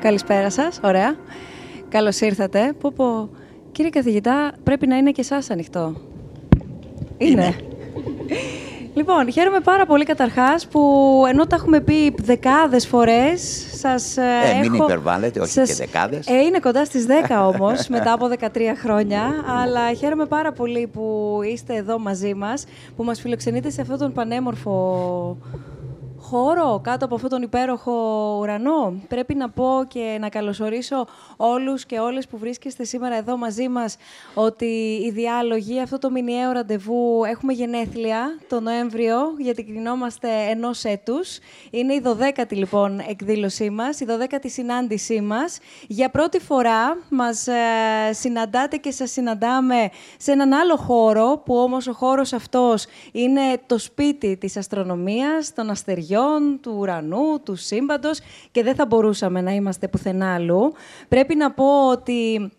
Καλησπέρα σας. Ωραία. Καλώς ήρθατε. Πω, πω. Κύριε καθηγητά, πρέπει να είναι και εσάς ανοιχτό. Είναι. Λοιπόν, χαίρομαι πάρα πολύ καταρχάς που ενώ τα έχουμε πει δεκάδες φορές, σας Ε, ε, μην έχω... υπερβάλλετε, όχι σας- και δεκάδες. Ε, είναι κοντά στις 10 όμως, μετά από 13 χρόνια, αλλά χαίρομαι πάρα πολύ που είστε εδώ μαζί μας, που μας φιλοξενείτε σε αυτόν τον πανέμορφο χώρο κάτω από αυτόν τον υπέροχο ουρανό. Πρέπει να πω και να καλωσορίσω όλους και όλες που βρίσκεστε σήμερα εδώ μαζί μας ότι οι διάλογοι, αυτό το μηνιαίο ραντεβού, έχουμε γενέθλια το Νοέμβριο, γιατί κρινόμαστε ενός έτους. Είναι η 12η λοιπόν εκδήλωσή μας, η 12η συνάντησή μας. Για πρώτη φορά μας ε, συναντάτε και σας συναντάμε σε έναν άλλο χώρο, που όμως ο χώρος αυτός είναι το σπίτι της αστρονομίας, των αστεριών, του ουρανού, του σύμπαντος και δεν θα μπορούσαμε να είμαστε πουθενά αλλού. Πρέπει να πω ότι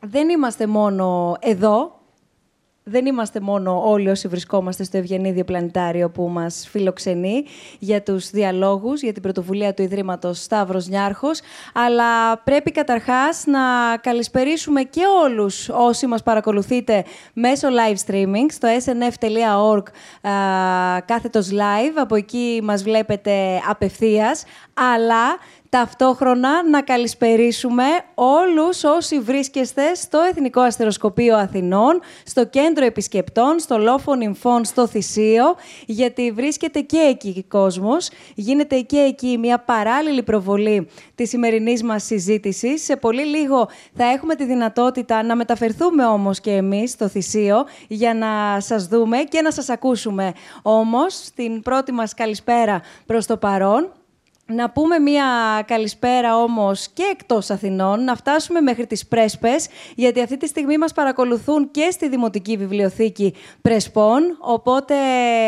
δεν είμαστε μόνο εδώ, δεν είμαστε μόνο όλοι όσοι βρισκόμαστε στο Ευγενίδιο Πλανητάριο που μας φιλοξενεί για τους διαλόγους, για την πρωτοβουλία του Ιδρύματος Σταύρος Νιάρχος, αλλά πρέπει καταρχάς να καλησπερίσουμε και όλους όσοι μας παρακολουθείτε μέσω live streaming στο snf.org α, κάθετος live, από εκεί μας βλέπετε απευθείας, αλλά ταυτόχρονα να καλησπερίσουμε όλους όσοι βρίσκεστε στο Εθνικό Αστεροσκοπείο Αθηνών, στο Κέντρο Επισκεπτών, στο Λόφων Ινφών, στο Θησίο, γιατί βρίσκεται και εκεί κόσμος. Γίνεται και εκεί μια παράλληλη προβολή της σημερινής μας συζήτησης. Σε πολύ λίγο θα έχουμε τη δυνατότητα να μεταφερθούμε όμως και εμείς στο Θησίο για να σας δούμε και να σας ακούσουμε. Όμως, στην πρώτη μας καλησπέρα προς το παρόν, να πούμε μία καλησπέρα όμως και εκτός Αθηνών, να φτάσουμε μέχρι τις Πρέσπες, γιατί αυτή τη στιγμή μας παρακολουθούν και στη Δημοτική Βιβλιοθήκη Πρεσπών, οπότε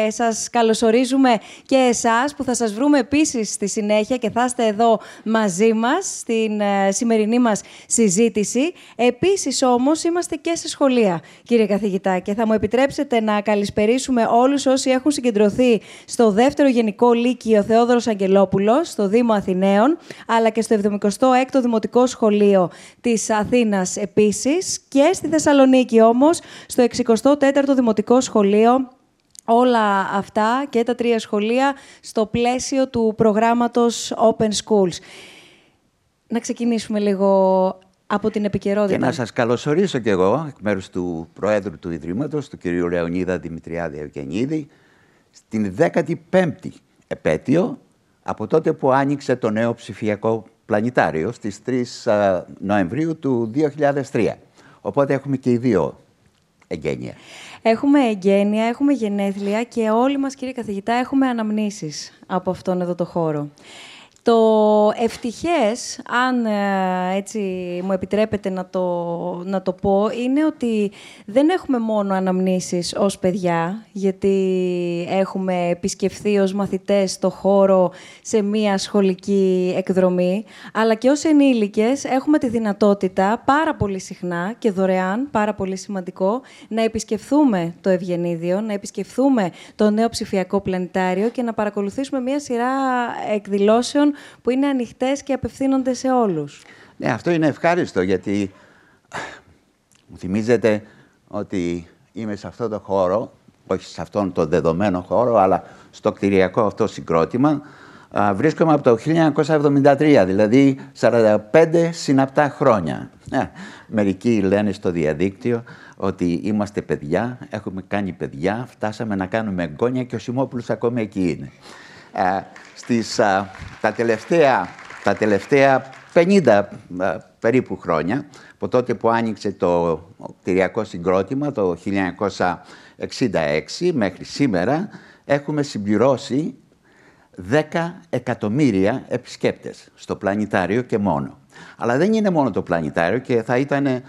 σας καλωσορίζουμε και εσάς που θα σας βρούμε επίσης στη συνέχεια και θα είστε εδώ μαζί μας στην ε, σημερινή μας συζήτηση. Επίσης όμως είμαστε και σε σχολεία, κύριε καθηγητά, και θα μου επιτρέψετε να καλησπερίσουμε όλους όσοι έχουν συγκεντρωθεί στο δεύτερο Γενικό Λύκειο Θεόδωρος Αγγελόπουλος, στο Δήμο Αθηναίων, αλλά και στο 76ο Δημοτικό Σχολείο της Αθήνας επίσης και στη Θεσσαλονίκη όμως, στο 64ο Δημοτικό Σχολείο όλα αυτά και τα τρία σχολεία στο πλαίσιο του προγράμματος Open Schools. Να ξεκινήσουμε λίγο από την επικαιρότητα. Και να σας καλωσορίσω κι εγώ, εκ μέρους του Προέδρου του Ιδρύματος, του κ. Λεωνίδα Δημητριάδη Ευγενίδη, στην 15η επέτειο από τότε που άνοιξε το νέο ψηφιακό πλανητάριο στις 3 α, Νοεμβρίου του 2003. Οπότε έχουμε και οι δύο εγγένεια. Έχουμε εγγένεια, έχουμε γενέθλια και όλοι μας, κύριε καθηγητά, έχουμε αναμνήσεις από αυτόν εδώ το χώρο. Το ευτυχές, αν ε, έτσι μου επιτρέπετε να το, να το πω, είναι ότι δεν έχουμε μόνο αναμνήσεις ως παιδιά, γιατί έχουμε επισκεφθεί ως μαθητές το χώρο σε μία σχολική εκδρομή, αλλά και ως ενήλικες έχουμε τη δυνατότητα πάρα πολύ συχνά και δωρεάν, πάρα πολύ σημαντικό, να επισκεφθούμε το Ευγενίδιο, να επισκεφθούμε το νέο ψηφιακό πλανητάριο και να παρακολουθήσουμε μία σειρά εκδηλώσεων που είναι ανοιχτές και απευθύνονται σε όλους. Ναι, αυτό είναι ευχάριστο γιατί μου θυμίζεται ότι είμαι σε αυτό το χώρο, όχι σε αυτόν τον δεδομένο χώρο, αλλά στο κτηριακό αυτό συγκρότημα. α, Βρίσκομαι από το 1973, δηλαδή 45 συναπτά χρόνια. Ε, Μερικοί λένε στο διαδίκτυο ότι είμαστε παιδιά, έχουμε κάνει παιδιά, φτάσαμε να κάνουμε εγγόνια και ο Σιμόπουλος ακόμη εκεί είναι. Ε, Στις, α, τα, τελευταία, τα τελευταία 50 α, περίπου χρόνια, από τότε που άνοιξε το κτηριακό συγκρότημα το 1966 μέχρι σήμερα, έχουμε συμπληρώσει 10 εκατομμύρια επισκέπτες στο πλανητάριο και μόνο. Αλλά δεν είναι μόνο το πλανητάριο και θα ήταν ε,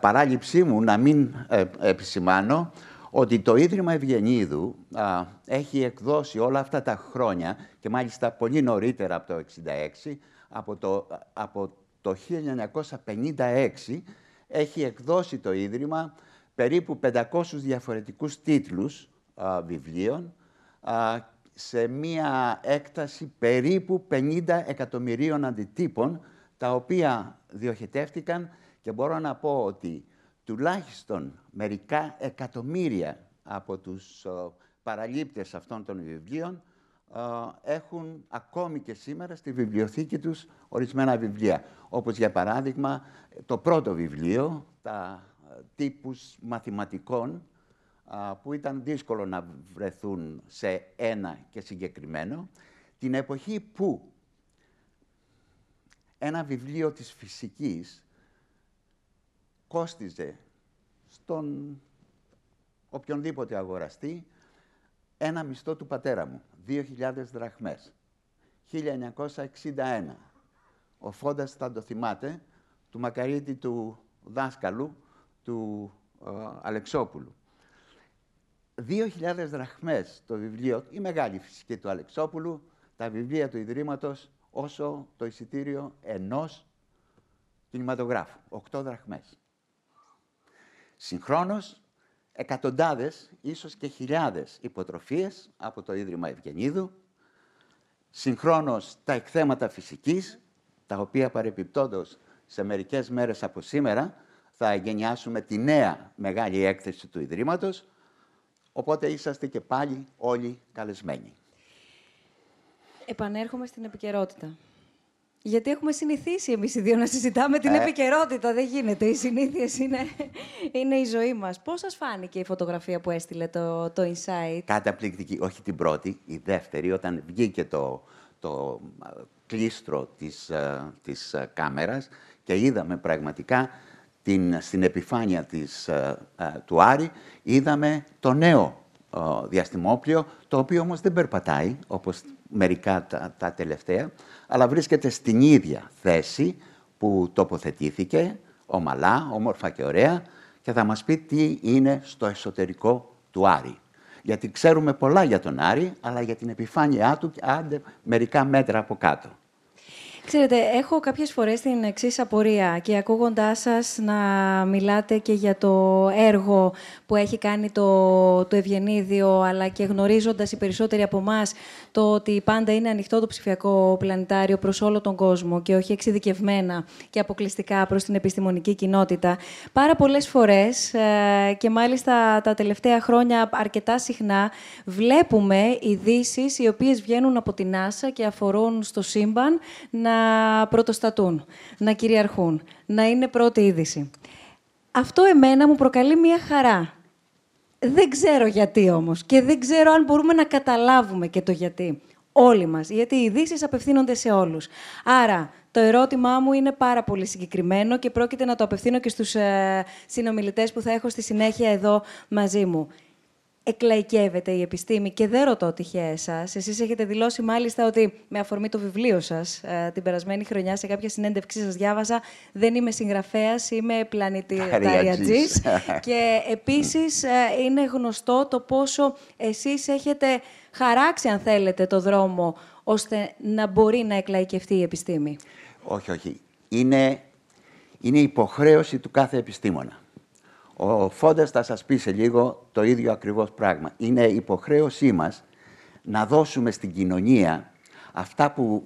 παράληψή μου να μην ε, επισημάνω ότι το Ίδρυμα Ευγενίδου α, έχει εκδώσει όλα αυτά τα χρόνια και μάλιστα πολύ νωρίτερα από το 1966, από το, από το 1956 έχει εκδώσει το Ίδρυμα περίπου 500 διαφορετικούς τίτλους α, βιβλίων α, σε μία έκταση περίπου 50 εκατομμυρίων αντιτύπων τα οποία διοχετεύτηκαν και μπορώ να πω ότι τουλάχιστον μερικά εκατομμύρια από τους παραλήπτες αυτών των βιβλίων έχουν ακόμη και σήμερα στη βιβλιοθήκη τους ορισμένα βιβλία. Όπως για παράδειγμα το πρώτο βιβλίο, τα τύπους μαθηματικών, που ήταν δύσκολο να βρεθούν σε ένα και συγκεκριμένο, την εποχή που ένα βιβλίο της φυσικής κόστιζε στον οποιονδήποτε αγοραστή ένα μισθό του πατέρα μου, 2.000 δραχμές. 1961. Ο Φόντας θα το θυμάται, του μακαρίτη του δάσκαλου, του ε, Αλεξόπουλου. 2.000 δραχμές το βιβλίο, η μεγάλη φυσική του Αλεξόπουλου, τα βιβλία του Ιδρύματος, όσο το εισιτήριο ενός κινηματογράφου, 8 δραχμές. Συγχρόνως, εκατοντάδες, ίσως και χιλιάδες υποτροφίες από το Ίδρυμα Ευγενίδου, συγχρόνως τα εκθέματα φυσικής, τα οποία παρεπιπτόντως σε μερικές μέρες από σήμερα θα γενιάσουμε τη νέα μεγάλη έκθεση του Ιδρύματος, οπότε είσαστε και πάλι όλοι καλεσμένοι. Επανέρχομαι στην επικαιρότητα. Γιατί έχουμε συνηθίσει εμείς οι δύο να συζητάμε την ε. επικαιρότητα. Δεν γίνεται. Οι συνήθειες είναι, είναι η ζωή μας. Πώς σας φάνηκε η φωτογραφία που έστειλε το, το Insight? Καταπληκτική. Όχι την πρώτη, η δεύτερη, όταν βγήκε το, το κλίστρο της, ε, της ε, κάμερας και είδαμε πραγματικά την, στην επιφάνεια της, του Άρη, είδαμε το νέο διαστημόπλιο, το οποίο όμως δεν περπατάει, όπως μερικά τα, τα τελευταία, αλλά βρίσκεται στην ίδια θέση που τοποθετήθηκε, ομαλά, όμορφα και ωραία, και θα μας πει τι είναι στο εσωτερικό του Άρη. Γιατί ξέρουμε πολλά για τον Άρη, αλλά για την επιφάνειά του άντε μερικά μέτρα από κάτω. Ξέρετε, έχω κάποιες φορές την εξής απορία και ακούγοντάς σας να μιλάτε και για το έργο που έχει κάνει το, το Ευγενίδιο, αλλά και γνωρίζοντας οι περισσότεροι από εμάς το ότι πάντα είναι ανοιχτό το ψηφιακό πλανητάριο προς όλο τον κόσμο και όχι εξειδικευμένα και αποκλειστικά προς την επιστημονική κοινότητα. Πάρα πολλές φορές ε, και μάλιστα τα τελευταία χρόνια αρκετά συχνά βλέπουμε ειδήσεις οι οποίες βγαίνουν από την NASA και αφορούν στο σύμπαν να πρωτοστατούν, να κυριαρχούν, να είναι πρώτη είδηση. Αυτό εμένα μου προκαλεί μία χαρά. Δεν ξέρω γιατί όμως και δεν ξέρω αν μπορούμε να καταλάβουμε και το γιατί. Όλοι μας, γιατί οι ειδήσεις απευθύνονται σε όλους. Άρα, το ερώτημά μου είναι πάρα πολύ συγκεκριμένο και πρόκειται να το απευθύνω και στους ε, συνομιλητές που θα έχω στη συνέχεια εδώ μαζί μου εκλαϊκεύεται η επιστήμη και δεν ρωτώ τυχαία εσάς. Εσείς έχετε δηλώσει μάλιστα ότι με αφορμή το βιβλίο σας ε, την περασμένη χρονιά σε κάποια συνέντευξή σας διάβασα δεν είμαι συγγραφέας, είμαι πλανηταριατζής και επίσης ε, είναι γνωστό το πόσο εσείς έχετε χαράξει αν θέλετε το δρόμο ώστε να μπορεί να εκλαϊκευτεί η επιστήμη. Όχι, όχι. Είναι, είναι υποχρέωση του κάθε επιστήμονα. Ο Φόντας θα σας πει σε λίγο το ίδιο ακριβώς πράγμα. Είναι υποχρέωσή μας να δώσουμε στην κοινωνία αυτά που,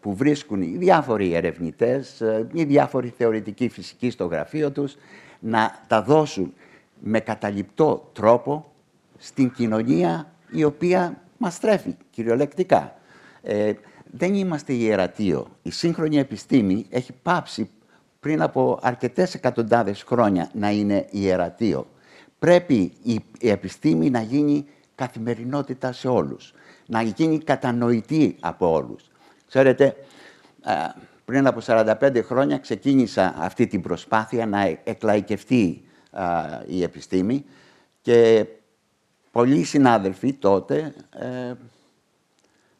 που βρίσκουν οι διάφοροι ερευνητές, ε, οι διάφοροι θεωρητικοί φυσικοί στο γραφείο τους, να τα δώσουν με καταληπτό τρόπο στην κοινωνία η οποία μας τρέφει κυριολεκτικά. Ε, δεν είμαστε ιερατείο. Η σύγχρονη επιστήμη έχει πάψει πριν από αρκετές εκατοντάδες χρόνια να είναι ιερατείο. Πρέπει η, επιστήμη να γίνει καθημερινότητα σε όλους, να γίνει κατανοητή από όλους. Ξέρετε, πριν από 45 χρόνια ξεκίνησα αυτή την προσπάθεια να εκλαϊκευτεί η επιστήμη και πολλοί συνάδελφοι τότε ε,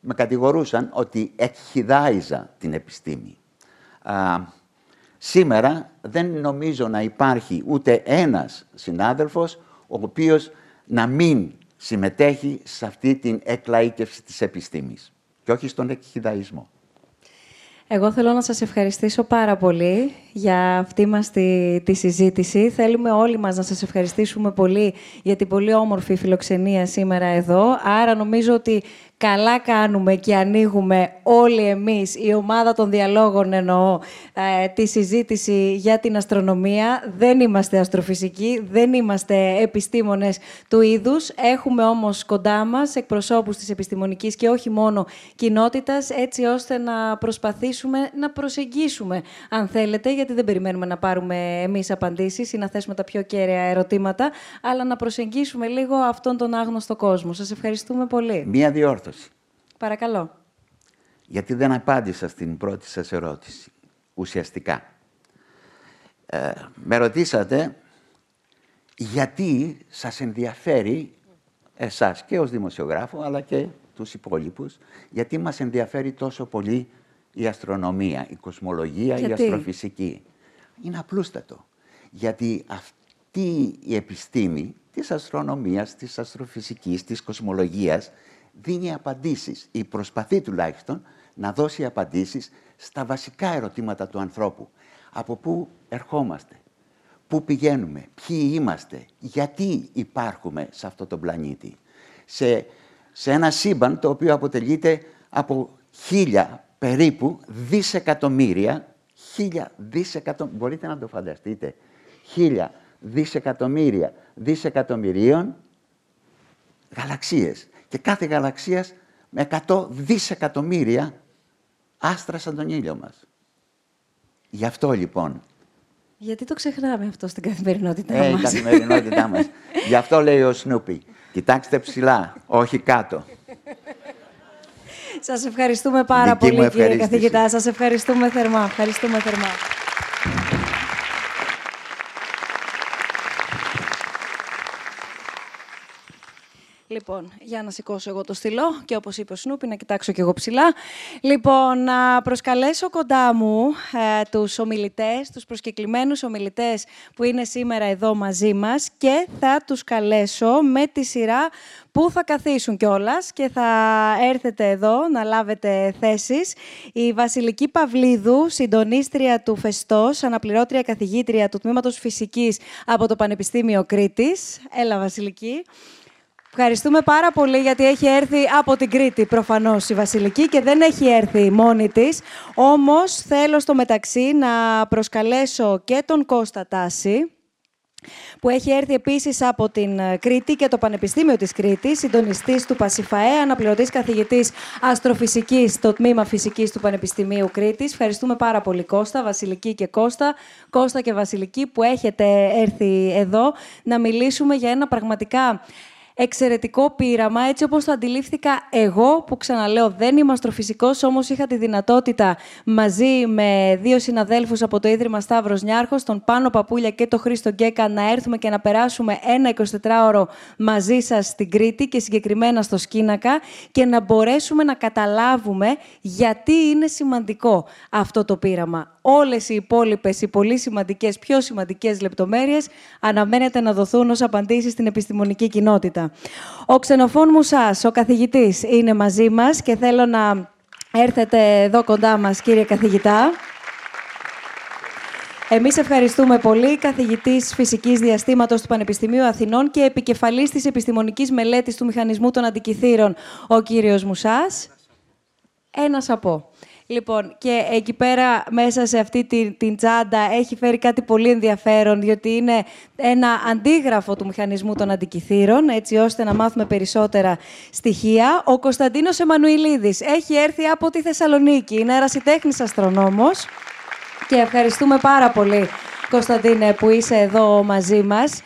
με κατηγορούσαν ότι εκχυδάιζα την επιστήμη. Σήμερα δεν νομίζω να υπάρχει ούτε ένας συνάδελφος ο οποίος να μην συμμετέχει σε αυτή την εκλαΐκευση της επιστήμης και όχι στον εκχυδαϊσμό. Εγώ θέλω να σας ευχαριστήσω πάρα πολύ για αυτή μας τη, τη συζήτηση. Θέλουμε όλοι μας να σας ευχαριστήσουμε πολύ για την πολύ όμορφη φιλοξενία σήμερα εδώ. Άρα νομίζω ότι καλά κάνουμε και ανοίγουμε όλοι εμείς, η ομάδα των διαλόγων εννοώ, ε, τη συζήτηση για την αστρονομία. Δεν είμαστε αστροφυσικοί, δεν είμαστε επιστήμονες του είδους. Έχουμε όμως κοντά μας εκπροσώπους της επιστημονικής και όχι μόνο κοινότητας, έτσι ώστε να προσπαθήσουμε να προσεγγίσουμε, αν θέλετε, γιατί δεν περιμένουμε να πάρουμε εμείς απαντήσεις ή να θέσουμε τα πιο κέρια ερωτήματα, αλλά να προσεγγίσουμε λίγο αυτόν τον άγνωστο κόσμο. Σας ευχαριστούμε πολύ. Μία διόρθωση. Παρακαλώ. Γιατί δεν απάντησα στην πρώτη σας ερώτηση, ουσιαστικά. Ε, με ρωτήσατε γιατί σας ενδιαφέρει εσάς και ως δημοσιογράφο, αλλά και τους υπόλοιπους, γιατί μας ενδιαφέρει τόσο πολύ η αστρονομία, η κοσμολογία, η αστροφυσική; Είναι απλούστατο. Γιατί αυτή η επιστήμη της αστρονομίας, της αστροφυσικής, της κοσμολογίας δίνει απαντήσεις ή προσπαθεί τουλάχιστον να δώσει απαντήσεις στα βασικά ερωτήματα του ανθρώπου. Από πού ερχόμαστε, πού πηγαίνουμε, ποιοι είμαστε, γιατί υπάρχουμε σε αυτό το πλανήτη. Σε, σε ένα σύμπαν το οποίο αποτελείται από χίλια περίπου δισεκατομμύρια, χίλια δισεκατομμύρια, μπορείτε να το φανταστείτε, χίλια δισεκατομμύρια δισεκατομμυρίων γαλαξίες και κάθε γαλαξίας με 100 δισεκατομμύρια άστρα σαν τον ήλιο μας. Γι' αυτό λοιπόν. Γιατί το ξεχνάμε αυτό στην καθημερινότητά ε, μας; η καθημερινότητά μας. Γι' αυτό λέει ο Σνούπι. Κοιτάξτε ψηλά, όχι κάτω. Σας ευχαριστούμε πάρα πολύ κύριε καθηγητά. Σας ευχαριστούμε θερμά. Ευχαριστούμε θερμά. Λοιπόν, για να σηκώσω εγώ το στυλό και όπως είπε ο Σνούπι, να κοιτάξω κι εγώ ψηλά. Λοιπόν, να προσκαλέσω κοντά μου ε, τους ομιλητές, τους προσκεκλημένους ομιλητές που είναι σήμερα εδώ μαζί μας και θα τους καλέσω με τη σειρά που θα καθίσουν κιόλας και θα έρθετε εδώ να λάβετε θέσεις. Η Βασιλική Παυλίδου, συντονίστρια του Φεστός, αναπληρώτρια καθηγήτρια του Τμήματος Φυσικής από το Πανεπιστήμιο Κρήτης. Έλα, Βασιλική. Ευχαριστούμε πάρα πολύ γιατί έχει έρθει από την Κρήτη προφανώς η Βασιλική και δεν έχει έρθει μόνη της. Όμως θέλω στο μεταξύ να προσκαλέσω και τον Κώστα Τάση, που έχει έρθει επίσης από την Κρήτη και το Πανεπιστήμιο της Κρήτης, συντονιστής του Πασιφαέ, αναπληρωτής καθηγητής αστροφυσικής στο Τμήμα Φυσικής του Πανεπιστημίου Κρήτης. Ευχαριστούμε πάρα πολύ Κώστα, Βασιλική και Κώστα, Κώστα και Βασιλική που έχετε έρθει εδώ να μιλήσουμε για ένα πραγματικά εξαιρετικό πείραμα, έτσι όπως το αντιλήφθηκα εγώ, που ξαναλέω δεν είμαι αστροφυσικός, όμως είχα τη δυνατότητα μαζί με δύο συναδέλφους από το Ίδρυμα Σταύρος Νιάρχος, τον Πάνο Παπούλια και τον Χρήστο Γκέκα, να έρθουμε και να περάσουμε ένα 24ωρο μαζί σας στην Κρήτη και συγκεκριμένα στο Σκίνακα και να μπορέσουμε να καταλάβουμε γιατί είναι σημαντικό αυτό το πείραμα όλες οι υπόλοιπες, οι πολύ σημαντικές, πιο σημαντικές λεπτομέρειες αναμένεται να δοθούν ως απαντήσεις στην επιστημονική κοινότητα. Ο Ξενοφών Μουσάς, ο καθηγητής, είναι μαζί μας και θέλω να έρθετε εδώ κοντά μας, κύριε καθηγητά. Εμείς ευχαριστούμε πολύ. Καθηγητής Φυσικής Διαστήματος του Πανεπιστημίου Αθηνών και επικεφαλής της Επιστημονικής Μελέτης του Μηχανισμού των Αντικυθύρων, ο κύριος Μουσάς. Ένας από. Λοιπόν, και εκεί πέρα μέσα σε αυτή την, την τσάντα έχει φέρει κάτι πολύ ενδιαφέρον, διότι είναι ένα αντίγραφο του μηχανισμού των αντικυθύρων, έτσι ώστε να μάθουμε περισσότερα στοιχεία. Ο Κωνσταντίνος Εμμανουηλίδης έχει έρθει από τη Θεσσαλονίκη, είναι ερασιτέχνης αστρονόμος και ευχαριστούμε πάρα πολύ, Κωνσταντίνε, που είσαι εδώ μαζί μας.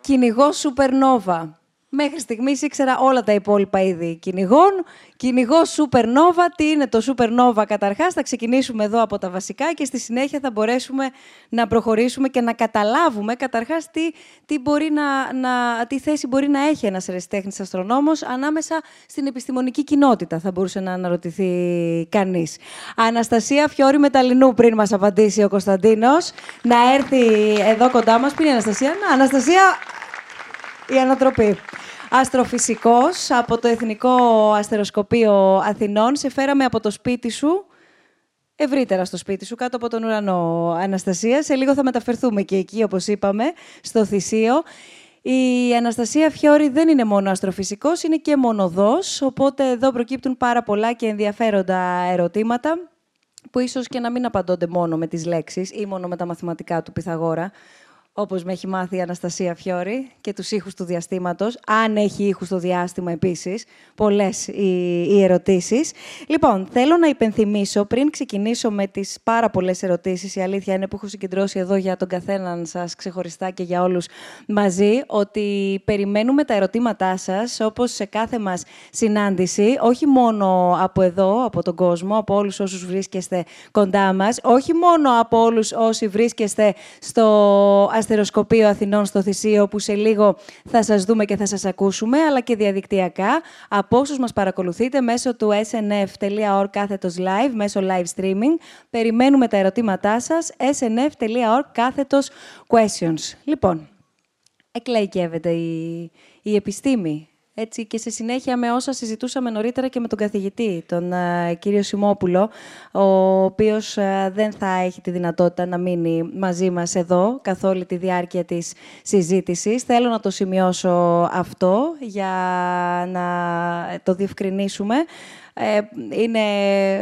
Κυνηγός Σουπερνόβα. Μέχρι στιγμής ήξερα όλα τα υπόλοιπα είδη κυνηγών. Κυνηγό Supernova. Τι είναι το Supernova καταρχάς; Θα ξεκινήσουμε εδώ από τα βασικά και στη συνέχεια θα μπορέσουμε να προχωρήσουμε και να καταλάβουμε καταρχάς τι, τι, μπορεί να, να, τι θέση μπορεί να έχει ένας ερασιτέχνης αστρονόμος ανάμεσα στην επιστημονική κοινότητα, θα μπορούσε να αναρωτηθεί κανείς. Αναστασία Φιόρη Μεταλλινού, πριν μας απαντήσει ο Κωνσταντίνος, να έρθει εδώ κοντά μας. Πριν η Αναστασία. Να, Αναστασία, η ανατροπή αστροφυσικός από το Εθνικό Αστεροσκοπείο Αθηνών. Σε φέραμε από το σπίτι σου ευρύτερα στο σπίτι σου, κάτω από τον ουρανό, Αναστασία. Σε λίγο θα μεταφερθούμε και εκεί, όπως είπαμε, στο Θησίο. Η Αναστασία Φιόρη δεν είναι μόνο αστροφυσικός, είναι και μονοδός, οπότε εδώ προκύπτουν πάρα πολλά και ενδιαφέροντα ερωτήματα που ίσως και να μην απαντώνται μόνο με τις λέξεις ή μόνο με τα μαθηματικά του Πυθαγόρα, όπως με έχει μάθει η Αναστασία Φιόρη και τους ήχους του διαστήματος, αν έχει ήχους στο διάστημα επίσης, πολλές οι, οι ερωτήσεις. Λοιπόν, θέλω να υπενθυμίσω, πριν ξεκινήσω με τις πάρα πολλές ερωτήσεις, η αλήθεια είναι που έχω συγκεντρώσει εδώ για τον καθέναν σας ξεχωριστά και για όλους μαζί, ότι περιμένουμε τα ερωτήματά σας, όπως σε κάθε μας συνάντηση, όχι μόνο από εδώ, από τον κόσμο, από όλους όσους βρίσκεστε κοντά μας, όχι μόνο από όλους όσοι βρίσκεστε στο αστεροσκοπείο Αθηνών στο Θησίο, που σε λίγο θα σας δούμε και θα σας ακούσουμε, αλλά και διαδικτυακά από όσους μας παρακολουθείτε μέσω του snf.org κάθετος live, μέσω live streaming. Περιμένουμε τα ερωτήματά σας, snf.org κάθετος questions. Λοιπόν, εκλαϊκεύεται η, η επιστήμη έτσι, και σε συνέχεια με όσα συζητούσαμε νωρίτερα και με τον καθηγητή, τον uh, κύριο Σιμόπουλο, ο οποίος uh, δεν θα έχει τη δυνατότητα να μείνει μαζί μας εδώ καθ' όλη τη διάρκεια της συζήτησης. Θέλω να το σημειώσω αυτό για να το διευκρινίσουμε. Ε, είναι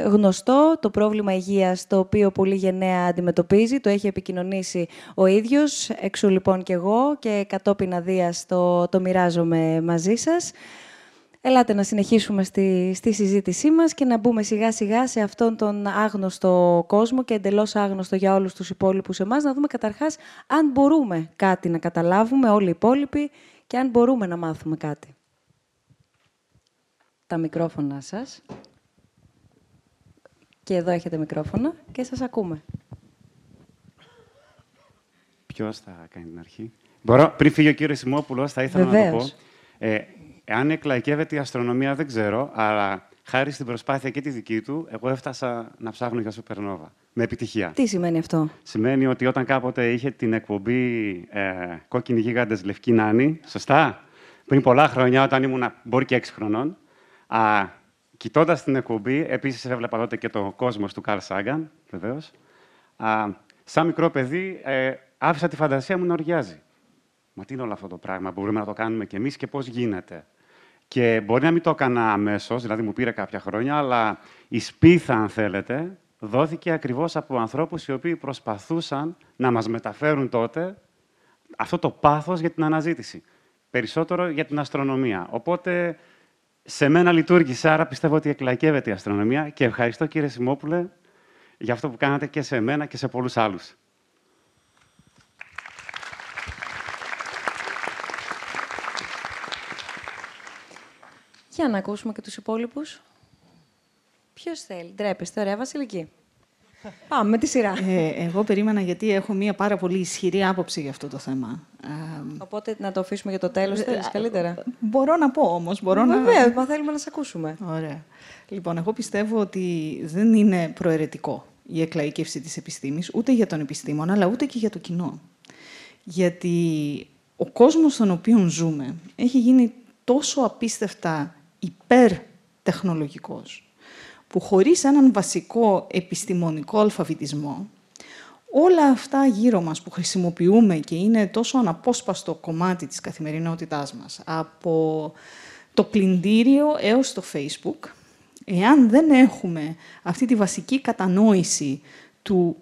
γνωστό το πρόβλημα υγείας το οποίο πολύ γενναία αντιμετωπίζει, το έχει επικοινωνήσει ο ίδιος, εξού λοιπόν και εγώ και κατόπιν αδείας το, το μοιράζομαι μαζί σας. Ελάτε να συνεχίσουμε στη, στη συζήτησή μας και να μπούμε σιγά σιγά σε αυτόν τον άγνωστο κόσμο και εντελώς άγνωστο για όλους τους υπόλοιπους εμάς, να δούμε καταρχάς αν μπορούμε κάτι να καταλάβουμε όλοι οι υπόλοιποι και αν μπορούμε να μάθουμε κάτι τα μικρόφωνα σας. Και εδώ έχετε μικρόφωνα και σας ακούμε. Ποιος θα κάνει την αρχή; Μπορώ, πριν φύγει ο κύριος Σιμόπουλος, θα ήθελα να το πω. Ε, αν εκλαϊκεύεται η αστρονομία δεν ξέρω, αλλά χάρη στην προσπάθεια και τη δική του, εγώ έφτασα να ψάχνω για Σουπερνόβα. Με επιτυχία. Τι σημαίνει αυτό; Σημαίνει ότι όταν κάποτε είχε την εκπομπή ε, Κόκκινη Γίγαντες Λευκή Νάνη, σωστά, πριν πολλά χρόνια, όταν ήμουν μπορεί και έξι χρονών, Α, Κοιτώντας την εκπομπή, επίσης έβλεπα τότε και το κόσμος του Καρλ Σάγκαν, βεβαίως. Σαν μικρό παιδί, ε, άφησα τη φαντασία μου να οριάζει. Μα τι είναι όλο αυτό το πράγμα, μπορούμε να το κάνουμε κι εμείς και πώς γίνεται. Και μπορεί να μην το έκανα αμέσως, δηλαδή μου πήρε κάποια χρόνια, αλλά η σπίθα, αν θέλετε, δόθηκε ακριβώς από ανθρώπους οι οποίοι προσπαθούσαν να μας μεταφέρουν τότε αυτό το πάθος για την αναζήτηση. Περισσότερο για την αστρονομία. Οπότε σε μένα λειτουργήσε, άρα πιστεύω ότι εκλαϊκεύεται η αστρονομία και ευχαριστώ κύριε Σιμόπουλε για αυτό που κάνατε και σε μένα και σε πολλούς άλλους. Για να ακούσουμε και τους υπόλοιπους. Ποιος θέλει; Ντρέπεστε. Ωραία, Βασιλική. Πάμε με τη σειρά. Ε, εγώ περίμενα γιατί έχω μία πάρα πολύ ισχυρή άποψη για αυτό το θέμα. Οπότε να το αφήσουμε για το τέλος, ε, θέλεις καλύτερα; Μπορώ να πω όμως. Μπορώ Βέβαια, να... μα θέλουμε να σε ακούσουμε. Ωραία. Λοιπόν, εγώ πιστεύω ότι δεν είναι προαιρετικό η εκλαϊκεύση της επιστήμης, ούτε για τον επιστήμονα, αλλά ούτε και για το κοινό. Γιατί ο κόσμος στον οποίο ζούμε έχει γίνει τόσο απίστευτα υπερτεχνολογικός, που χωρίς έναν βασικό επιστημονικό αλφαβητισμό, όλα αυτά γύρω μας που χρησιμοποιούμε και είναι τόσο αναπόσπαστο κομμάτι της καθημερινότητάς μας, από το πλυντήριο έως το Facebook, εάν δεν έχουμε αυτή τη βασική κατανόηση του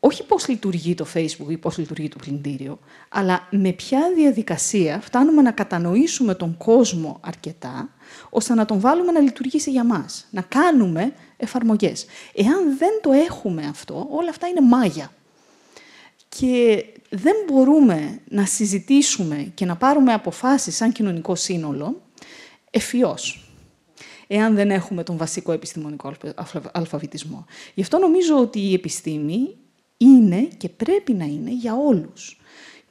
όχι πώς λειτουργεί το Facebook ή πώς λειτουργεί το πλυντήριο, αλλά με ποια διαδικασία φτάνουμε να κατανοήσουμε τον κόσμο αρκετά, ώστε να τον βάλουμε να λειτουργήσει για μας, να κάνουμε εφαρμογές. Εάν δεν το έχουμε αυτό, όλα αυτά είναι μάγια. Και δεν μπορούμε να συζητήσουμε και να πάρουμε αποφάσεις σαν κοινωνικό σύνολο εφιώς εάν δεν έχουμε τον βασικό επιστημονικό αλφαβητισμό. Γι' αυτό νομίζω ότι η επιστήμη είναι και πρέπει να είναι για όλους.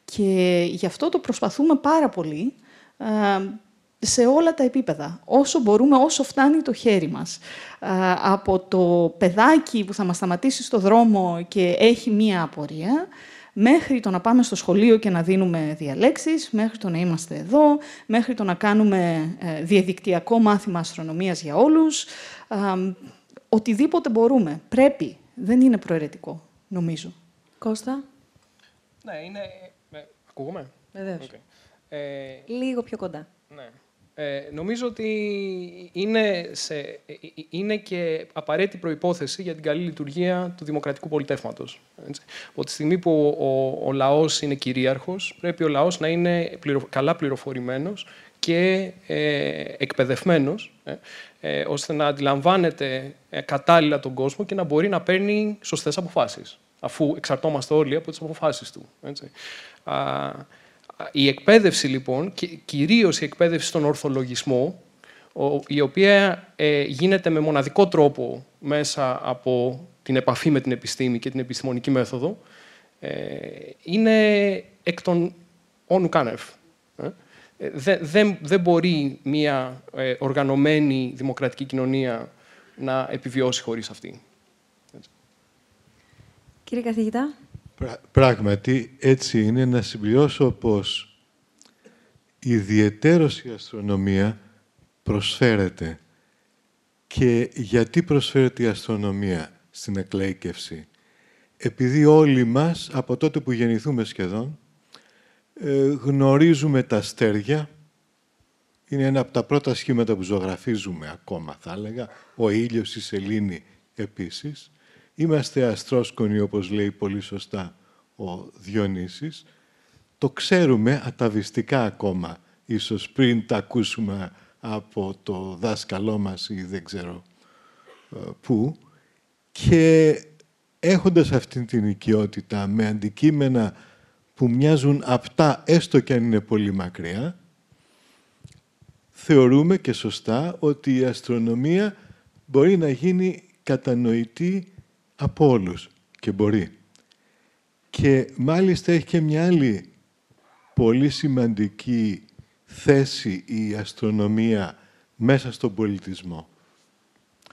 Και γι' αυτό το προσπαθούμε πάρα πολύ σε όλα τα επίπεδα, όσο μπορούμε, όσο φτάνει το χέρι μας. Από το παιδάκι που θα μας σταματήσει στο δρόμο και έχει μία απορία, μέχρι το να πάμε στο σχολείο και να δίνουμε διαλέξεις, μέχρι το να είμαστε εδώ, μέχρι το να κάνουμε ε, διαδικτυακό μάθημα αστρονομίας για όλους. Οτιδήποτε μπορούμε. Πρέπει δεν είναι προαιρετικό, νομίζω. Κώστα; Ναι, είναι... Ε, ακούγομαι; Βεβαίως. Okay. Ε, Λίγο πιο κοντά. Ναι. Ε, νομίζω ότι είναι, σε, ε, ε, είναι και απαραίτητη προϋπόθεση για την καλή λειτουργία του δημοκρατικού πολιτεύματος. Έτσι. Από τη στιγμή που ο, ο, λαός είναι κυρίαρχος, πρέπει ο λαός να είναι καλά πληροφορημένος και ε, εκπαιδευμένος, ε, ώστε να αντιλαμβάνεται κατάλληλα τον κόσμο και να μπορεί να παίρνει σωστές αποφάσεις, αφού εξαρτώμαστε όλοι από τις αποφάσεις του. Έτσι. Α, η εκπαίδευση λοιπόν, και κυρίως η εκπαίδευση στον ορθολογισμό, η οποία ε, γίνεται με μοναδικό τρόπο μέσα από την επαφή με την επιστήμη και την επιστημονική μέθοδο, ε, είναι εκ των όνου κάνευ. Ε. Δεν, δεν μπορεί μια οργανωμένη δημοκρατική κοινωνία να επιβιώσει χωρίς αυτή. Κύριε καθηγητά. Πράγματι, έτσι είναι να συμπληρώσω πως ιδιαιτέρως η αστρονομία προσφέρεται. Και γιατί προσφέρεται η αστρονομία στην εκλέικευση. Επειδή όλοι μας, από τότε που γεννηθούμε σχεδόν, ε, γνωρίζουμε τα αστέρια. Είναι ένα από τα πρώτα σχήματα που ζωγραφίζουμε ακόμα, θα έλεγα. Ο ήλιος, η σελήνη επίσης. Είμαστε αστρόσκονοι, όπως λέει πολύ σωστά ο Διονύσης. Το ξέρουμε αταβιστικά ακόμα, ίσως πριν τα ακούσουμε από το δάσκαλό μας ή δεν ξέρω ε, πού. Και έχοντας αυτή την οικειότητα με αντικείμενα που μοιάζουν απτά, έστω και αν είναι πολύ μακριά, θεωρούμε και σωστά ότι η αστρονομία μπορεί να γίνει κατανοητή από όλους και μπορεί. Και μάλιστα έχει και μια άλλη πολύ σημαντική θέση η αστρονομία μέσα στον πολιτισμό.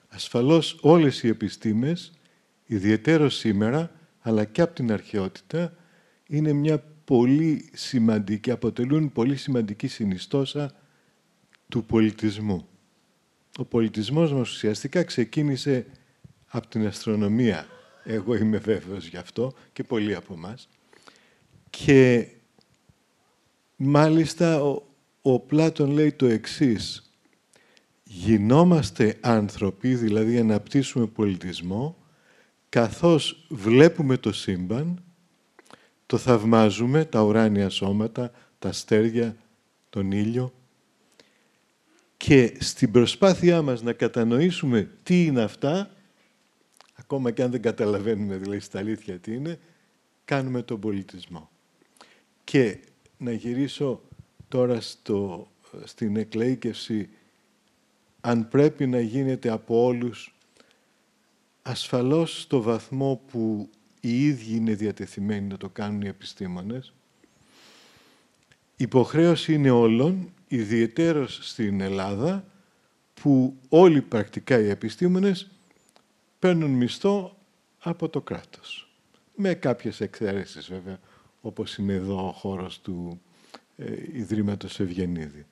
Ασφαλώς όλες οι επιστήμες, ιδιαίτερο σήμερα, αλλά και από την αρχαιότητα, είναι μια πολύ σημαντική, αποτελούν πολύ σημαντική συνιστόσα του πολιτισμού. Ο πολιτισμός μας ουσιαστικά ξεκίνησε από την αστρονομία. Εγώ είμαι βέβαιος γι' αυτό και πολλοί από εμάς. Και μάλιστα ο, ο Πλάτων λέει το εξής. Γινόμαστε άνθρωποι, δηλαδή αναπτύσσουμε πολιτισμό, καθώς βλέπουμε το σύμπαν, το θαυμάζουμε, τα ουράνια σώματα, τα αστέρια, τον ήλιο και στην προσπάθειά μας να κατανοήσουμε τι είναι αυτά, ακόμα και αν δεν καταλαβαίνουμε δηλαδή στα αλήθεια τι είναι, κάνουμε τον πολιτισμό. Και να γυρίσω τώρα στο, στην εκλαίκευση, αν πρέπει να γίνεται από όλους, ασφαλώς στο βαθμό που οι ίδιοι είναι διατεθειμένοι να το κάνουν οι επιστήμονες, υποχρέωση είναι όλων, ιδιαιτέρως στην Ελλάδα, που όλοι πρακτικά οι επιστήμονες παίρνουν μισθό από το κράτος. Με κάποιες εξαίρεσεις βέβαια, όπως είναι εδώ ο χώρος του ε, Ιδρύματος Ευγενίδη.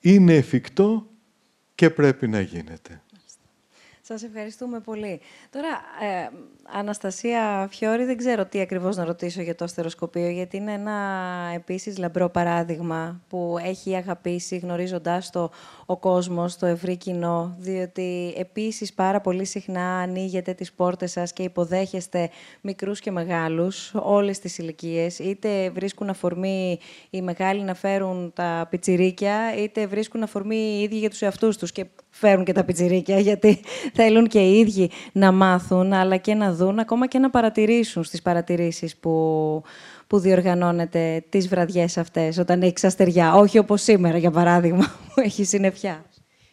Είναι εφικτό και πρέπει να γίνεται. Σας ευχαριστούμε πολύ. Τώρα, ε, Αναστασία Φιόρη, δεν ξέρω τι ακριβώς να ρωτήσω για το αστεροσκοπείο, γιατί είναι ένα επίσης λαμπρό παράδειγμα που έχει αγαπήσει, γνωρίζοντάς το ο κόσμος, το ευρύ κοινό, διότι επίσης πάρα πολύ συχνά ανοίγετε τις πόρτες σας και υποδέχεστε μικρούς και μεγάλους, όλες τις ηλικίες. είτε βρίσκουν αφορμή οι μεγάλοι να φέρουν τα πιτσιρίκια, είτε βρίσκουν αφορμή οι ίδιοι για τους εαυτούς τους και φέρουν και τα πιτσιρίκια, γιατί θέλουν και οι ίδιοι να μάθουν, αλλά και να δουν, ακόμα και να παρατηρήσουν στις παρατηρήσεις που, που διοργανώνετε τις βραδιές αυτές, όταν έχεις αστεριά. Όχι όπως σήμερα, για παράδειγμα, που έχει συννεφιά.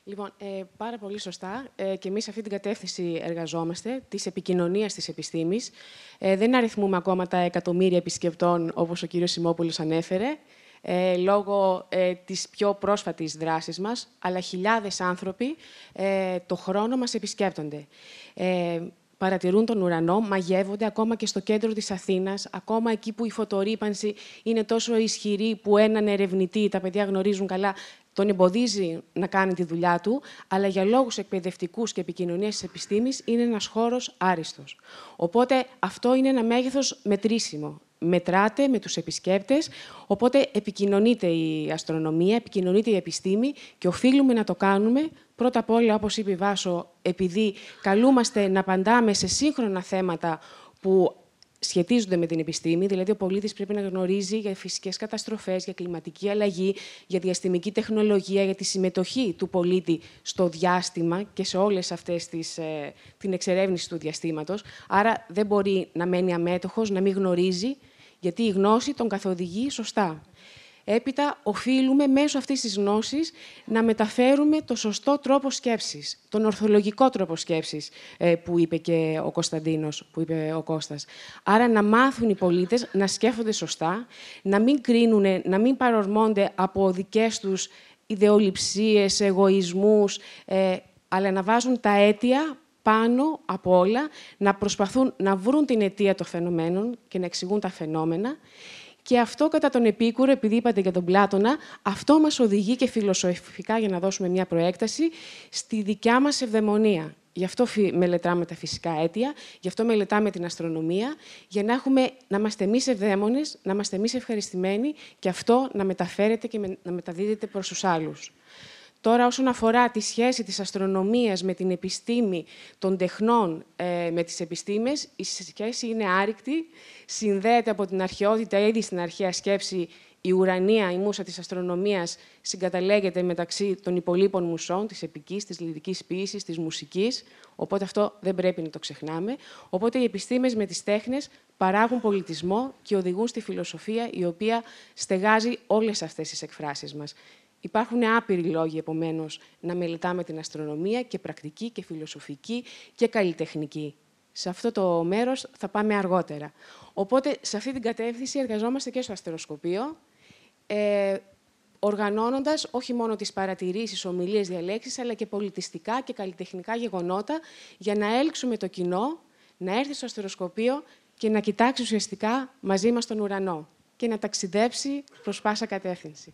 Λοιπόν, ε, πάρα πολύ σωστά. Ε, και εμείς σε αυτή την κατεύθυνση εργαζόμαστε, της επικοινωνίας της επιστήμης. Ε, δεν αριθμούμε ακόμα τα εκατομμύρια επισκεπτών, όπως ο κύριος Σιμόπουλος ανέφερε ε, λόγω ε, της πιο πρόσφατης δράσης μας, αλλά χιλιάδες άνθρωποι ε, το χρόνο μας επισκέπτονται. Ε, παρατηρούν τον ουρανό, μαγεύονται ακόμα και στο κέντρο της Αθήνας, ακόμα εκεί που η φωτορύπανση είναι τόσο ισχυρή που έναν ερευνητή, τα παιδιά γνωρίζουν καλά, τον εμποδίζει να κάνει τη δουλειά του, αλλά για λόγους εκπαιδευτικούς και επικοινωνίας της επιστήμης είναι ένας χώρος άριστος. Οπότε αυτό είναι ένα μέγεθος μετρήσιμο. Μετράται με τους επισκέπτες, οπότε επικοινωνείται η αστρονομία, επικοινωνείται η επιστήμη και οφείλουμε να το κάνουμε πρώτα απ' όλα, όπως είπε η Βάσο, επειδή καλούμαστε να απαντάμε σε σύγχρονα θέματα που σχετίζονται με την επιστήμη, δηλαδή ο πολίτης πρέπει να γνωρίζει για φυσικές καταστροφές, για κλιματική αλλαγή, για διαστημική τεχνολογία, για τη συμμετοχή του πολίτη στο διάστημα και σε όλες αυτές τις, ε, την εξερεύνηση του διαστήματος. Άρα δεν μπορεί να μένει αμέτωχος, να μην γνωρίζει, γιατί η γνώση τον καθοδηγεί σωστά. Έπειτα, οφείλουμε μέσω αυτής της γνώσης να μεταφέρουμε το σωστό τρόπο σκέψης, τον ορθολογικό τρόπο σκέψης ε, που είπε και ο Κωνσταντίνος, που είπε ο Κώστας. Άρα, να μάθουν οι πολίτες να σκέφτονται σωστά, να μην κρίνουν, να μην παρορμώνται από δικές τους ιδεολειψίες, εγωισμούς, ε, αλλά να βάζουν τα αίτια πάνω από όλα, να προσπαθούν να βρουν την αιτία των φαινομένων και να εξηγούν τα φαινόμενα και αυτό κατά τον Επίκουρο, επειδή είπατε για τον Πλάτωνα, αυτό μας οδηγεί και φιλοσοφικά, για να δώσουμε μια προέκταση, στη δικιά μας ευδαιμονία. Γι' αυτό μελετάμε τα φυσικά αίτια, γι' αυτό μελετάμε την αστρονομία, για να, έχουμε, να είμαστε εμείς ευδαίμονες, να είμαστε εμείς ευχαριστημένοι και αυτό να μεταφέρεται και να μεταδίδεται προς τους άλλους. Τώρα, όσον αφορά τη σχέση της αστρονομίας με την επιστήμη των τεχνών ε, με τις επιστήμες, η σχέση είναι άρρηκτη, συνδέεται από την αρχαιότητα ήδη στην αρχαία σκέψη η ουρανία, η μουσα της αστρονομίας, συγκαταλέγεται μεταξύ των υπολείπων μουσών, της επικής, της λυρικής ποίησης, της μουσικής, οπότε αυτό δεν πρέπει να το ξεχνάμε. Οπότε οι επιστήμες με τις τέχνες παράγουν πολιτισμό και οδηγούν στη φιλοσοφία, η οποία στεγάζει όλες αυτές τις εκφράσεις μας. Υπάρχουν άπειροι λόγοι, επομένως, να μελετάμε την αστρονομία και πρακτική και φιλοσοφική και καλλιτεχνική. Σε αυτό το μέρος θα πάμε αργότερα. Οπότε, σε αυτή την κατεύθυνση εργαζόμαστε και στο αστεροσκοπείο, ε, οργανώνοντας όχι μόνο τις παρατηρήσεις, ομιλίες, διαλέξεις, αλλά και πολιτιστικά και καλλιτεχνικά γεγονότα, για να έλξουμε το κοινό, να έρθει στο αστεροσκοπείο και να κοιτάξει ουσιαστικά μαζί μας τον ουρανό και να ταξιδέψει προς πάσα κατεύθυνση.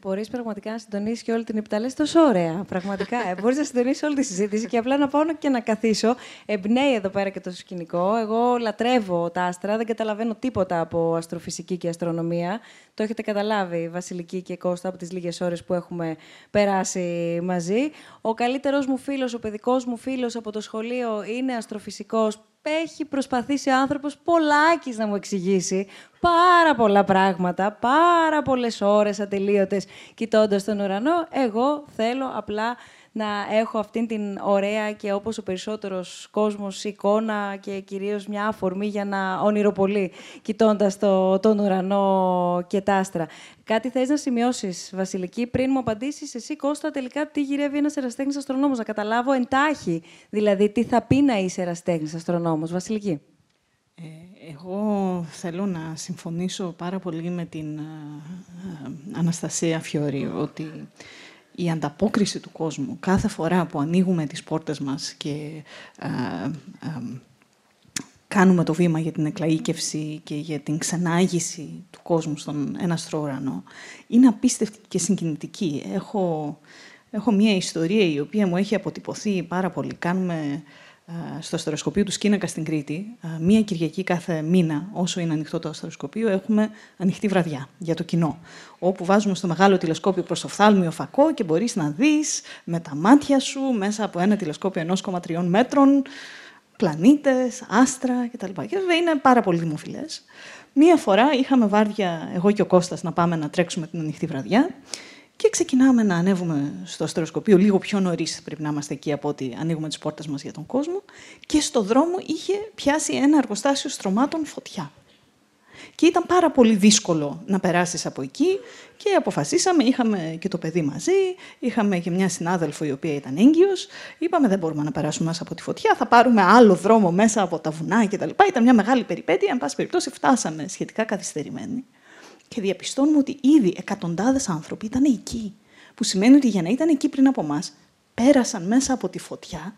Μπορείς πραγματικά να συντονίσεις και όλη την επιταλή τόσο ωραία. Πραγματικά. Ε, Μπορείς να συντονίσεις όλη τη συζήτηση και απλά να πάω και να καθίσω. Εμπνέει εδώ πέρα και το σκηνικό. Εγώ λατρεύω τα άστρα, δεν καταλαβαίνω τίποτα από αστροφυσική και αστρονομία. Το έχετε καταλάβει, Βασιλική και Κώστα, από τις λίγες ώρες που έχουμε περάσει μαζί. Ο καλύτερος μου φίλος, ο παιδικός μου φίλος από το σχολείο είναι αστροφυσικός έχει προσπαθήσει ο άνθρωπος πολλάκις να μου εξηγήσει πάρα πολλά πράγματα, πάρα πολλές ώρες ατελείωτες κοιτώντας τον ουρανό. Εγώ θέλω απλά να έχω αυτήν την ωραία και όπως ο περισσότερος κόσμος εικόνα και κυρίως μια αφορμή για να ονειροπολεί κοιτώντας το, τον ουρανό και τα άστρα. Κάτι θες να σημειώσεις, Βασιλική, πριν μου απαντήσεις εσύ, Κώστα, τελικά τι γυρεύει ένας εραστέχνης αστρονόμος, να καταλάβω εντάχει, δηλαδή τι θα πει να είσαι εραστέχνης αστρονόμος. Βασιλική; Ε, εγώ θέλω να συμφωνήσω πάρα πολύ με την ε, ε, Αναστασία Φιόρη ότι η ανταπόκριση του κόσμου κάθε φορά που ανοίγουμε τις πόρτες μας και ε, ε, κάνουμε το βήμα για την εκλαΐκευση και για την ξενάγηση του κόσμου στον ένα ουρανό, είναι απίστευτη και συγκινητική. Έχω, έχω μία ιστορία η οποία μου έχει αποτυπωθεί πάρα πολύ. Κάνουμε στο αστεροσκοπείο του Σκίνακα στην Κρήτη, μία Κυριακή κάθε μήνα, όσο είναι ανοιχτό το αστεροσκοπείο, έχουμε ανοιχτή βραδιά για το κοινό. Όπου βάζουμε στο μεγάλο τηλεσκόπιο προς οφθάλμιο φακό και μπορείς να δεις με τα μάτια σου μέσα από ένα τηλεσκόπιο 1,3 μέτρων πλανήτες, άστρα κτλ. Και βέβαια είναι πάρα πολύ δημοφιλές. Μία φορά είχαμε βάρδια, εγώ και ο Κώστας, να πάμε να τρέξουμε την ανοιχτή βραδιά και ξεκινάμε να ανέβουμε στο αστεροσκοπείο λίγο πιο νωρίς. Πρέπει να είμαστε εκεί από ότι ανοίγουμε τις πόρτες μας για τον κόσμο. Και στο δρόμο είχε πιάσει ένα εργοστάσιο στρωμάτων φωτιά. Και ήταν πάρα πολύ δύσκολο να περάσεις από εκεί και αποφασίσαμε, είχαμε και το παιδί μαζί, είχαμε και μια συνάδελφο η οποία ήταν έγκυος, είπαμε δεν μπορούμε να περάσουμε μέσα από τη φωτιά, θα πάρουμε άλλο δρόμο μέσα από τα βουνά κτλ. Ήταν μια μεγάλη περιπέτεια, εν πάση περιπτώσει φτάσαμε σχετικά καθυστερημένοι και διαπιστώνουμε ότι ήδη εκατοντάδες άνθρωποι ήταν εκεί. Που σημαίνει ότι για να ήταν εκεί πριν από εμά, πέρασαν μέσα από τη φωτιά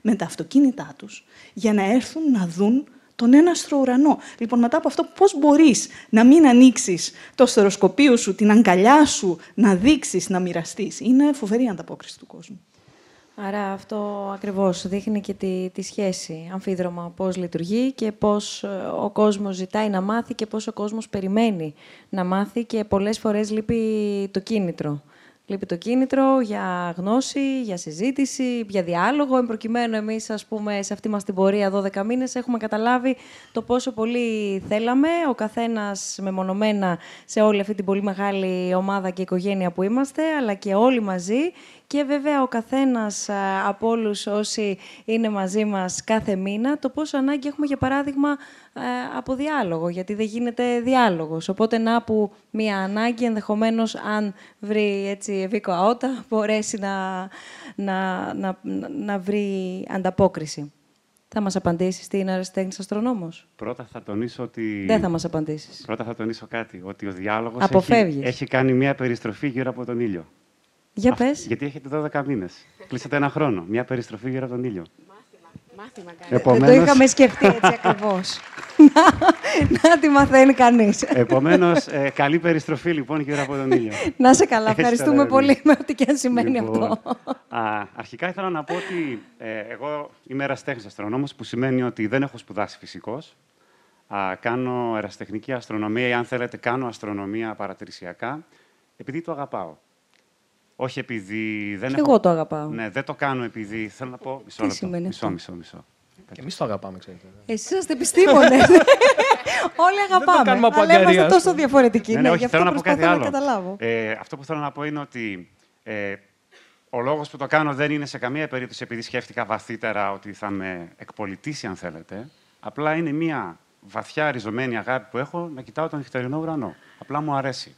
με τα αυτοκίνητά τους για να έρθουν να δουν τον έναστρο ουρανό. Λοιπόν, μετά από αυτό, πώς μπορείς να μην ανοίξεις το στεροσκοπείο σου, την αγκαλιά σου, να δείξεις, να μοιραστείς; Είναι φοβερή ανταπόκριση του κόσμου. Άρα αυτό ακριβώς δείχνει και τη, τη σχέση αμφίδρομα, πώς λειτουργεί και πώς ε, ο κόσμος ζητάει να μάθει και πώς ο κόσμος περιμένει να μάθει και πολλές φορές λείπει το κίνητρο. Λείπει το κίνητρο για γνώση, για συζήτηση, για διάλογο. Εν προκειμένου εμείς, ας πούμε, σε αυτή μας την πορεία 12 μήνες έχουμε καταλάβει το πόσο πολύ θέλαμε, ο καθένας μεμονωμένα σε όλη αυτή την πολύ μεγάλη ομάδα και οικογένεια που είμαστε, αλλά και όλοι μαζί και βέβαια ο καθένας από όλους όσοι είναι μαζί μας κάθε μήνα, το πόσο ανάγκη έχουμε για παράδειγμα από διάλογο, γιατί δεν γίνεται διάλογος. Οπότε να που μία ανάγκη ενδεχομένως αν βρει έτσι ευήκο αότα μπορέσει να, να, να, να βρει ανταπόκριση. Θα μας απαντήσεις τι είναι αριστέχνης αστρονόμος; Πρώτα θα τονίσω ότι... Δεν θα μας απαντήσεις. Πρώτα θα τονίσω κάτι, ότι ο διάλογος έχει, έχει κάνει μια περιστροφή γύρω από τον ήλιο. Για πες. Γιατί έχετε 12 μήνες. Κλείσατε ένα χρόνο. Μια περιστροφή γύρω από τον ήλιο. Μάθημα Επομένως... Δεν το είχαμε σκεφτεί έτσι ακριβώς. να, να τη μαθαίνει κανείς. Επομένως, ε, καλή περιστροφή λοιπόν γύρω από τον ήλιο. να σε καλά. Ευχαριστούμε πολύ με ό,τι και αν σημαίνει λοιπόν, αυτό. Α, αρχικά ήθελα να πω ότι ε, εγώ είμαι εραστέχνης αστρονόμος, που σημαίνει ότι δεν έχω σπουδάσει φυσικός. κάνω εραστεχνική αστρονομία ή αν θέλετε κάνω αστρονομία παρατηρησιακά, επειδή το αγαπάω. Όχι επειδή δεν και έχω... εγώ το αγαπάω. Ναι, δεν το κάνω επειδή... Θέλω να πω... Μισό λεπτό. Μισό, μισό, μισό. Και εμείς το αγαπάμε, ξέρετε. Εσείς είστε επιστήμονες. Όλοι αγαπάμε. Δεν το αλλά είμαστε τόσο διαφορετικοί. Ναι, ναι, όχι, γι' αυτό θέλω να πω κάτι άλλο. καταλάβω. Ε, αυτό που θέλω να πω είναι ότι ε, ο λόγος που το κάνω δεν είναι σε καμία περίπτωση επειδή σκέφτηκα βαθύτερα ότι θα με εκπολιτήσει, αν θέλετε. Απλά είναι μια βαθιά ριζωμένη αγάπη που έχω να κοιτάω τον νυχτερινό ουρανό. Απλά μου αρέσει.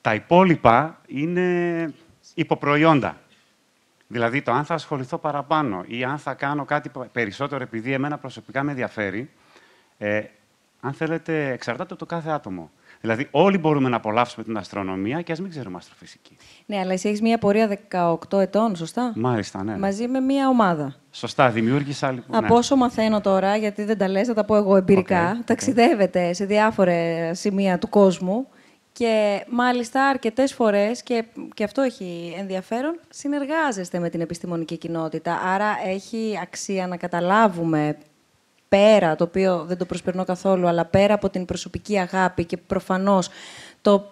Τα υπόλοιπα είναι υποπροϊόντα. Δηλαδή, το αν θα ασχοληθώ παραπάνω ή αν θα κάνω κάτι περισσότερο επειδή εμένα προσωπικά με ενδιαφέρει, ε, αν θέλετε, εξαρτάται από το κάθε άτομο. Δηλαδή, όλοι μπορούμε να απολαύσουμε την αστρονομία και ας μην ξέρουμε αστροφυσική. Ναι, αλλά εσύ έχεις μία πορεία 18 ετών, σωστά; Μάλιστα, ναι. ναι. Μαζί με μία ομάδα. Σωστά, δημιούργησα λοιπόν. Από ναι. όσο μαθαίνω τώρα, γιατί δεν τα λες, θα τα πω εγώ εμπειρικά, okay, ταξιδεύετε σε διάφορα σημεία του κόσμου και μάλιστα αρκετές φορές, και, και αυτό έχει ενδιαφέρον, συνεργάζεστε με την επιστημονική κοινότητα. Άρα έχει αξία να καταλάβουμε πέρα, το οποίο δεν το προσπερνώ καθόλου, αλλά πέρα από την προσωπική αγάπη και προφανώς το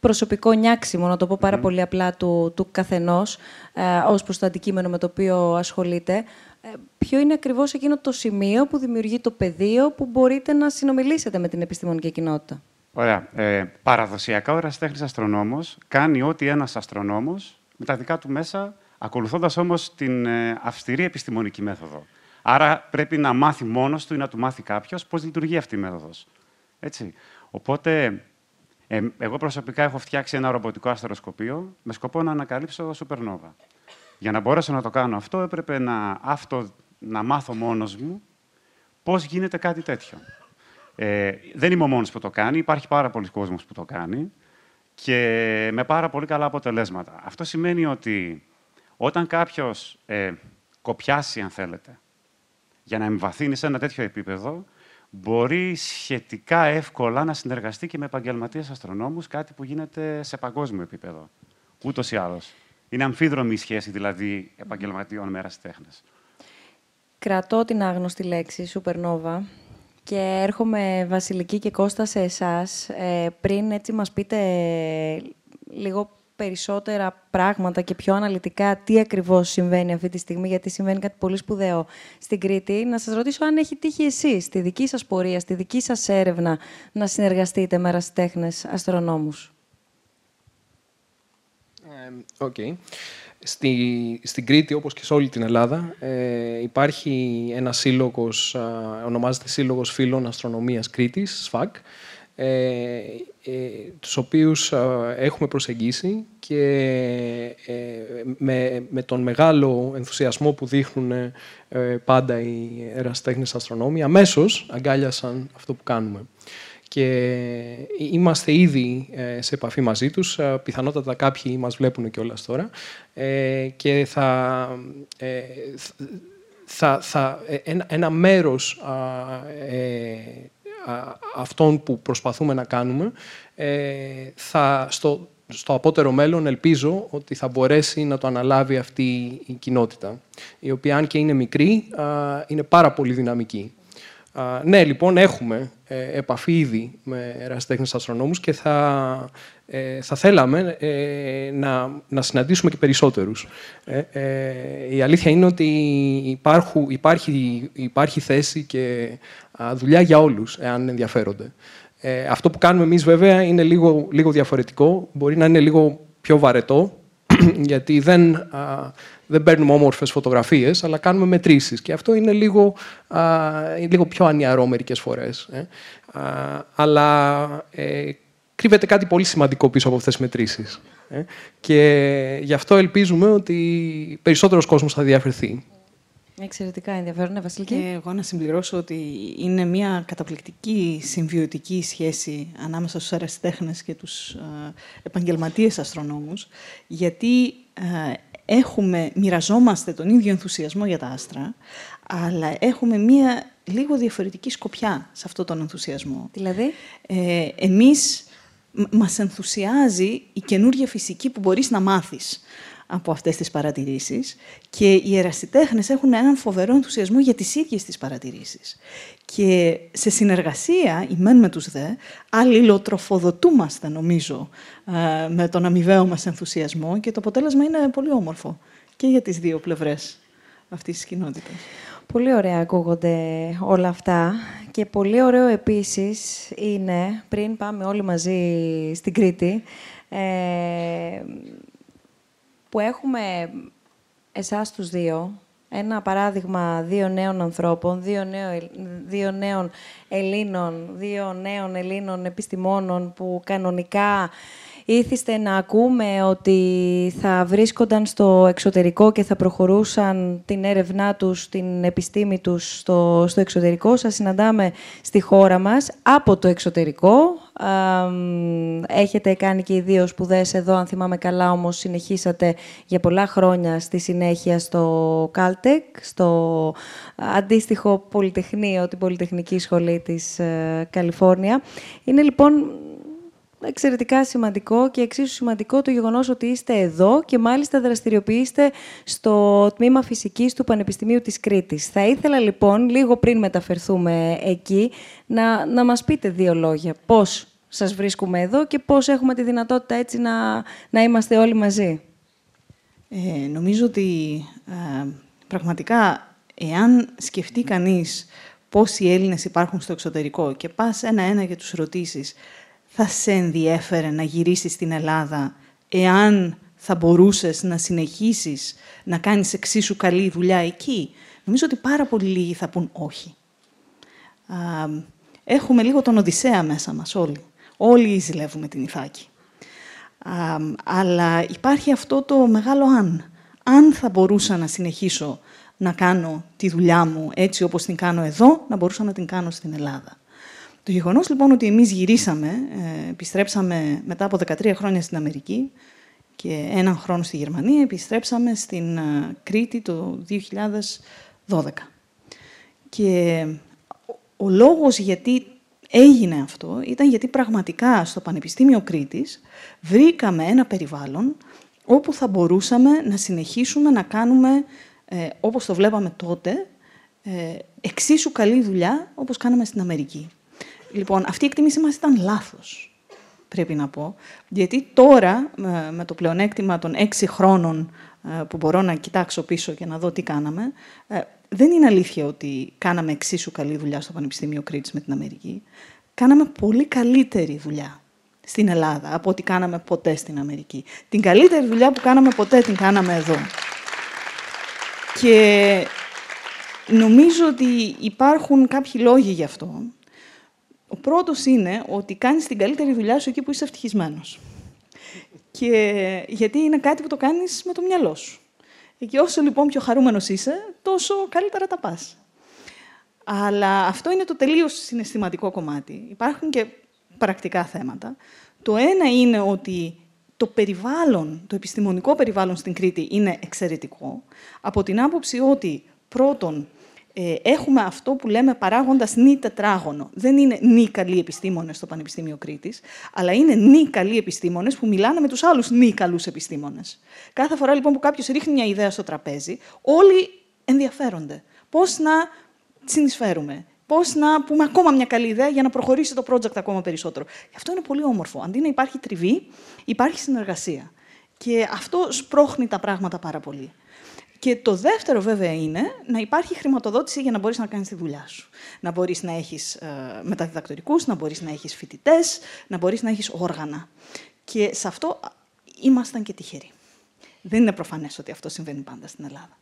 προσωπικό νιάξιμο, να το πω πάρα πολύ απλά, του, του καθενός, ε, ως προς το αντικείμενο με το οποίο ασχολείται, ε, ποιο είναι ακριβώς εκείνο το σημείο που δημιουργεί το πεδίο που μπορείτε να συνομιλήσετε με την επιστημονική κοινότητα; Ωραία. Ε, παραδοσιακά ο ερασιτέχνης αστρονόμος κάνει ό,τι ένας αστρονόμος με τα δικά του μέσα, ακολουθώντας όμως την ε, αυστηρή επιστημονική μέθοδο. Άρα πρέπει να μάθει μόνος του ή να του μάθει κάποιος πώς λειτουργεί αυτή η μέθοδος. Έτσι. Οπότε, ε, εγώ προσωπικά έχω φτιάξει ένα ρομποτικό αστεροσκοπείο με σκοπό να ανακαλύψω σούπερνόβα. Για να μπορέσω να το κάνω αυτό, έπρεπε να, αυτό, να μάθω μόνος μου πώς γίνεται κάτι τέτοιο. Ε, δεν είμαι ο μόνος που το κάνει, υπάρχει πάρα πολλοί κόσμος που το κάνει και με πάρα πολύ καλά αποτελέσματα. Αυτό σημαίνει ότι όταν κάποιος ε, κοπιάσει, αν θέλετε, για να εμβαθύνει σε ένα τέτοιο επίπεδο, μπορεί σχετικά εύκολα να συνεργαστεί και με επαγγελματίες αστρονόμους, κάτι που γίνεται σε παγκόσμιο επίπεδο. Ούτως ή άλλως. Είναι αμφίδρομη η σχέση, δηλαδή, επαγγελματιών με ερασιτέχνες. Κρατώ την άγνωστη λέξη, supernova, και έρχομαι Βασιλική και Κώστα σε εσάς. Ε, πριν έτσι μας πείτε λίγο περισσότερα πράγματα και πιο αναλυτικά τι ακριβώς συμβαίνει αυτή τη στιγμή, γιατί συμβαίνει κάτι πολύ σπουδαίο στην Κρήτη. Να σας ρωτήσω αν έχει τύχει εσείς, στη δική σας πορεία, στη δική σας έρευνα, να συνεργαστείτε με ερασιτέχνες αστρονόμους. OK. okay. Στη, στην Κρήτη, όπως και σε όλη την Ελλάδα, ε, υπάρχει ένα σύλλογος, ονομάζεται Σύλλογος Φίλων Αστρονομίας Κρήτης, ΣΦΑΚ, ε, ε, τους οποίους έχουμε προσεγγίσει και ε, με, με τον μεγάλο ενθουσιασμό που δείχνουν ε, πάντα οι εραστέχνες αστρονόμοι, αμέσως αγκάλιασαν αυτό που κάνουμε και είμαστε ήδη ε, σε επαφή μαζί τους. Ε, πιθανότατα κάποιοι μας βλέπουν και όλα τώρα. Ε, και θα, θα, θα, ε, ένα, ένα μέρος ε, αυτών που προσπαθούμε να κάνουμε θα, στο, στο απότερο μέλλον ελπίζω ότι θα μπορέσει να το αναλάβει αυτή η κοινότητα, η οποία αν και είναι μικρή, είναι πάρα πολύ δυναμική. Ναι, λοιπόν, έχουμε ε, επαφή ήδη με ερασιτέχνες αστρονόμους και θα, ε, θα θέλαμε ε, να, να συναντήσουμε και περισσότερους. η αλήθεια είναι ότι υπάρχου, υπάρχει, υπάρχει θέση και δουλειά για όλους, εάν ενδιαφέρονται. αυτό που κάνουμε εμείς, βέβαια, είναι λίγο, λίγο διαφορετικό. Μπορεί να είναι λίγο πιο βαρετό, γιατί δεν δεν παίρνουμε όμορφες φωτογραφίες, αλλά κάνουμε μετρήσεις. Και αυτό είναι λίγο, α, λίγο πιο ανιαρό μερικές φορές. Ε. αλλά ε, κρύβεται κάτι πολύ σημαντικό πίσω από αυτές τις μετρήσεις. Ε. Και γι' αυτό ελπίζουμε ότι περισσότερος κόσμος θα διαφερθεί. Εξαιρετικά ενδιαφέρον, ναι, Βασιλική. Και εγώ να συμπληρώσω ότι είναι μια καταπληκτική συμβιωτική σχέση ανάμεσα στους αεραστέχνες και τους ε, επαγγελματίες αστρονόμους, γιατί ε, έχουμε, μοιραζόμαστε τον ίδιο ενθουσιασμό για τα άστρα, αλλά έχουμε μία λίγο διαφορετική σκοπιά σε αυτόν τον ενθουσιασμό. Δηλαδή; Ε, εμείς μας ενθουσιάζει η καινούργια φυσική που μπορείς να μάθεις από αυτές τις παρατηρήσεις και οι ερασιτέχνες έχουν έναν φοβερό ενθουσιασμό για τις ίδιες τις παρατηρήσεις. Και σε συνεργασία, η μεν με τους δε, αλληλοτροφοδοτούμαστε νομίζω με τον αμοιβαίο μας ενθουσιασμό και το αποτέλεσμα είναι πολύ όμορφο και για τις δύο πλευρές αυτής της κοινότητας. Πολύ ωραία ακούγονται όλα αυτά και πολύ ωραίο επίσης είναι, πριν πάμε όλοι μαζί στην Κρήτη, ε, που έχουμε εσάς τους δύο, ένα παράδειγμα δύο νέων ανθρώπων, δύο, νέο, δύο νέων Ελλήνων, δύο νέων Ελλήνων επιστημόνων που κανονικά ήθιστε να ακούμε ότι θα βρίσκονταν στο εξωτερικό και θα προχωρούσαν την έρευνά τους, την επιστήμη τους στο, στο εξωτερικό. Σας συναντάμε στη χώρα μας από το εξωτερικό. Έχετε κάνει και οι δύο σπουδές εδώ, αν θυμάμαι καλά, όμως συνεχίσατε για πολλά χρόνια στη συνέχεια στο Caltech, στο αντίστοιχο Πολυτεχνείο, την Πολυτεχνική Σχολή της ε, Καλιφόρνια. Είναι λοιπόν εξαιρετικά σημαντικό και εξίσου σημαντικό το γεγονός ότι είστε εδώ και μάλιστα δραστηριοποιείστε στο τμήμα φυσικής του Πανεπιστημίου της Κρήτης. Θα ήθελα λοιπόν, λίγο πριν μεταφερθούμε εκεί, να, να μας πείτε δύο λόγια. Πώς σας βρίσκουμε εδώ και πώς έχουμε τη δυνατότητα έτσι να, να είμαστε όλοι μαζί; Ε, νομίζω ότι ε, πραγματικά, εάν σκεφτεί κανείς πόσοι Έλληνες υπάρχουν στο εξωτερικό και πας ένα-ένα και τους ρωτήσεις θα σε ενδιέφερε να γυρίσεις στην Ελλάδα εάν θα μπορούσες να συνεχίσεις να κάνεις εξίσου καλή δουλειά εκεί; Νομίζω ότι πάρα πολύ λίγοι θα πούν όχι. Έχουμε λίγο τον Οδυσσέα μέσα μας όλοι. Όλοι ζηλεύουμε την Ιθάκη. αλλά υπάρχει αυτό το μεγάλο αν. Αν θα μπορούσα να συνεχίσω να κάνω τη δουλειά μου έτσι όπως την κάνω εδώ, να μπορούσα να την κάνω στην Ελλάδα. Το γεγονός λοιπόν ότι εμείς γυρίσαμε, ε, επιστρέψαμε μετά από 13 χρόνια στην Αμερική και έναν χρόνο στη Γερμανία, επιστρέψαμε στην ε, Κρήτη το 2012. Και ο λόγος γιατί έγινε αυτό ήταν γιατί πραγματικά στο Πανεπιστήμιο Κρήτης βρήκαμε ένα περιβάλλον όπου θα μπορούσαμε να συνεχίσουμε να κάνουμε, ε, όπως το βλέπαμε τότε, ε, εξίσου καλή δουλειά όπως κάναμε στην Αμερική. Λοιπόν, αυτή η εκτίμηση μας ήταν λάθος, πρέπει να πω. Γιατί τώρα, με το πλεονέκτημα των έξι χρόνων ε, που μπορώ να κοιτάξω πίσω και να δω τι κάναμε, ε, δεν είναι αλήθεια ότι κάναμε εξίσου καλή δουλειά στο Πανεπιστήμιο Κρήτης με την Αμερική. Κάναμε πολύ καλύτερη δουλειά στην Ελλάδα από ό,τι κάναμε ποτέ στην Αμερική. Την καλύτερη δουλειά που κάναμε ποτέ την κάναμε εδώ. Και νομίζω ότι υπάρχουν κάποιοι λόγοι γι' αυτό. Ο πρώτος είναι ότι κάνεις την καλύτερη δουλειά σου εκεί που είσαι ευτυχισμένος. Και γιατί είναι κάτι που το κάνεις με το μυαλό σου. Και όσο λοιπόν πιο χαρούμενος είσαι, τόσο καλύτερα τα πας. Αλλά αυτό είναι το τελείως συναισθηματικό κομμάτι. Υπάρχουν και πρακτικά θέματα. Το ένα είναι ότι το περιβάλλον, το επιστημονικό περιβάλλον στην Κρήτη είναι εξαιρετικό, από την άποψη ότι Πρώτον, ε, έχουμε αυτό που λέμε παράγοντας νη τετράγωνο. Δεν είναι νη καλοί επιστήμονες στο Πανεπιστήμιο Κρήτης, αλλά είναι νη καλοί επιστήμονες που μιλάνε με τους άλλους νη καλούς επιστήμονες. Κάθε φορά λοιπόν που κάποιος ρίχνει μια ιδέα στο τραπέζι, όλοι ενδιαφέρονται. Πώς να συνεισφέρουμε, πώς να πούμε ακόμα μια καλή ιδέα για να προχωρήσει το project ακόμα περισσότερο. Και αυτό είναι πολύ όμορφο. Αντί να υπάρχει τριβή, υπάρχει συνεργασία. Και αυτό σπρώχνει τα πράγματα πάρα πολύ. Και το δεύτερο βέβαια είναι να υπάρχει χρηματοδότηση για να μπορείς να κάνεις τη δουλειά σου. Να μπορείς να έχεις ε, μεταδιδακτορικούς, να μπορείς να έχεις φοιτητές, να μπορείς να έχεις όργανα. Και σε αυτό ήμασταν και τυχεροί. Δεν είναι προφανές ότι αυτό συμβαίνει πάντα στην Ελλάδα.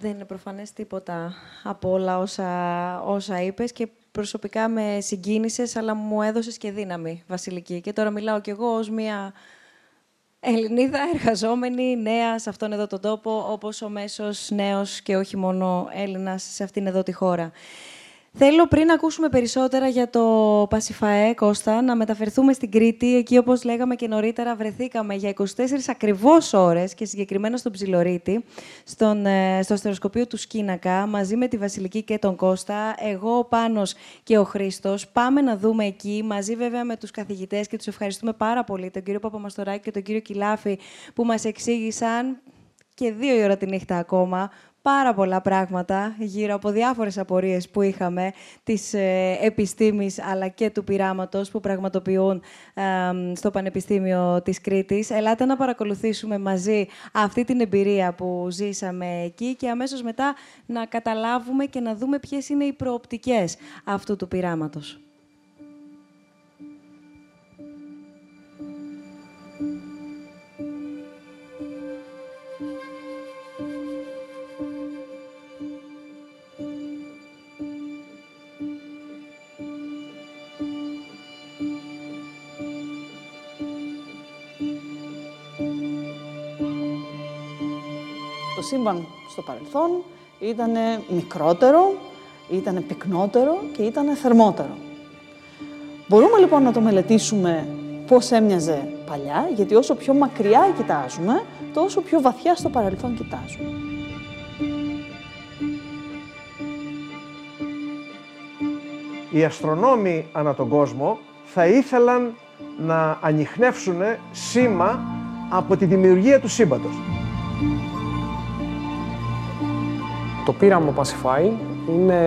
Δεν είναι προφανές τίποτα από όλα όσα, όσα είπες και προσωπικά με συγκίνησες, αλλά μου έδωσες και δύναμη, Βασιλική. Και τώρα μιλάω κι εγώ ως μια Ελληνίδα εργαζόμενη, νέα σε αυτόν εδώ τον τόπο, όπως ο μέσος νέος και όχι μόνο Έλληνας σε αυτήν εδώ τη χώρα. Θέλω πριν ακούσουμε περισσότερα για το Πασιφαέ, Κώστα, να μεταφερθούμε στην Κρήτη. Εκεί, όπως λέγαμε και νωρίτερα, βρεθήκαμε για 24 ακριβώς ώρες και συγκεκριμένα στον Ψιλορίτη, στον, ε, στο αστεροσκοπείο του Σκίνακα, μαζί με τη Βασιλική και τον Κώστα, εγώ, ο Πάνος και ο Χρήστος. Πάμε να δούμε εκεί, μαζί βέβαια με τους καθηγητές και τους ευχαριστούμε πάρα πολύ, τον κύριο Παπαμαστοράκη και τον κύριο Κιλάφη, που μας εξήγησαν και δύο η ώρα τη νύχτα ακόμα πάρα πολλά πράγματα γύρω από διάφορες απορίες που είχαμε της ε, επιστήμης αλλά και του πειράματος που πραγματοποιούν στο Πανεπιστήμιο της Κρήτης. Ελάτε να παρακολουθήσουμε μαζί αυτή την εμπειρία που ζήσαμε εκεί και αμέσως μετά να καταλάβουμε και να δούμε ποιες είναι οι προοπτικές αυτού του πειράματος. Σύμπαν στο παρελθόν ήταν μικρότερο, ήταν πυκνότερο και ήταν θερμότερο. Μπορούμε λοιπόν να το μελετήσουμε πώς έμοιαζε παλιά, γιατί όσο πιο μακριά κοιτάζουμε, τόσο πιο βαθιά στο παρελθόν κοιτάζουμε. Οι αστρονόμοι ανά τον κόσμο θα ήθελαν να ανοιχνεύσουν σήμα από τη δημιουργία του σύμπαντος. Το πείραμα Pacify είναι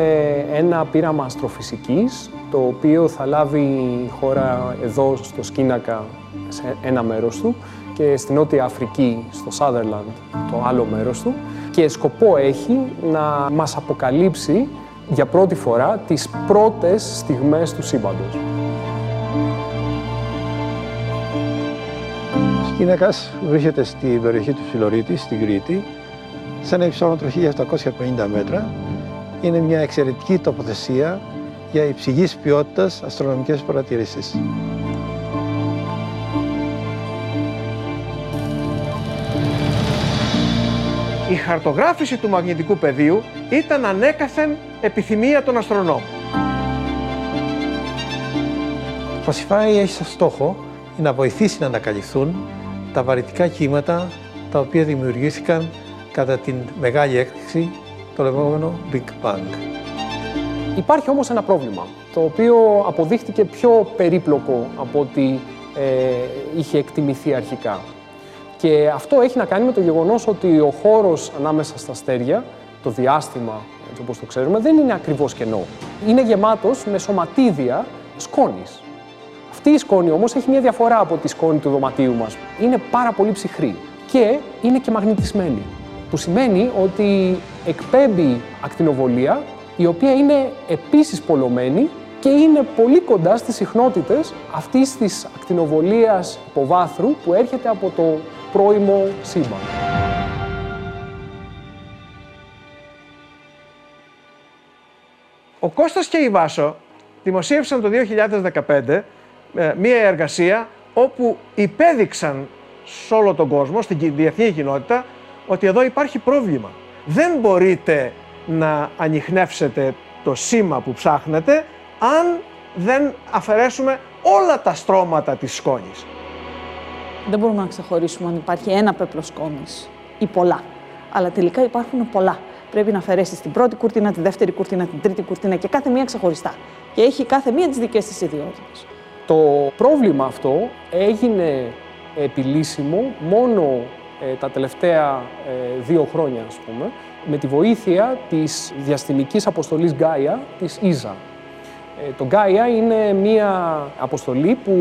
ένα πείραμα αστροφυσικής, το οποίο θα λάβει χώρα εδώ στο Σκίνακα, σε ένα μέρος του, και στην Νότια Αφρική, στο Sutherland, το άλλο μέρος του. Και σκοπό έχει να μας αποκαλύψει για πρώτη φορά τις πρώτες στιγμές του σύμπαντος. Ο Σκίνακας βρίσκεται στην περιοχή του Φιλωρίτης, στην Κρήτη, σε ένα υψόμετρο 1750 μέτρα. Είναι μια εξαιρετική τοποθεσία για υψηλής ποιότητας αστρονομικές παρατηρήσεις. Η χαρτογράφηση του μαγνητικού πεδίου ήταν ανέκαθεν επιθυμία των αστρονόμων. Το Πασιφάι έχεις σαν στόχο να βοηθήσει να ανακαλυφθούν τα βαρυτικά κύματα τα οποία δημιουργήθηκαν κατά την μεγάλη έκρηξη, το λεγόμενο Big Bang. Υπάρχει όμως ένα πρόβλημα, το οποίο αποδείχτηκε πιο περίπλοκο από ό,τι ε, είχε εκτιμηθεί αρχικά. Και αυτό έχει να κάνει με το γεγονός ότι ο χώρος ανάμεσα στα αστέρια, το διάστημα, έτσι όπως το ξέρουμε, δεν είναι ακριβώς κενό. Είναι γεμάτος με σωματίδια σκόνης. Αυτή η σκόνη όμως έχει μια διαφορά από τη σκόνη του δωματίου μας. Είναι πάρα πολύ ψυχρή και είναι και μαγνητισμένη που σημαίνει ότι εκπέμπει ακτινοβολία η οποία είναι επίσης πολλωμένη και είναι πολύ κοντά στις συχνότητες αυτής της ακτινοβολίας υποβάθρου που έρχεται από το πρώιμο σύμπαν. Ο Κώστας και η Βάσο δημοσίευσαν το 2015 ε, μία εργασία όπου υπέδειξαν σε όλο τον κόσμο, στην διεθνή κοινότητα, ότι εδώ υπάρχει πρόβλημα. Δεν μπορείτε να ανοιχνεύσετε το σήμα που ψάχνετε αν δεν αφαιρέσουμε όλα τα στρώματα της σκόνης. Δεν μπορούμε να ξεχωρίσουμε αν υπάρχει ένα πέπλο σκόνης ή πολλά. Αλλά τελικά υπάρχουν πολλά. πρέπει να αφαιρέσεις την πρώτη κουρτίνα, τη δεύτερη κουρτίνα, την τρίτη κουρτίνα και κάθε μία ξεχωριστά. Και έχει κάθε μία τις δικές της ιδιότητες. Το πρόβλημα αυτό έγινε επιλύσιμο μόνο ε, τα τελευταία ε, δύο χρόνια, ας πούμε, με τη βοήθεια της διαστημικής αποστολής Γκάια, της ΙΖΑ. Ε, το Γκάια είναι μία αποστολή που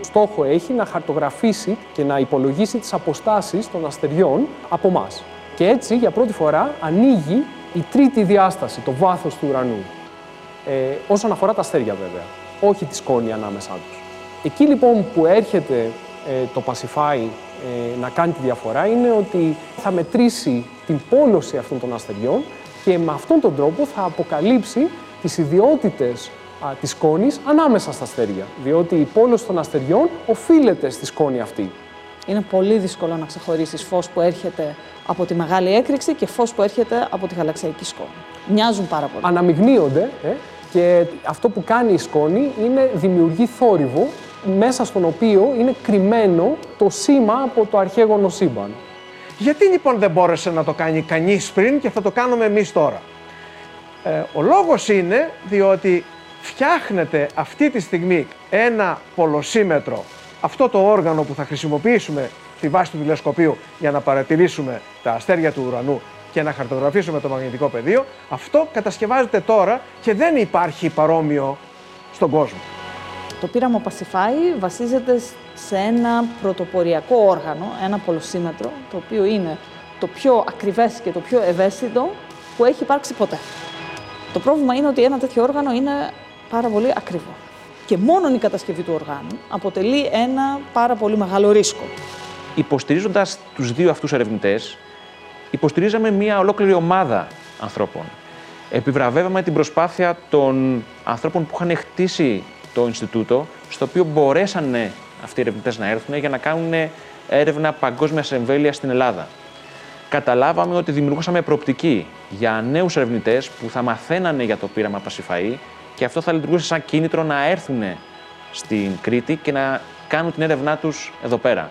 στόχο έχει να χαρτογραφήσει και να υπολογίσει τις αποστάσεις των αστεριών από εμάς. Και έτσι, για πρώτη φορά, ανοίγει η τρίτη διάσταση, το βάθος του ουρανού. Ε, όσον αφορά τα αστέρια, βέβαια. Όχι τη σκόνη ανάμεσά τους. Εκεί, λοιπόν, που έρχεται ε, το Pacify ε, να κάνει τη διαφορά είναι ότι θα μετρήσει την πόλωση αυτών των αστεριών και με αυτόν τον τρόπο θα αποκαλύψει τις ιδιότητες α, της σκόνης ανάμεσα στα αστέρια. Διότι η πόλωση των αστεριών οφείλεται στη σκόνη αυτή. Είναι πολύ δύσκολο να ξεχωρίσεις φως που έρχεται από τη μεγάλη έκρηξη και φως που έρχεται από τη γαλαξιακή σκόνη. Μοιάζουν πάρα πολύ. Αναμειγνύονται ε, και αυτό που κάνει η σκόνη είναι δημιουργεί θόρυβο μέσα στον οποίο είναι κρυμμένο το σήμα από το αρχαίγωνο σύμπαν. Γιατί λοιπόν δεν μπόρεσε να το κάνει κανείς πριν και θα το κάνουμε εμείς τώρα; Ε, ο λόγος είναι διότι φτιάχνεται αυτή τη στιγμή ένα πολλοσύμετρο, αυτό το όργανο που θα χρησιμοποιήσουμε στη βάση του τηλεσκοπίου για να παρατηρήσουμε τα αστέρια του ουρανού και να χαρτογραφήσουμε το μαγνητικό πεδίο, αυτό κατασκευάζεται τώρα και δεν υπάρχει παρόμοιο στον κόσμο. Το πείραμα Pacify βασίζεται σε ένα πρωτοποριακό όργανο, ένα πολλοσύμετρο, το οποίο είναι το πιο ακριβές και το πιο ευαίσθητο που έχει υπάρξει ποτέ. Το πρόβλημα είναι ότι ένα τέτοιο όργανο είναι πάρα πολύ ακριβό. Και μόνο η κατασκευή του οργάνου αποτελεί ένα πάρα πολύ μεγάλο ρίσκο. Υποστηρίζοντας τους δύο αυτούς ερευνητές, υποστηρίζαμε μια ολόκληρη ομάδα ανθρώπων. Επιβραβεύαμε την προσπάθεια των ανθρώπων που είχαν χτίσει το Ινστιτούτο, στο οποίο μπορέσανε αυτοί οι ερευνητές να έρθουν για να κάνουν έρευνα παγκόσμιας εμβέλειας στην Ελλάδα. Καταλάβαμε ότι δημιουργούσαμε προοπτική για νέους ερευνητές που θα μαθαίνανε για το πείραμα Πασιφαή και αυτό θα λειτουργούσε σαν κίνητρο να έρθουν στην Κρήτη και να κάνουν την έρευνά τους εδώ πέρα.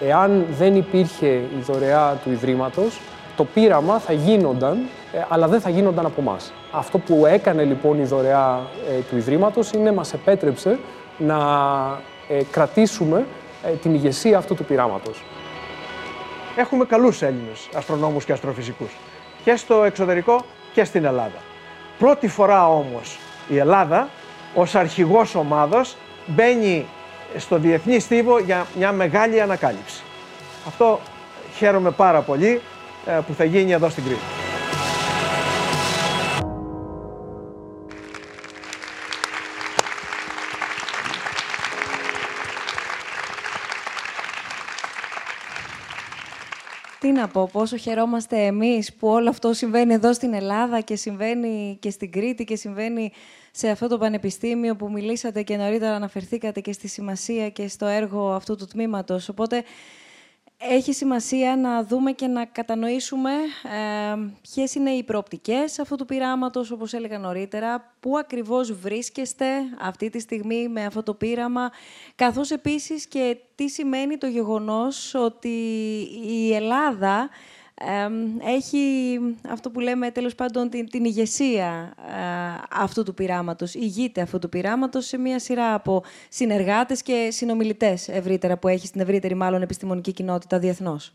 Εάν δεν υπήρχε η δωρεά του Ιδρύματος, το πείραμα θα γίνονταν, ε, αλλά δεν θα γίνονταν από εμάς. Αυτό που έκανε λοιπόν η δωρεά ε, του Ιδρύματος είναι μας επέτρεψε να ε, κρατήσουμε την ηγεσία αυτού του πειράματος. Έχουμε καλούς Έλληνες αστρονόμους και αστροφυσικούς και στο εξωτερικό και στην Ελλάδα. Πρώτη φορά όμως η Ελλάδα ως αρχηγός ομάδος μπαίνει στο διεθνή στίβο για μια μεγάλη ανακάλυψη. Αυτό χαίρομαι πάρα πολύ που θα γίνει εδώ στην Κρήτη. Να πω, πόσο χαιρόμαστε εμείς που όλο αυτό συμβαίνει εδώ στην Ελλάδα και συμβαίνει και στην Κρήτη και συμβαίνει σε αυτό το πανεπιστήμιο που μιλήσατε και νωρίτερα αναφερθήκατε και στη σημασία και στο έργο αυτού του τμήματος. Οπότε έχει σημασία να δούμε και να κατανοήσουμε ε, ποιες είναι οι προοπτικές αυτού του πειράματος, όπως έλεγα νωρίτερα, πού ακριβώς βρίσκεστε αυτή τη στιγμή με αυτό το πείραμα, καθώς επίσης και τι σημαίνει το γεγονός ότι η Ελλάδα έχει αυτό που λέμε τέλος πάντων την, την ηγεσία ε, αυτού του πειράματος, ηγείται αυτού του πειράματος σε μια σειρά από συνεργάτες και συνομιλητές ευρύτερα που έχει στην ευρύτερη μάλλον επιστημονική κοινότητα διεθνώς.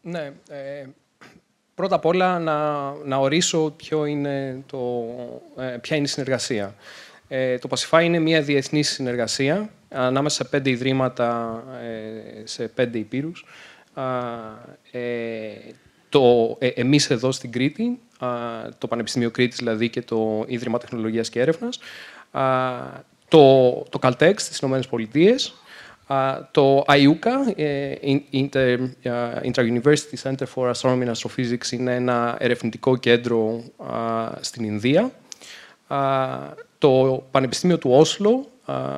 Ναι, ε, πρώτα απ' όλα να, να ορίσω ποιο είναι το, ε, ποια είναι η συνεργασία. Ε, το Pacify είναι μια διεθνής συνεργασία ανάμεσα σε πέντε ιδρύματα ε, σε πέντε υπήρους ε, το, ε, εμείς εδώ στην Κρήτη, το Πανεπιστήμιο Κρήτης δηλαδή και το Ίδρυμα Τεχνολογίας και Έρευνας, το, το Caltex στις Ηνωμένες Πολιτείες, το IUCA, ε, Inter, Inter-University Center for Astronomy and Astrophysics, είναι ένα ερευνητικό κέντρο στην Ινδία. Το Πανεπιστήμιο του Όσλο,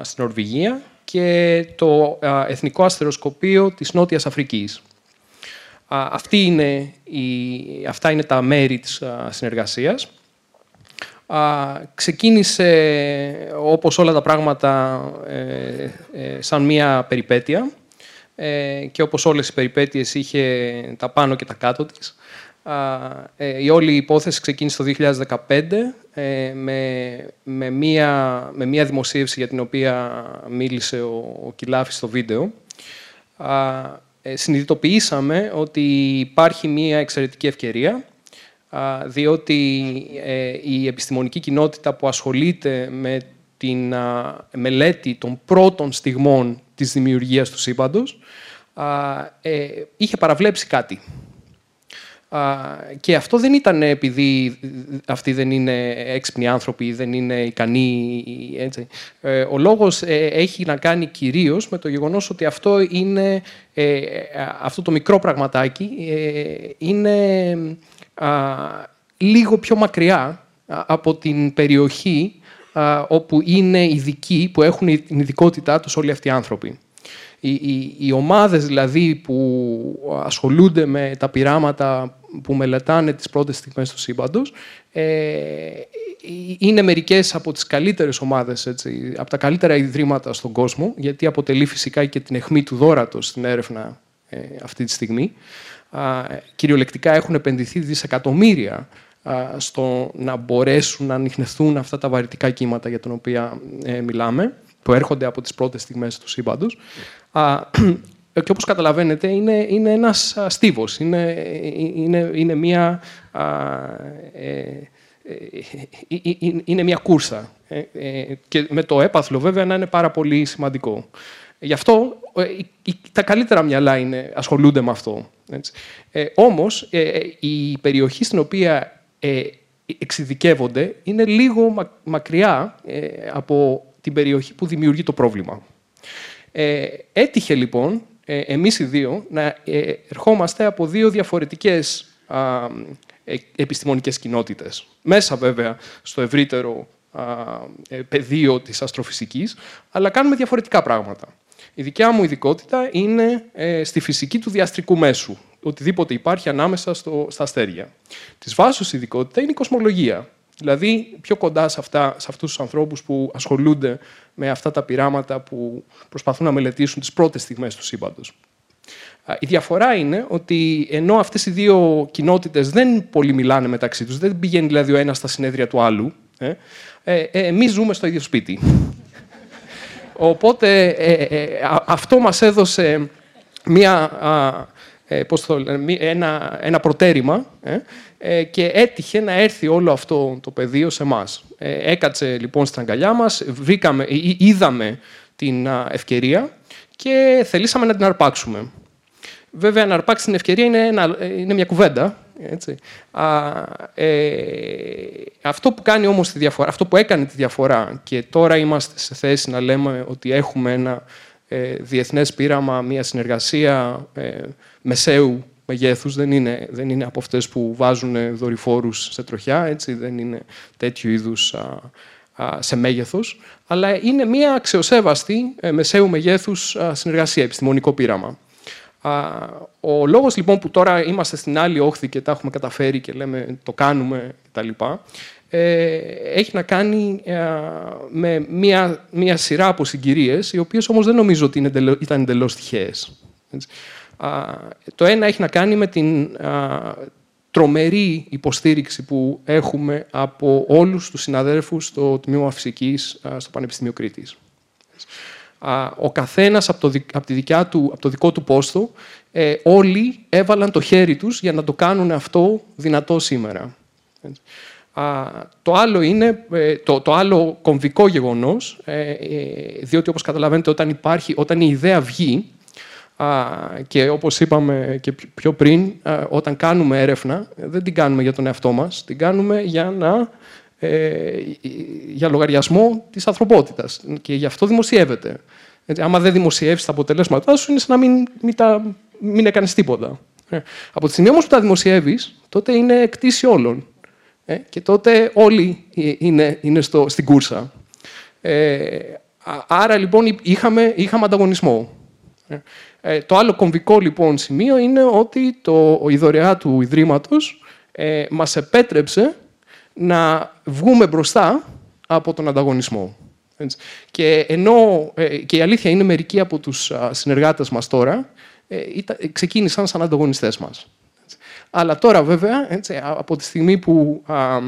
στην Νορβηγία και το Εθνικό Αστεροσκοπείο της Νότιας Αφρικής. Αυτή είναι η, αυτά είναι τα μέρη της συνεργασίας. Ξεκίνησε, όπως όλα τα πράγματα, ε, ε, σαν μία περιπέτεια ε, και όπως όλες οι περιπέτειες είχε τα πάνω και τα κάτω της. Ε, η όλη υπόθεση ξεκίνησε το 2015 ε, με, με, μία, με μία δημοσίευση για την οποία μίλησε ο, ο Κιλάφης στο βίντεο. Ε, συνειδητοποιήσαμε ότι υπάρχει μία εξαιρετική ευκαιρία διότι η επιστημονική κοινότητα που ασχολείται με την μελέτη των πρώτων στιγμών της δημιουργίας του σύμπαντος είχε παραβλέψει κάτι και αυτό δεν ήταν επειδή αυτοί δεν είναι έξυπνοι άνθρωποι, δεν είναι ικανοί. Έτσι. Ε, ο λόγος ε, έχει να κάνει κυρίως με το γεγονός ότι αυτό, είναι, ε, αυτό το μικρό πραγματάκι είναι λίγο πιο μακριά από την περιοχή όπου είναι ειδικοί, που έχουν την ειδικότητά τους όλοι αυτοί οι άνθρωποι. Οι, οι, οι ομάδες δηλαδή που ασχολούνται με τα πειράματα που μελετάνε τις πρώτες στιγμές του σύμπαντος ε, είναι μερικές από τις καλύτερες ομάδες, έτσι, από τα καλύτερα ιδρύματα στον κόσμο, γιατί αποτελεί φυσικά και την αιχμή του δόρατος στην έρευνα ε, αυτή τη στιγμή. Α, κυριολεκτικά έχουν επενδυθεί δισεκατομμύρια στο να μπορέσουν να ανοιχνευτούν αυτά τα βαρυτικά κύματα για τα οποία ε, μιλάμε, που έρχονται από τις πρώτες στιγμές του σύμπαντος. Ε, και όπως καταλαβαίνετε είναι, είναι ένας στίβος, είναι, είναι, είναι, μια, ε, ε, είναι μια κούρσα. και με το έπαθλο βέβαια να είναι πάρα πολύ σημαντικό. Γι' αυτό τα καλύτερα μυαλά είναι, ασχολούνται με αυτό. Έτσι. όμως η περιοχή στην οποία εξειδικεύονται είναι λίγο μακριά από την περιοχή που δημιουργεί το πρόβλημα. έτυχε λοιπόν ε, εμείς οι δύο να ε, ερχόμαστε από δύο διαφορετικές α, ε, επιστημονικές κοινότητες. Μέσα βέβαια στο ευρύτερο α, πεδίο της αστροφυσικής, αλλά κάνουμε διαφορετικά πράγματα. Η δικιά μου ειδικότητα είναι στη φυσική του διαστρικού μέσου, οτιδήποτε υπάρχει ανάμεσα στο, στα αστέρια. Της βάσης ειδικότητα είναι η κοσμολογία. Δηλαδή, πιο κοντά σε, αυτά, σε αυτούς τους ανθρώπους που ασχολούνται με αυτά τα πειράματα που προσπαθούν να μελετήσουν τις πρώτες στιγμές του σύμπαντος. Η διαφορά είναι ότι ενώ αυτές οι δύο κοινότητες δεν πολύ μιλάνε μεταξύ τους, δεν πηγαίνει δηλαδή ο ένας στα συνέδρια του άλλου, ε, ε, ε εμείς ζούμε στο ίδιο σπίτι. Οπότε ε, ε, αυτό μας έδωσε μία, πώς το ένα, ένα προτέρημα ε, και έτυχε να έρθει όλο αυτό το πεδίο σε εμάς. Ε, έκατσε λοιπόν στην αγκαλιά μας, βρήκαμε, είδαμε την ευκαιρία και θελήσαμε να την αρπάξουμε. Βέβαια, να αρπάξεις την ευκαιρία είναι, ένα, είναι μια κουβέντα. Έτσι. Α, ε, αυτό που κάνει όμως τη διαφορά, αυτό που έκανε τη διαφορά και τώρα είμαστε σε θέση να λέμε ότι έχουμε ένα ε, διεθνές πείραμα, μια συνεργασία ε, μεσαίου μεγέθους, δεν είναι, δεν είναι από αυτές που βάζουν δορυφόρους σε τροχιά, έτσι, δεν είναι τέτοιου είδους σε μέγεθος, αλλά είναι μια αξιοσέβαστη ε, μεσαίου μεγέθους συνεργασία, επιστημονικό πείραμα. Ο λόγος λοιπόν που τώρα είμαστε στην άλλη όχθη και τα έχουμε καταφέρει και λέμε το κάνουμε κτλ. Ε, έχει να κάνει ε, με μία, μία σειρά από συγκυρίες, οι οποίες όμως δεν νομίζω ότι ήταν εντελώς τυχαίες. Το ένα έχει να κάνει με την τρομερή υποστήριξη που έχουμε από όλους τους συναδέλφους στο Τμήμα Φυσικής στο Πανεπιστήμιο Κρήτης. Ο καθένας από το, από τη δικιά του, από το δικό του πόστο, ε, όλοι έβαλαν το χέρι τους για να το κάνουν αυτό δυνατό σήμερα. Το άλλο είναι ε, το, το άλλο κομβικό γεγονός, ε, διότι όπως καταλαβαίνετε όταν, υπάρχει, όταν η ιδέα βγει, και όπως είπαμε και πιο πριν, όταν κάνουμε έρευνα, δεν την κάνουμε για τον εαυτό μας, την κάνουμε για, να, ε, για λογαριασμό της ανθρωπότητας. Και γι' αυτό δημοσιεύεται. Έτσι, άμα δεν δημοσιεύσει τα αποτελέσματά σου, είναι σαν να μην, μην, τα, μην έκανες τίποτα. Ε, από τη στιγμή όμως που τα δημοσιεύεις, τότε είναι κτήση όλων. Ε, και τότε όλοι ε, είναι, είναι στο, στην κούρσα. Ε, άρα λοιπόν είχαμε, είχαμε ανταγωνισμό. Ε, το άλλο κομβικό λοιπόν σημείο είναι ότι το, η δωρεά του Ιδρύματος ε, μας επέτρεψε να βγούμε μπροστά από τον ανταγωνισμό. Και ενώ ε, και η αλήθεια είναι μερικοί από τους συνεργάτες μας τώρα ε, ξεκίνησαν σαν ανταγωνιστές μας. Αλλά τώρα βέβαια, έτσι, από τη στιγμή που α,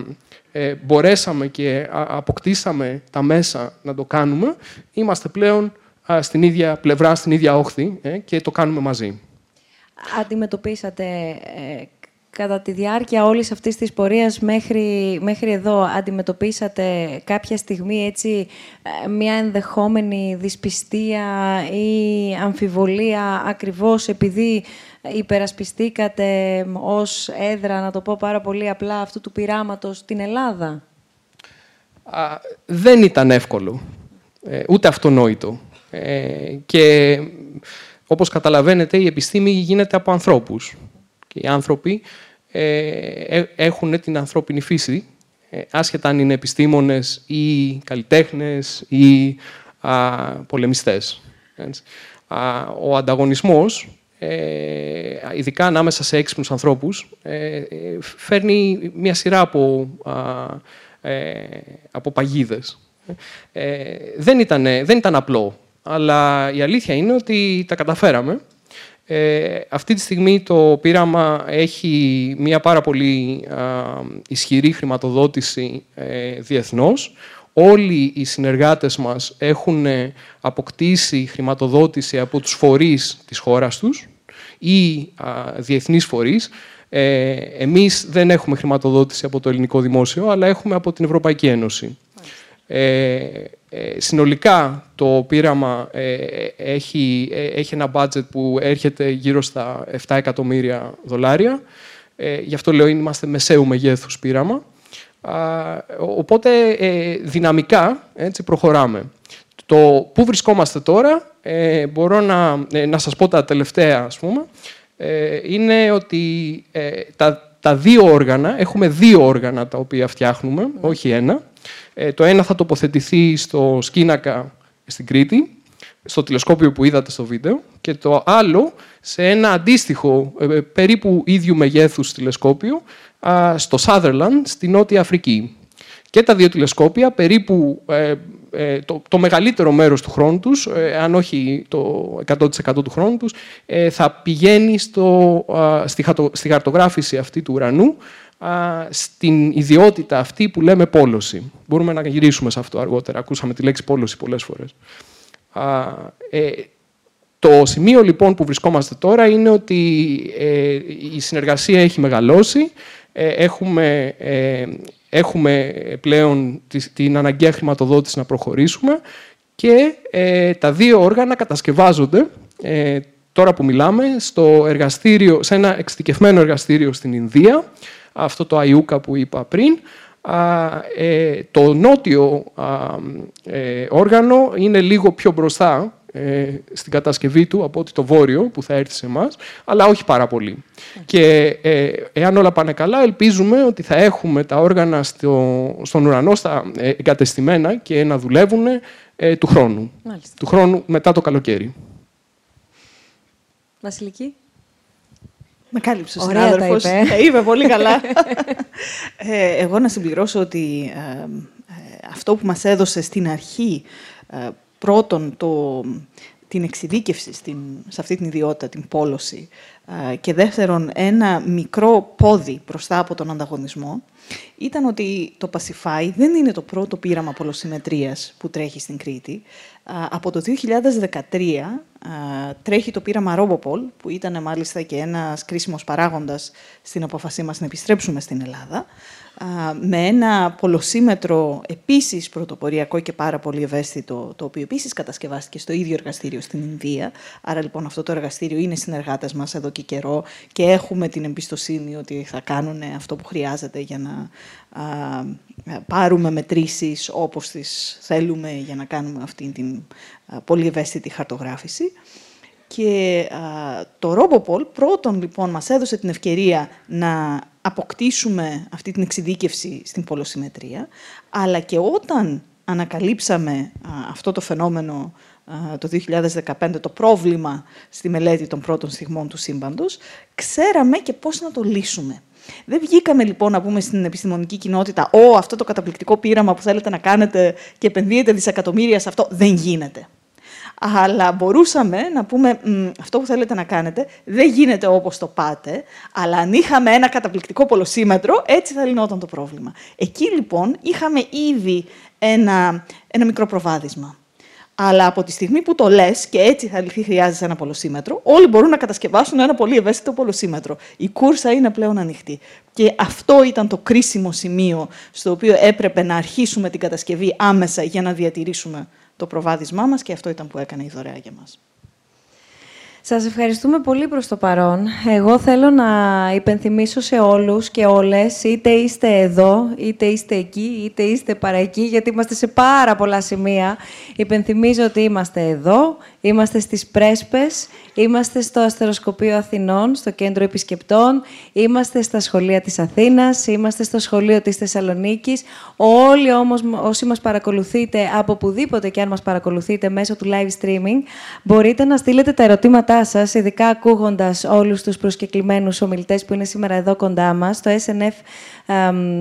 ε, μπορέσαμε και αποκτήσαμε τα μέσα να το κάνουμε, είμαστε πλέον στην ίδια πλευρά, στην ίδια όχθη ε, και το κάνουμε μαζί. Αντιμετωπίσατε ε, κατά τη διάρκεια όλης αυτής της πορείας μέχρι, μέχρι εδώ, αντιμετωπίσατε κάποια στιγμή έτσι, ε, μια ενδεχόμενη δυσπιστία ή αμφιβολία ακριβώς επειδή υπερασπιστήκατε ως έδρα, να το πω πάρα πολύ απλά, αυτού του πειράματος στην Ελλάδα; δεν ήταν εύκολο, ε, ούτε αυτονόητο. Ε, και όπως καταλαβαίνετε η επιστήμη γίνεται από ανθρώπους. Και οι άνθρωποι ε, έχουν την ανθρώπινη φύση, άσχετα αν είναι επιστήμονες ή καλλιτέχνες ή α, πολεμιστές. ο ανταγωνισμός ε, ειδικά ανάμεσα σε έξυπνους ανθρώπους, ε, φέρνει μια σειρά από, ε, από παγίδες. Ε, δεν, ήταν, δεν ήταν απλό, αλλά η αλήθεια είναι ότι τα καταφέραμε. Ε, αυτή τη στιγμή το πείραμα έχει μια πάρα πολύ ισχυρή χρηματοδότηση ε, διεθνώς. Όλοι οι συνεργάτες μας έχουν αποκτήσει χρηματοδότηση από τους φορείς της χώρας τους ή α, διεθνείς φορείς. Ε, εμείς δεν έχουμε χρηματοδότηση από το ελληνικό δημόσιο, αλλά έχουμε από την Ευρωπαϊκή Ένωση. Ε, ε, συνολικά το πείραμα ε, έχει, ε, έχει ένα budget που έρχεται γύρω στα 7 εκατομμύρια δολάρια. γι' αυτό λέω είμαστε μεσαίου μεγέθους πείραμα. οπότε δυναμικά έτσι, προχωράμε. Το πού βρισκόμαστε τώρα, ε, μπορώ να, ε, να σας πω τα τελευταία, ας πούμε, ε, είναι ότι ε, τα, τα δύο όργανα, έχουμε δύο όργανα τα οποία φτιάχνουμε, όχι ένα. Το ένα θα τοποθετηθεί στο Σκίνακα στην Κρήτη, στο τηλεσκόπιο που είδατε στο βίντεο, και το άλλο σε ένα αντίστοιχο, περίπου ίδιου μεγέθους τηλεσκόπιο, στο Sutherland, στη Νότια Αφρική. Και τα δύο τηλεσκόπια, περίπου ε, το, το μεγαλύτερο μέρος του χρόνου τους, ε, αν όχι το 100% του χρόνου τους, ε, θα πηγαίνει στο, στη, στη χαρτογράφηση αυτή του ουρανού, στην ιδιότητα αυτή που λέμε πόλωση. Μπορούμε να γυρίσουμε σε αυτό αργότερα. Ακούσαμε τη λέξη πόλωση πολλές φορές. Το σημείο λοιπόν που βρισκόμαστε τώρα είναι ότι η συνεργασία έχει μεγαλώσει. Έχουμε έχουμε πλέον την αναγκαία χρηματοδότηση να προχωρήσουμε και ε, τα δύο όργανα κατασκευάζονται ε, τώρα που μιλάμε στο εργαστήριο, σε ένα εξειδικευμένο εργαστήριο στην Ινδία, αυτό το Αιούκα που είπα πριν. Ε, το νότιο όργανο είναι λίγο πιο μπροστά ε, στην κατασκευή του από ότι το βόρειο που θα έρθει σε εμάς, αλλά όχι πάρα πολύ. Και ε, εάν όλα πάνε καλά, ελπίζουμε ότι θα έχουμε τα όργανα στο, στον ουρανό στα ε, εγκατεστημένα και να δουλεύουν ε, του χρόνου. Του χρόνου μετά το καλοκαίρι. Βασιλική; Με κάλυψε ο συνάδελφος. Τα είπε. είπε πολύ καλά. ε, εγώ να συμπληρώσω ότι αυτό που μας έδωσε στην αρχή πρώτον το, την εξειδίκευση στην, σε αυτή την ιδιότητα, την πόλωση, και δεύτερον ένα μικρό πόδι μπροστά από τον ανταγωνισμό, ήταν ότι το Pacify δεν είναι το πρώτο πείραμα πολοσυμμετρίας που τρέχει στην Κρήτη. Από το 2013 τρέχει το πείραμα Robopol, που ήταν μάλιστα και ένας κρίσιμος παράγοντας στην απόφασή μας να επιστρέψουμε στην Ελλάδα με ένα πολλοσύμετρο επίσης πρωτοποριακό και πάρα πολύ ευαίσθητο, το οποίο επίσης κατασκευάστηκε στο ίδιο εργαστήριο στην Ινδία. Άρα λοιπόν αυτό το εργαστήριο είναι συνεργάτες μας εδώ και καιρό και έχουμε την εμπιστοσύνη ότι θα κάνουν αυτό που χρειάζεται για να α, πάρουμε μετρήσεις όπως τις θέλουμε για να κάνουμε αυτή την πολύ ευαίσθητη χαρτογράφηση. Και το Robopol πρώτον λοιπόν μας έδωσε την ευκαιρία να αποκτήσουμε αυτή την εξειδίκευση στην πολοσυμμετρία, αλλά και όταν ανακαλύψαμε αυτό το φαινόμενο το 2015, το πρόβλημα στη μελέτη των πρώτων στιγμών του σύμπαντος, ξέραμε και πώς να το λύσουμε. Δεν βγήκαμε λοιπόν να πούμε στην επιστημονική κοινότητα «Ω, αυτό το καταπληκτικό πείραμα που θέλετε να κάνετε και επενδύετε δισεκατομμύρια σε αυτό, δεν γίνεται». Αλλά μπορούσαμε να πούμε αυτό που θέλετε να κάνετε δεν γίνεται όπως το πάτε, αλλά αν είχαμε ένα καταπληκτικό πολοσύμετρο, έτσι θα λυνόταν το πρόβλημα. Εκεί λοιπόν είχαμε ήδη ένα, ένα μικρό προβάδισμα. Αλλά από τη στιγμή που το λες και έτσι θα λυθεί, χρειάζεσαι ένα πολοσύμετρο, όλοι μπορούν να κατασκευάσουν ένα πολύ ευαίσθητο πολοσύμετρο. Η κούρσα είναι πλέον ανοιχτή. Και αυτό ήταν το κρίσιμο σημείο στο οποίο έπρεπε να αρχίσουμε την κατασκευή άμεσα για να διατηρήσουμε το προβάδισμά μας και αυτό ήταν που έκανε η δωρεά για μας. Σας ευχαριστούμε πολύ προς το παρόν. Εγώ θέλω να υπενθυμίσω σε όλους και όλες, είτε είστε εδώ, είτε είστε εκεί, είτε είστε παραεκεί, γιατί είμαστε σε πάρα πολλά σημεία. Υπενθυμίζω ότι είμαστε εδώ, είμαστε στις Πρέσπες, είμαστε στο Αστεροσκοπείο Αθηνών, στο Κέντρο Επισκεπτών, είμαστε στα σχολεία της Αθήνας, είμαστε στο σχολείο της Θεσσαλονίκης. Όλοι όμως όσοι μας παρακολουθείτε, από πουδήποτε και αν μας παρακολουθείτε μέσω του live streaming, μπορείτε να στείλετε τα ερωτήματά σας, ειδικά ακούγοντας όλους τους προσκεκλημένους ομιλητές που είναι σήμερα εδώ κοντά μας, στο snf.org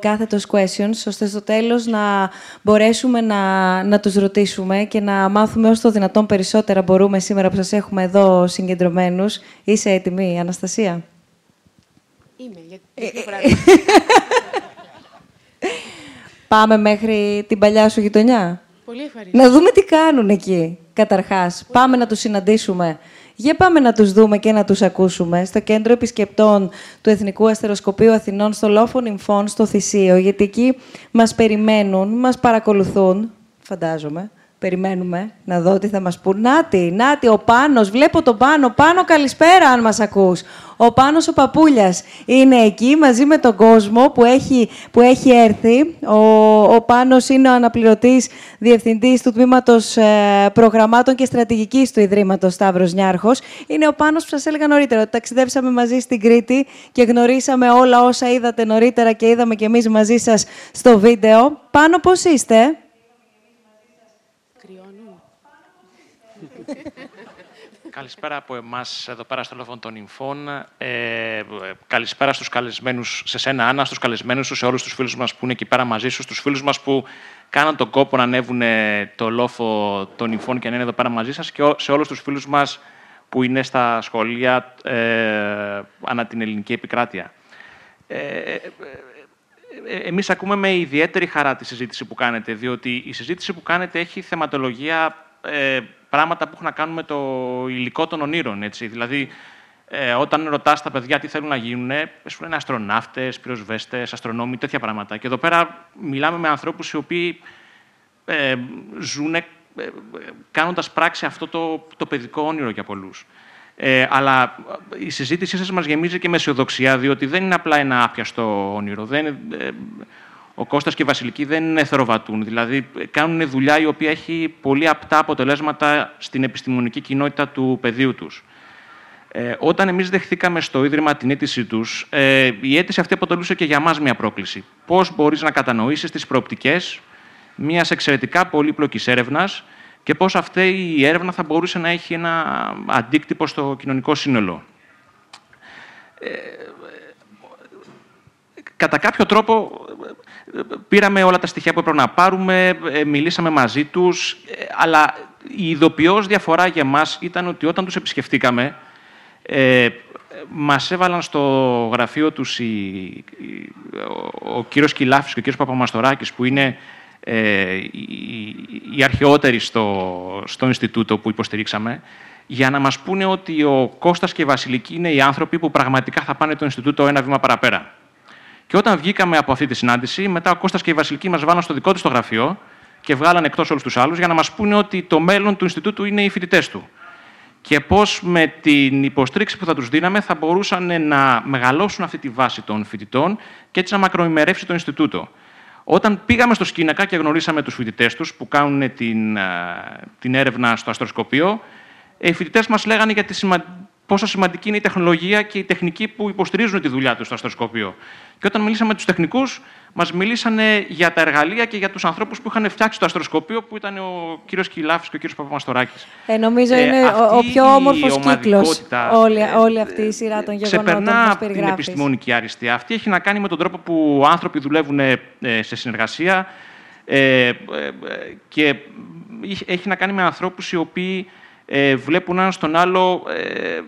κάθετος questions, ώστε στο τέλος να μπορέσουμε να, να τους ρωτήσουμε και να μάθουμε όσο το δυνατόν περισσότερα μπορούμε σήμερα που σας έχουμε εδώ συγκεντρωμένους. Είσαι έτοιμη, Αναστασία; Είμαι, γιατί Πάμε μέχρι την παλιά σου γειτονιά; Πολύ ευχαριστώ. Να δούμε τι κάνουν εκεί, καταρχάς. Πάμε να τους συναντήσουμε. Για πάμε να τους δούμε και να τους ακούσουμε στο Κέντρο Επισκεπτών του Εθνικού Αστεροσκοπείου Αθηνών, στο Λόφο Νυμφών, στο Θησίο, γιατί εκεί μας περιμένουν, μας παρακολουθούν, φαντάζομαι, περιμένουμε να δω τι θα μας πούν. Νάτι, Νάτι, ο Πάνος, βλέπω τον Πάνο. Πάνο, καλησπέρα αν μας ακούς. Ο Πάνος ο Παπούλιας είναι εκεί μαζί με τον κόσμο που έχει, που έχει έρθει. Ο, ο Πάνος είναι ο αναπληρωτής διευθυντής του Τμήματος ε, Προγραμμάτων και Στρατηγικής του Ιδρύματος Σταύρος Νιάρχος. Είναι ο Πάνος που σας έλεγα νωρίτερα, ότι ταξιδέψαμε μαζί στην Κρήτη και γνωρίσαμε όλα όσα είδατε νωρίτερα και είδαμε και εμείς μαζί σας στο βίντεο. Πάνο, πώς είστε; Καλησπέρα από εμάς εδώ πέρα στο Λόφο των Ινφών. Ε, καλησπέρα στους καλεσμένους, σε σένα, Άννα, στους καλεσμένους σου, σε όλους τους φίλους μας που είναι εκεί πέρα μαζί σου, στους φίλους μας που κάναν τον κόπο να ανέβουν το Λόφο των Ινφών και να είναι εδώ πέρα μαζί σας και σε όλους τους φίλους μας που είναι στα σχολεία ε, ανά την ελληνική επικράτεια. Ε, ε, ε, εμείς ακούμε με ιδιαίτερη χαρά τη συζήτηση που κάνετε, διότι η συζήτηση που κάνετε έχει θεματολογία ε, πράγματα που έχουν να κάνουν με το υλικό των ονείρων. Έτσι. Δηλαδή, ε, όταν ρωτάς τα παιδιά τι θέλουν να γίνουν, σου λένε αστροναύτες, πυροσβέστες, αστρονόμοι, τέτοια πράγματα. Και εδώ πέρα μιλάμε με ανθρώπους οι οποίοι ε, ζουν ε, κάνοντας πράξη αυτό το, το παιδικό όνειρο για πολλούς. Ε, αλλά η συζήτησή σας μας γεμίζει και με αισιοδοξία, διότι δεν είναι απλά ένα άπιαστο όνειρο. Δεν, ε, ο Κώστας και η Βασιλική δεν εθεροβατούν. Δηλαδή, κάνουν δουλειά η οποία έχει πολύ απτά αποτελέσματα στην επιστημονική κοινότητα του πεδίου τους. Ε, όταν εμείς δεχθήκαμε στο Ίδρυμα την αίτησή τους, ε, η αίτηση αυτή αποτελούσε και για μας μια πρόκληση. Πώς μπορείς να κατανοήσεις τις προοπτικές μιας εξαιρετικά πολύπλοκης έρευνας και πώς αυτή η έρευνα θα μπορούσε να έχει ένα αντίκτυπο στο κοινωνικό σύνολο. Ε, κατά κάποιο τρόπο πήραμε όλα τα στοιχεία που έπρεπε να πάρουμε, ε, μιλήσαμε μαζί τους, ε, αλλά η ειδοποιώς διαφορά για μας ήταν ότι όταν τους επισκεφτήκαμε, ε, μας έβαλαν στο γραφείο τους η, ο, ο κύριος Κιλάφης και ο κύριος Παπαμαστοράκης, που είναι ε, οι, οι αρχαιότεροι στο, στο Ινστιτούτο που υποστηρίξαμε, για να μας πούνε ότι ο Κώστας και η Βασιλική είναι οι άνθρωποι που πραγματικά θα πάνε το Ινστιτούτο ένα βήμα παραπέρα. Και όταν βγήκαμε από αυτή τη συνάντηση, μετά ο Κώστας και η Βασιλική μας βάλαν στο δικό του το γραφείο και βγάλαν εκτός όλους τους άλλους για να μας πούνε ότι το μέλλον του Ινστιτούτου είναι οι φοιτητές του. Και πώς με την υποστήριξη που θα τους δίναμε θα μπορούσαν να μεγαλώσουν αυτή τη βάση των φοιτητών και έτσι να μακροημερεύσει το Ινστιτούτο. Όταν πήγαμε στο Σκίνακα και γνωρίσαμε τους φοιτητές τους που κάνουν την, την έρευνα στο αστροσκοπείο, οι φοιτητές μας λέγανε για τη πόσο σημαντική είναι η τεχνολογία και η τεχνική που υποστηρίζουν τη δουλειά τους στο αστροσκοπείο. Και όταν μιλήσαμε με τους τεχνικούς, μας μιλήσανε για τα εργαλεία και για τους ανθρώπους που είχαν φτιάξει το αστροσκοπείο, που ήταν ο κύριος Κιλάφης και ο κύριος Παπαμαστοράκης. Ε, νομίζω ε, είναι ο, πιο όμορφος κύκλος όλη, όλη αυτή η σειρά των γεγονότων που μας την επιστημονική αριστεία. Αυτή έχει να κάνει με τον τρόπο που άνθρωποι δουλεύουν ε, σε συνεργασία. ε, ε, και έχει να κάνει με ανθρώπους οι οποίοι ε, βλέπουν έναν στον άλλο ε, ε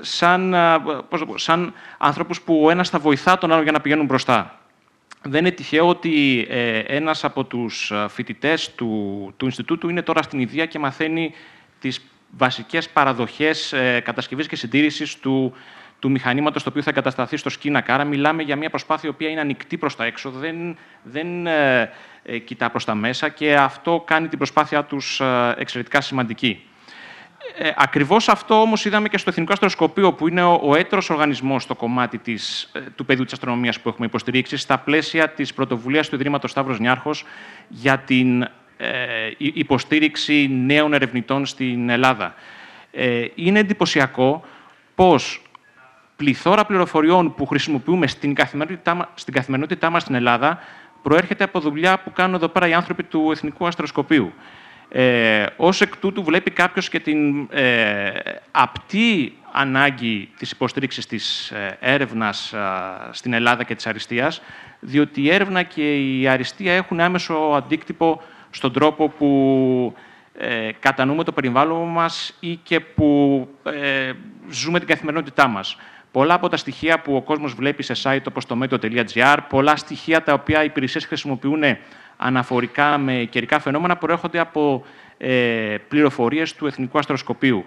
σαν, πώς πω, σαν ανθρώπους που ο ένας θα βοηθά τον άλλο για να πηγαίνουν μπροστά. Δεν είναι τυχαίο ότι ε, ένας από τους φοιτητές του, του Ινστιτούτου είναι τώρα στην Ιδία και μαθαίνει τις βασικές παραδοχές ε, κατασκευής και συντήρησης του, του μηχανήματος το οποίο θα εγκατασταθεί στο σκήνακα. Άρα μιλάμε για μια προσπάθεια η οποία είναι ανοιχτή προς τα έξω, δεν, δεν ε, ε, κοιτά προς τα μέσα και αυτό κάνει την προσπάθειά τους ε, εξαιρετικά σημαντική. Ε, ακριβώς αυτό όμως είδαμε και στο Εθνικό Αστροσκοπείο, που είναι ο, ο έτερος οργανισμός στο κομμάτι της, ε, του πεδίου της αστρονομίας που έχουμε υποστηρίξει, στα πλαίσια της πρωτοβουλίας του Ιδρύματος Σταύρος Νιάρχος για την ε, υποστήριξη νέων ερευνητών στην Ελλάδα. Ε, είναι εντυπωσιακό πώς πληθώρα πληροφοριών που χρησιμοποιούμε στην καθημερινότητά, στην καθημερινότητά μας στην Ελλάδα προέρχεται από δουλειά που κάνουν εδώ πέρα οι άνθρωποι του Εθνικού Αστροσκοπείου. Ε, ως εκ τούτου βλέπει κάποιος και την ε, απτή ανάγκη της υποστήριξης της ε, έρευνας στην Ελλάδα και της αριστείας, διότι η έρευνα και η αριστεία έχουν άμεσο αντίκτυπο στον τρόπο που ε, κατανοούμε το περιβάλλον μας ή και που ε, ζούμε την καθημερινότητά μας. Πολλά από τα στοιχεία που ο κόσμος βλέπει σε site όπως το meteo.gr, πολλά στοιχεία τα οποία οι υπηρεσίες χρησιμοποιούν αναφορικά με καιρικά φαινόμενα προέρχονται από ε, πληροφορίες του Εθνικού Αστροσκοπείου.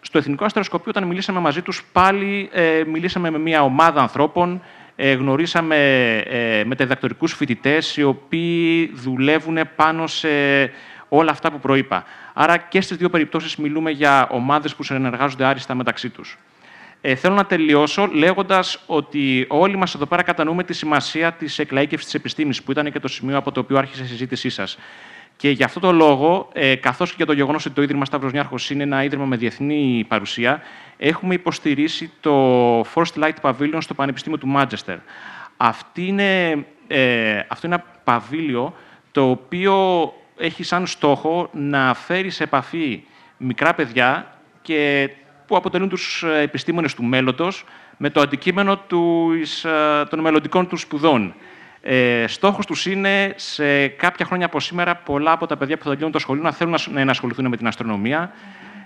Στο Εθνικό Αστροσκοπείο, όταν μιλήσαμε μαζί τους, πάλι ε, μιλήσαμε με μια ομάδα ανθρώπων, ε, γνωρίσαμε ε, μεταδιδακτορικούς φοιτητές, οι οποίοι δουλεύουν πάνω σε όλα αυτά που προείπα. Άρα και στις δύο περιπτώσεις μιλούμε για ομάδες που συνεργάζονται άριστα μεταξύ τους. Ε, θέλω να τελειώσω λέγοντας ότι όλοι μας εδώ πέρα κατανοούμε τη σημασία της εκλαίκευση τη επιστήμης, που ήταν και το σημείο από το οποίο άρχισε η συζήτησή σας. Και γι' αυτό το λόγο, ε, καθώς και για το γεγονός ότι το Ίδρυμα Σταύρο Νιάρχο είναι ένα ίδρυμα με διεθνή παρουσία, έχουμε υποστηρίσει το First Light Pavilion στο Πανεπιστήμιο του Μάντζεστερ. Αυτή είναι, ε, αυτό είναι ένα παβίλιο το οποίο έχει σαν στόχο να φέρει σε επαφή μικρά παιδιά και που αποτελούν τους ε, επιστήμονες του μέλλοντος με το αντικείμενο τους, ε, των μελλοντικών τους σπουδών. Ε, στόχος τους είναι σε κάποια χρόνια από σήμερα πολλά από τα παιδιά που θα τελειώνουν το σχολείο να θέλουν να ενασχοληθούν με την αστρονομία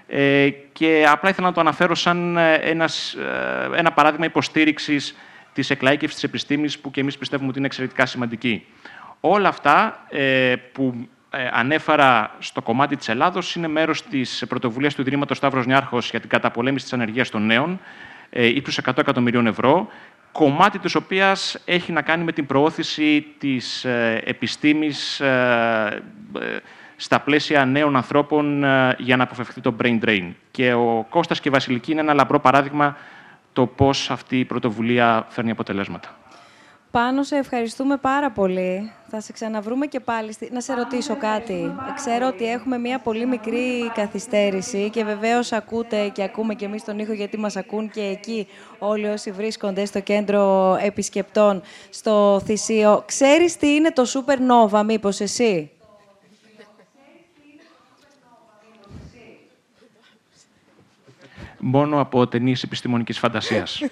ε, και απλά ήθελα να το αναφέρω σαν ε, ένας, ένα παράδειγμα υποστήριξης της εκλαίκευσης της επιστήμης που και εμείς πιστεύουμε ότι είναι εξαιρετικά σημαντική. Όλα αυτά ε, που ε, ανέφερα στο κομμάτι της Ελλάδος είναι μέρος της πρωτοβουλίας του Ιδρύματος Σταύρος Νιάρχος για την καταπολέμηση της ανεργίας των νέων, ε, ύψους 100 εκατομμυρίων ευρώ, κομμάτι της οποίας έχει να κάνει με την προώθηση της ε, επιστήμης ε, στα πλαίσια νέων ανθρώπων για να αποφευχθεί το brain drain. Και ο Κώστας και η Βασιλική είναι ένα λαμπρό παράδειγμα το πώς αυτή η πρωτοβουλία φέρνει αποτελέσματα. Πάνω σε ευχαριστούμε πάρα πολύ. Θα σε ξαναβρούμε και πάλι. Να σε ρωτήσω κάτι. Ξέρω ότι έχουμε μια πολύ μικρή καθυστέρηση και βεβαίως ακούτε και ακούμε και εμείς τον ήχο γιατί μας ακούν και εκεί όλοι όσοι βρίσκονται στο κέντρο επισκεπτών στο Θησίο. Ξέρεις τι είναι το Supernova μήπως εσύ; Μόνο από ταινίες επιστημονικής φαντασίας.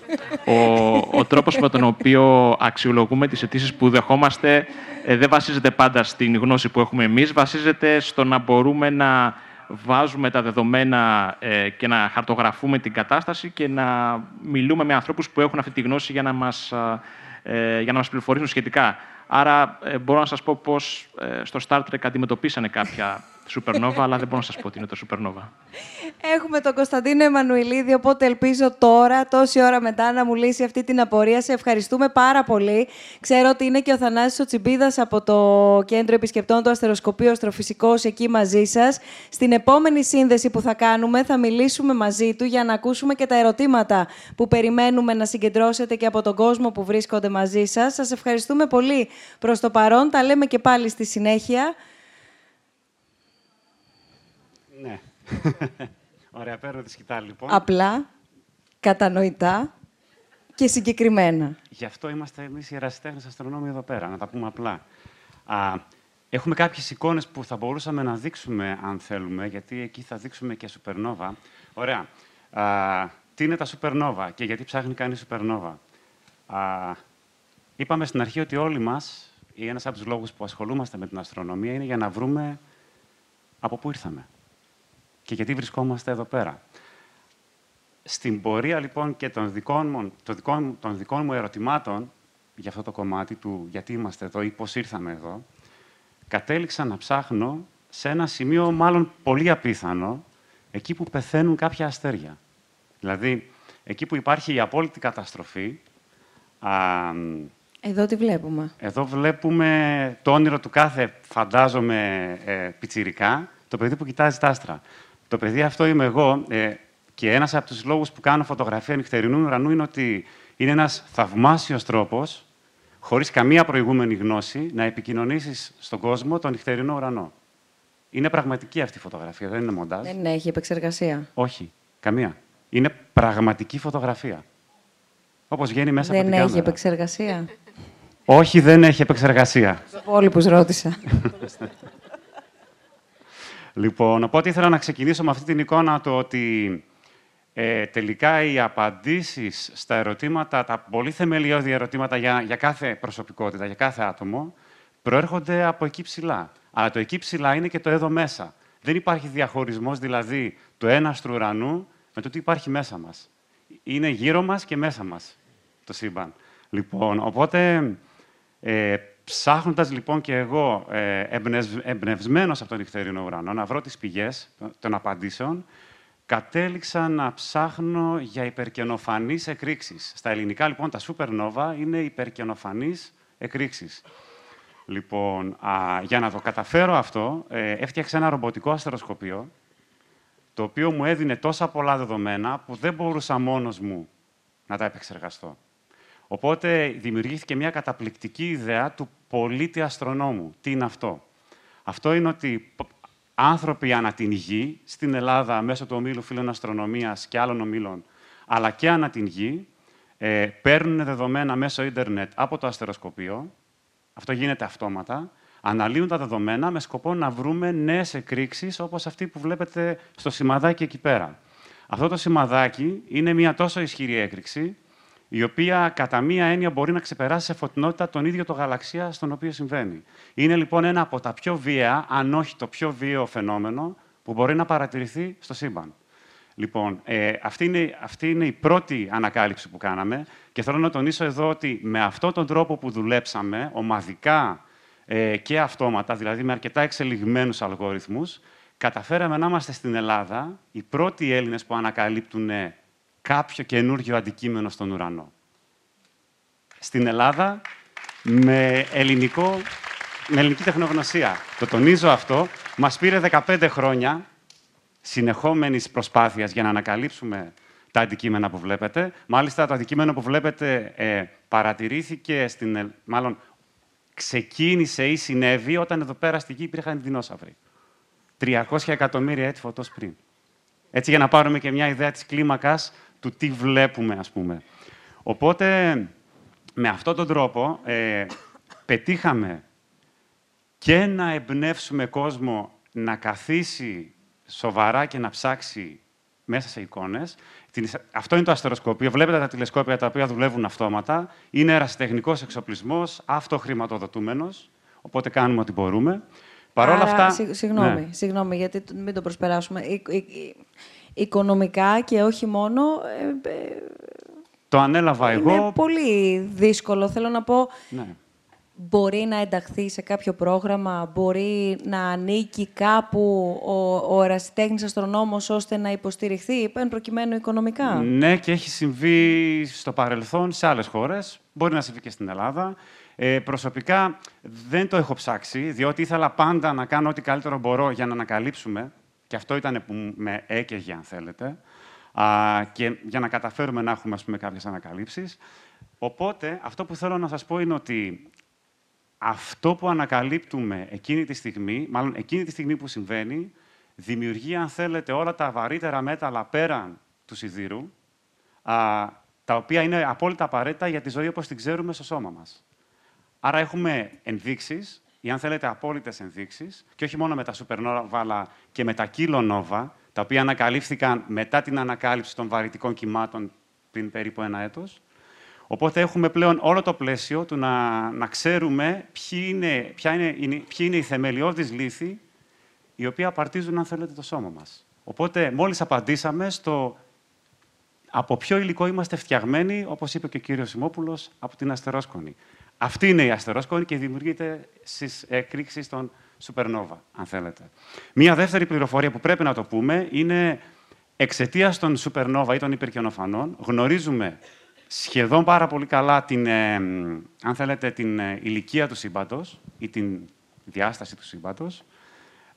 ο, ο τρόπος με τον οποίο αξιολογούμε τις αιτήσεις που δεχόμαστε ε, δεν βασίζεται πάντα στην γνώση που έχουμε εμείς, βασίζεται στο να μπορούμε να βάζουμε τα δεδομένα ε, και να χαρτογραφούμε την κατάσταση και να μιλούμε με ανθρώπους που έχουν αυτή τη γνώση για να μας, ε, για να μας πληροφορήσουν σχετικά. Άρα μπορώ να σας πω πώς στο Star Trek αντιμετωπίσανε κάποια Supernova, αλλά δεν μπορώ να σας πω τι είναι το Supernova. Έχουμε τον Κωνσταντίνο Εμμανουηλίδη, οπότε ελπίζω τώρα, τόση ώρα μετά, να μου λύσει αυτή την απορία. Σε ευχαριστούμε πάρα πολύ. Ξέρω ότι είναι και ο Θανάσης ο Τσιμπίδας από το Κέντρο Επισκεπτών του Αστεροσκοπείου Αστροφυσικός εκεί μαζί σας. Στην επόμενη σύνδεση που θα κάνουμε θα μιλήσουμε μαζί του για να ακούσουμε και τα ερωτήματα που περιμένουμε να συγκεντρώσετε και από τον κόσμο που βρίσκονται μαζί σας. Σας ευχαριστούμε πολύ προς το παρόν. Τα λέμε και πάλι στη συνέχεια. Ναι. Ωραία, παίρνω τη σκητάλη, λοιπόν. Απλά, κατανοητά και συγκεκριμένα. Γι' αυτό είμαστε εμείς οι ερασιτέχνες αστρονόμοι εδώ πέρα, να τα πούμε απλά. Α, έχουμε κάποιες εικόνες που θα μπορούσαμε να δείξουμε, αν θέλουμε, γιατί εκεί θα δείξουμε και supernova. Ωραία. Α, τι είναι τα supernova και γιατί ψάχνει κανείς supernova. Α, είπαμε στην αρχή ότι όλοι μας ή ένας από τους λόγους που ασχολούμαστε με την αστρονομία είναι για να βρούμε από πού ήρθαμε και γιατί βρισκόμαστε εδώ πέρα. Στην πορεία λοιπόν και των δικών μου, των δικών, των δικών μου ερωτημάτων για αυτό το κομμάτι του γιατί είμαστε εδώ ή πώς ήρθαμε εδώ, κατέληξα να ψάχνω σε ένα σημείο μάλλον πολύ απίθανο, εκεί που πεθαίνουν κάποια αστέρια. Δηλαδή, εκεί που υπάρχει η απόλυτη καταστροφή. Α, εδώ τι βλέπουμε; Εδώ βλέπουμε το όνειρο του κάθε, φαντάζομαι, ε, πιτσιρικά, το παιδί που κοιτάζει τα άστρα. Το παιδί αυτό είμαι εγώ ε, και ένας από τους λόγους που κάνω φωτογραφία νυχτερινού ουρανού είναι ότι είναι ένας θαυμάσιος τρόπος, χωρίς καμία προηγούμενη γνώση, να επικοινωνήσεις στον κόσμο τον νυχτερινό ουρανό. Είναι πραγματική αυτή η φωτογραφία, δεν είναι μοντάζ. Δεν έχει επεξεργασία. Όχι, καμία. Είναι πραγματική φωτογραφία. Όπως βγαίνει μέσα δεν από την έχει επεξεργασία. Όχι, δεν έχει επεξεργασία. Τους ρώτησα. λοιπόν, οπότε ήθελα να ξεκινήσω με αυτή την εικόνα το ότι ε, τελικά οι απαντήσεις στα ερωτήματα, τα πολύ θεμελιώδη ερωτήματα για, για κάθε προσωπικότητα, για κάθε άτομο, προέρχονται από εκεί ψηλά. Αλλά το εκεί ψηλά είναι και το εδώ μέσα. Δεν υπάρχει διαχωρισμός δηλαδή του έναστρου ουρανού με το τι υπάρχει μέσα μας. Είναι γύρω μας και μέσα μας το σύμπαν. Λοιπόν, οπότε, ε, ψάχνοντας λοιπόν και εγώ ε, εμπνευσμένος από τον νυχτερινό ουρανό, να βρω τις πηγές των απαντήσεων, κατέληξα να ψάχνω για υπερκενοφανείς εκρήξεις. Στα ελληνικά, λοιπόν, τα supernova είναι υπερκενοφανείς εκρήξεις. Λοιπόν, α, για να το καταφέρω αυτό, ε, έφτιαξα ένα ρομποτικό αστεροσκοπείο, το οποίο μου έδινε τόσα πολλά δεδομένα που δεν μπορούσα μόνος μου να τα επεξεργαστώ. Οπότε δημιουργήθηκε μια καταπληκτική ιδέα του πολίτη αστρονόμου. Τι είναι αυτό; Αυτό είναι ότι άνθρωποι ανά την γη, στην Ελλάδα, μέσω του ομίλου φίλων αστρονομίας και άλλων ομίλων, αλλά και ανά την γη, ε, παίρνουν δεδομένα μέσω ίντερνετ από το αστεροσκοπείο, αυτό γίνεται αυτόματα, αναλύουν τα δεδομένα με σκοπό να βρούμε νέες εκρήξεις, όπως αυτή που βλέπετε στο σημαδάκι εκεί πέρα. Αυτό το σημαδάκι είναι μια τόσο ισχυρή έκρηξη, η οποία κατά μία έννοια μπορεί να ξεπεράσει σε φωτεινότητα τον ίδιο το γαλαξία στον οποίο συμβαίνει. Είναι λοιπόν ένα από τα πιο βία, αν όχι το πιο βίαιο φαινόμενο, που μπορεί να παρατηρηθεί στο σύμπαν. Λοιπόν, ε, αυτή, είναι, αυτή είναι η πρώτη ανακάλυψη που κάναμε και θέλω να τονίσω εδώ ότι με αυτόν τον τρόπο που δουλέψαμε, ομαδικά ε, και αυτόματα, δηλαδή με αρκετά εξελιγμένους αλγόριθμους, καταφέραμε να είμαστε στην Ελλάδα οι πρώτοι Έλληνες που ανακαλύπτουν κάποιο καινούργιο αντικείμενο στον ουρανό. Στην Ελλάδα, με, ελληνικό, με ελληνική τεχνογνωσία. Το τονίζω αυτό. Μας πήρε 15 χρόνια συνεχόμενης προσπάθειας για να ανακαλύψουμε τα αντικείμενα που βλέπετε. Μάλιστα, το αντικείμενο που βλέπετε ε, παρατηρήθηκε, στην, μάλλον ξεκίνησε ή συνέβη όταν εδώ πέρα στη γη υπήρχαν οι δεινόσαυροι. 300 εκατομμύρια έτη φωτός πριν. Έτσι, για να πάρουμε και μια ιδέα της κλίμακας του τι βλέπουμε, ας πούμε. Οπότε, με αυτόν τον τρόπο, ε, πετύχαμε και να εμπνεύσουμε κόσμο να καθίσει σοβαρά και να ψάξει μέσα σε εικόνες. Αυτό είναι το αστεροσκόπιο. Βλέπετε τα τηλεσκόπια τα οποία δουλεύουν αυτόματα. Είναι ερασιτεχνικός εξοπλισμός, αυτοχρηματοδοτούμενος, οπότε κάνουμε ό,τι μπορούμε. Παρ' όλα αυτά... Συγγνώμη, ναι. συγγνώμη, γιατί μην το προσπεράσουμε. Οικονομικά και όχι μόνο... Ε, ε, το ανέλαβα είναι εγώ. Είναι πολύ δύσκολο. Θέλω να πω, ναι μπορεί να ενταχθεί σε κάποιο πρόγραμμα, μπορεί να ανήκει κάπου ο, ο ερασιτέχνης αστρονόμος ώστε να υποστηριχθεί, εν προκειμένου οικονομικά; Ναι, και έχει συμβεί στο παρελθόν σε άλλες χώρες. Μπορεί να συμβεί και στην Ελλάδα. Ε, προσωπικά δεν το έχω ψάξει, διότι ήθελα πάντα να κάνω ό,τι καλύτερο μπορώ για να ανακαλύψουμε, και αυτό ήταν που με έκαιγε, αν θέλετε, α, και για να καταφέρουμε να έχουμε, ας πούμε, κάποιες ανακαλύψεις. Οπότε, αυτό που θέλω να σας πω είναι ότι αυτό που ανακαλύπτουμε εκείνη τη στιγμή, μάλλον εκείνη τη στιγμή που συμβαίνει, δημιουργεί, αν θέλετε, όλα τα βαρύτερα μέταλλα πέραν του σιδήρου, α, τα οποία είναι απόλυτα απαραίτητα για τη ζωή όπως την ξέρουμε στο σώμα μας. Άρα έχουμε ενδείξεις, ή αν θέλετε απόλυτες ενδείξεις, και όχι μόνο με τα supernova, αλλά και με τα kilonova, τα οποία ανακαλύφθηκαν μετά την ανακάλυψη των βαρυτικών κυμάτων πριν περίπου ένα έτος, Οπότε έχουμε πλέον όλο το πλαίσιο του να, να ξέρουμε ποιοι είναι, ποια είναι, είναι, ποιοι είναι οι θεμελιώδεις λύθοι οι οποίοι απαρτίζουν, αν θέλετε, το σώμα μας. Οπότε, μόλις απαντήσαμε στο από ποιο υλικό είμαστε φτιαγμένοι, όπως είπε και ο κύριος Σιμόπουλος, από την αστερόσκονη. Αυτή είναι η αστερόσκονη και δημιουργείται στις εκρήξεις των σουπερνόβα, αν θέλετε. Μία δεύτερη πληροφορία που πρέπει να το πούμε είναι εξαιτίας των σουπερνόβα ή των υπερκαινοφανών γνωρίζουμε σχεδόν πάρα πολύ καλά την, ε, αν θέλετε, την ε, ηλικία του σύμπαντος ή την διάσταση του σύμπαντος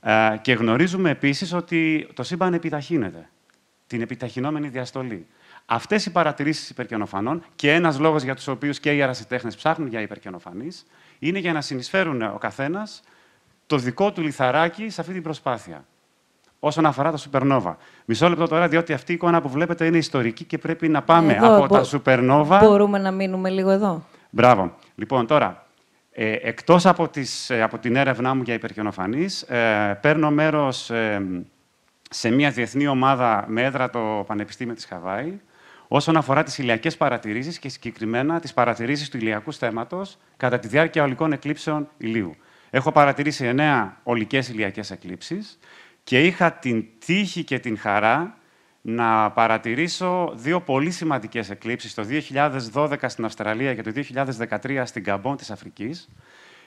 ε, και γνωρίζουμε επίσης ότι το σύμπαν επιταχύνεται, την επιταχυνόμενη διαστολή. Αυτές οι παρατηρήσεις υπερκαινοφανών και ένας λόγος για τους οποίους και οι αρασιτέχνες ψάχνουν για υπερκαινοφανεί είναι για να συνεισφέρουν ο καθένας το δικό του λιθαράκι σε αυτή την προσπάθεια. Όσον αφορά τα σουπερνόβα. Μισό λεπτό τώρα, διότι αυτή η εικόνα που βλέπετε είναι ιστορική και πρέπει να πάμε εδώ, από τα σουπερνόβα. Μπορούμε να μείνουμε λίγο εδώ. Μπράβο. Λοιπόν, τώρα, ε, εκτός από, τις, ε, από την έρευνά μου για υπερκαινοφανείς, ε, παίρνω μέρος ε, σε μια διεθνή ομάδα με έδρα το Πανεπιστήμιο της Χαβάη, όσον αφορά τις ηλιακές παρατηρήσεις και συγκεκριμένα τις παρατηρήσεις του ηλιακού στέματος κατά τη διάρκεια ολικών εκλήψεων ηλίου. Έχω παρατηρήσει εννέα ολικές ηλιακές εκλήψεις και είχα την τύχη και την χαρά να παρατηρήσω δύο πολύ σημαντικές εκλήψεις, το 2012 στην Αυστραλία και το 2013 στην Καμπόν της Αφρικής,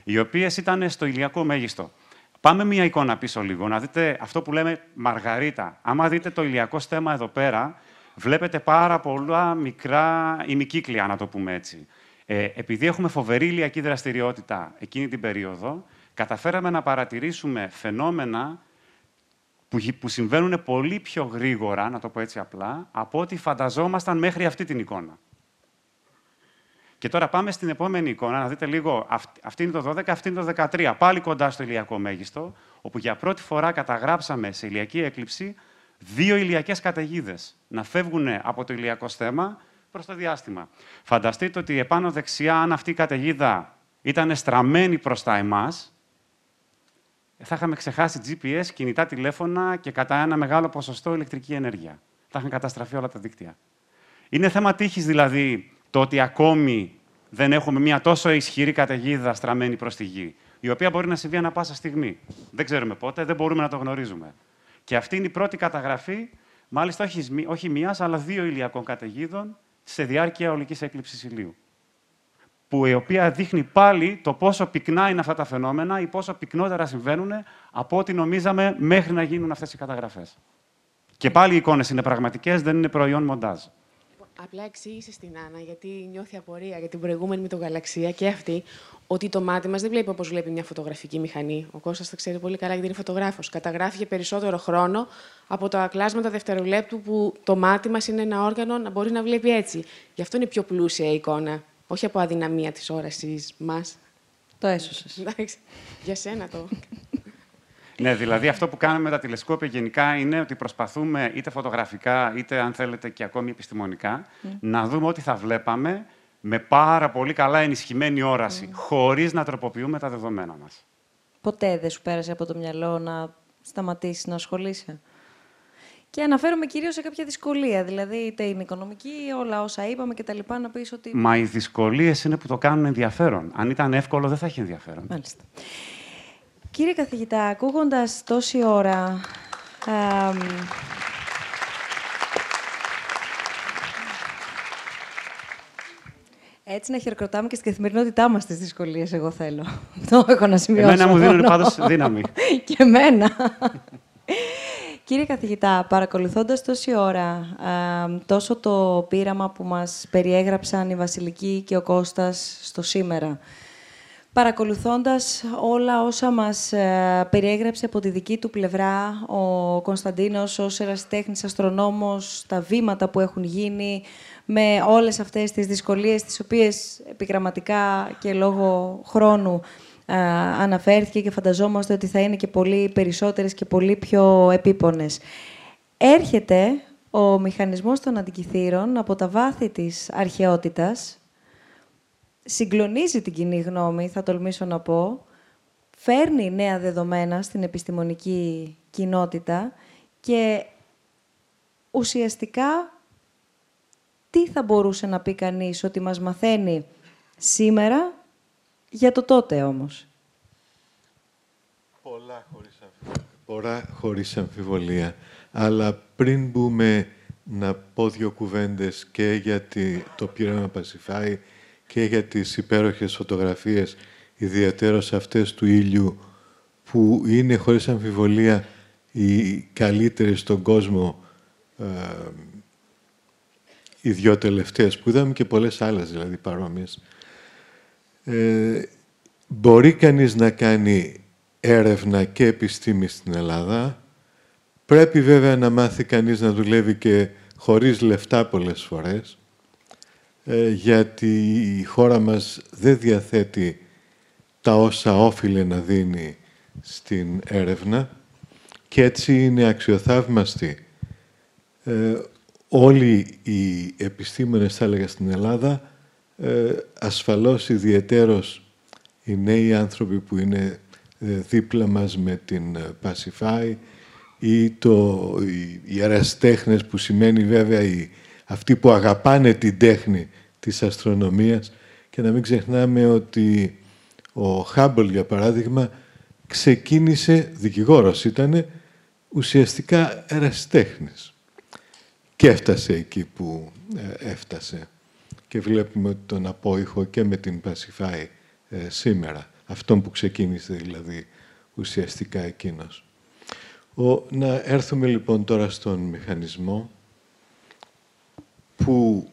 οι οποίες ήταν στο ηλιακό μέγιστο. Πάμε μία εικόνα πίσω λίγο, να δείτε αυτό που λέμε Μαργαρίτα. Άμα δείτε το ηλιακό στέμα εδώ πέρα, βλέπετε πάρα πολλά μικρά ημικύκλια, να το πούμε έτσι. Ε, επειδή έχουμε φοβερή ηλιακή δραστηριότητα εκείνη την περίοδο, καταφέραμε να παρατηρήσουμε φαινόμενα που, που συμβαίνουν πολύ πιο γρήγορα, να το πω έτσι απλά, από ό,τι φανταζόμασταν μέχρι αυτή την εικόνα. Και τώρα πάμε στην επόμενη εικόνα, να δείτε λίγο. Αυτή είναι το 12, αυτή είναι το 13. Πάλι κοντά στο ηλιακό μέγιστο, όπου για πρώτη φορά καταγράψαμε σε ηλιακή έκλειψη δύο ηλιακές καταιγίδες να φεύγουν από το ηλιακό στέμα προς το διάστημα. Φανταστείτε ότι επάνω δεξιά, αν αυτή η καταιγίδα ήταν στραμμένη προς τα εμάς, θα είχαμε ξεχάσει GPS, κινητά τηλέφωνα και κατά ένα μεγάλο ποσοστό ηλεκτρική ενέργεια. Θα είχαν καταστραφεί όλα τα δίκτυα. Είναι θέμα τύχης δηλαδή το ότι ακόμη δεν έχουμε μια τόσο ισχυρή καταιγίδα στραμμένη προς τη γη, η οποία μπορεί να συμβεί ανα πάσα στιγμή. Δεν ξέρουμε πότε, δεν μπορούμε να το γνωρίζουμε. Και αυτή είναι η πρώτη καταγραφή, μάλιστα όχι, όχι μίας, αλλά δύο ηλιακών καταιγίδων σε διάρκεια ολικής έκλειψης ηλίου. Που η οποία δείχνει πάλι το πόσο πυκνά είναι αυτά τα φαινόμενα ή πόσο πυκνότερα συμβαίνουν από ό,τι νομίζαμε μέχρι να γίνουν αυτές οι καταγραφές. Και πάλι οι εικόνες είναι πραγματικές, δεν είναι προϊόν μοντάζ. Απλά εξήγησε στην Άννα, γιατί νιώθει απορία για την προηγούμενη με τον Γαλαξία και αυτή, ότι το μάτι μας δεν βλέπει όπως βλέπει μια φωτογραφική μηχανή. Ο Κώστας τα ξέρει πολύ καλά γιατί είναι φωτογράφος. Καταγράφει για περισσότερο χρόνο από τα κλάσματα δευτερολέπτου που το μάτι μας είναι ένα όργανο να μπορεί να βλέπει έτσι. Γι' αυτό είναι πιο πλούσια η εικόνα. Όχι από αδυναμία της όραση μας. Το έσωσες. Για σένα το. Ναι, δηλαδή αυτό που κάνουμε με τα τηλεσκόπια γενικά είναι ότι προσπαθούμε είτε φωτογραφικά είτε αν θέλετε και ακόμη επιστημονικά να δούμε ό,τι θα βλέπαμε με πάρα πολύ καλά ενισχυμένη όραση, mm. χωρίς να τροποποιούμε τα δεδομένα μας. Ποτέ δεν σου πέρασε από το μυαλό να σταματήσεις να ασχολείσαι; Και αναφέρομαι κυρίως σε κάποια δυσκολία, δηλαδή είτε είναι οικονομική, όλα όσα είπαμε και τα λοιπά, να πεις ότι... Μα οι δυσκολίες είναι που το κάνουν ενδιαφέρον. Αν ήταν εύκολο, δεν θα έχει ενδιαφέρον. Μάλιστα. Κύριε καθηγητά, ακούγοντας τόση ώρα... έτσι να χειροκροτάμε και στην καθημερινότητά μας τις δυσκολίες, εγώ θέλω. Το έχω να σημειώσω. Εμένα μου δίνουν πάντως δύναμη. και εμένα. Κύριε καθηγητά, παρακολουθώντας τόση ώρα τόσο το πείραμα που μας περιέγραψαν η Βασιλική και ο Κώστας στο σήμερα, παρακολουθώντας όλα όσα μας ε, περιέγραψε από τη δική του πλευρά ο Κωνσταντίνος ως ερασιτέχνης αστρονόμος, τα βήματα που έχουν γίνει, με όλες αυτές τις δυσκολίες τις οποίες επιγραμματικά και λόγω χρόνου ε, αναφέρθηκε και φανταζόμαστε ότι θα είναι και πολύ περισσότερες και πολύ πιο επίπονες. Έρχεται ο μηχανισμός των αντικειθήρων από τα βάθη της αρχαιότητας, συγκλονίζει την κοινή γνώμη, θα τολμήσω να πω, φέρνει νέα δεδομένα στην επιστημονική κοινότητα και ουσιαστικά τι θα μπορούσε να πει κανείς ότι μας μαθαίνει σήμερα για το τότε όμως; Πολλά χωρίς, Πολλά χωρίς αμφιβολία. Αλλά πριν μπούμε να πω δύο κουβέντες και για το πείραμα Πασιφάη και για τις υπέροχες φωτογραφίες, ιδιαίτερως αυτές του ήλιου, που είναι χωρίς αμφιβολία οι καλύτερες στον κόσμο ε, οι δυο τελευταίες που είδαμε και πολλές άλλες δηλαδή παρόμοιες. Ε, μπορεί κανείς να κάνει έρευνα και επιστήμη στην Ελλάδα. Πρέπει βέβαια να μάθει κανείς να δουλεύει και χωρίς λεφτά πολλές φορές, ε, γιατί η χώρα μας δεν διαθέτει τα όσα όφιλε να δίνει στην έρευνα και έτσι είναι αξιοθαύμαστη. Ε, όλοι οι επιστήμονες, θα έλεγα, στην Ελλάδα, ε, ασφαλώς ιδιαιτέρως οι νέοι άνθρωποι που είναι ε, δίπλα μας με την Pacify ή το, οι, οι που σημαίνει βέβαια οι, αυτοί που αγαπάνε την τέχνη της αστρονομίας και να μην ξεχνάμε ότι ο Χάμπολ, για παράδειγμα, ξεκίνησε, δικηγόρος ήταν, ουσιαστικά εραστέχνης. Και έφτασε εκεί που ε, έφτασε. Και βλέπουμε ότι τον απόϊχο και με την Πασιφάη ε, σήμερα. Αυτόν που ξεκίνησε δηλαδή ουσιαστικά εκείνος. Ο, να έρθουμε λοιπόν τώρα στον μηχανισμό που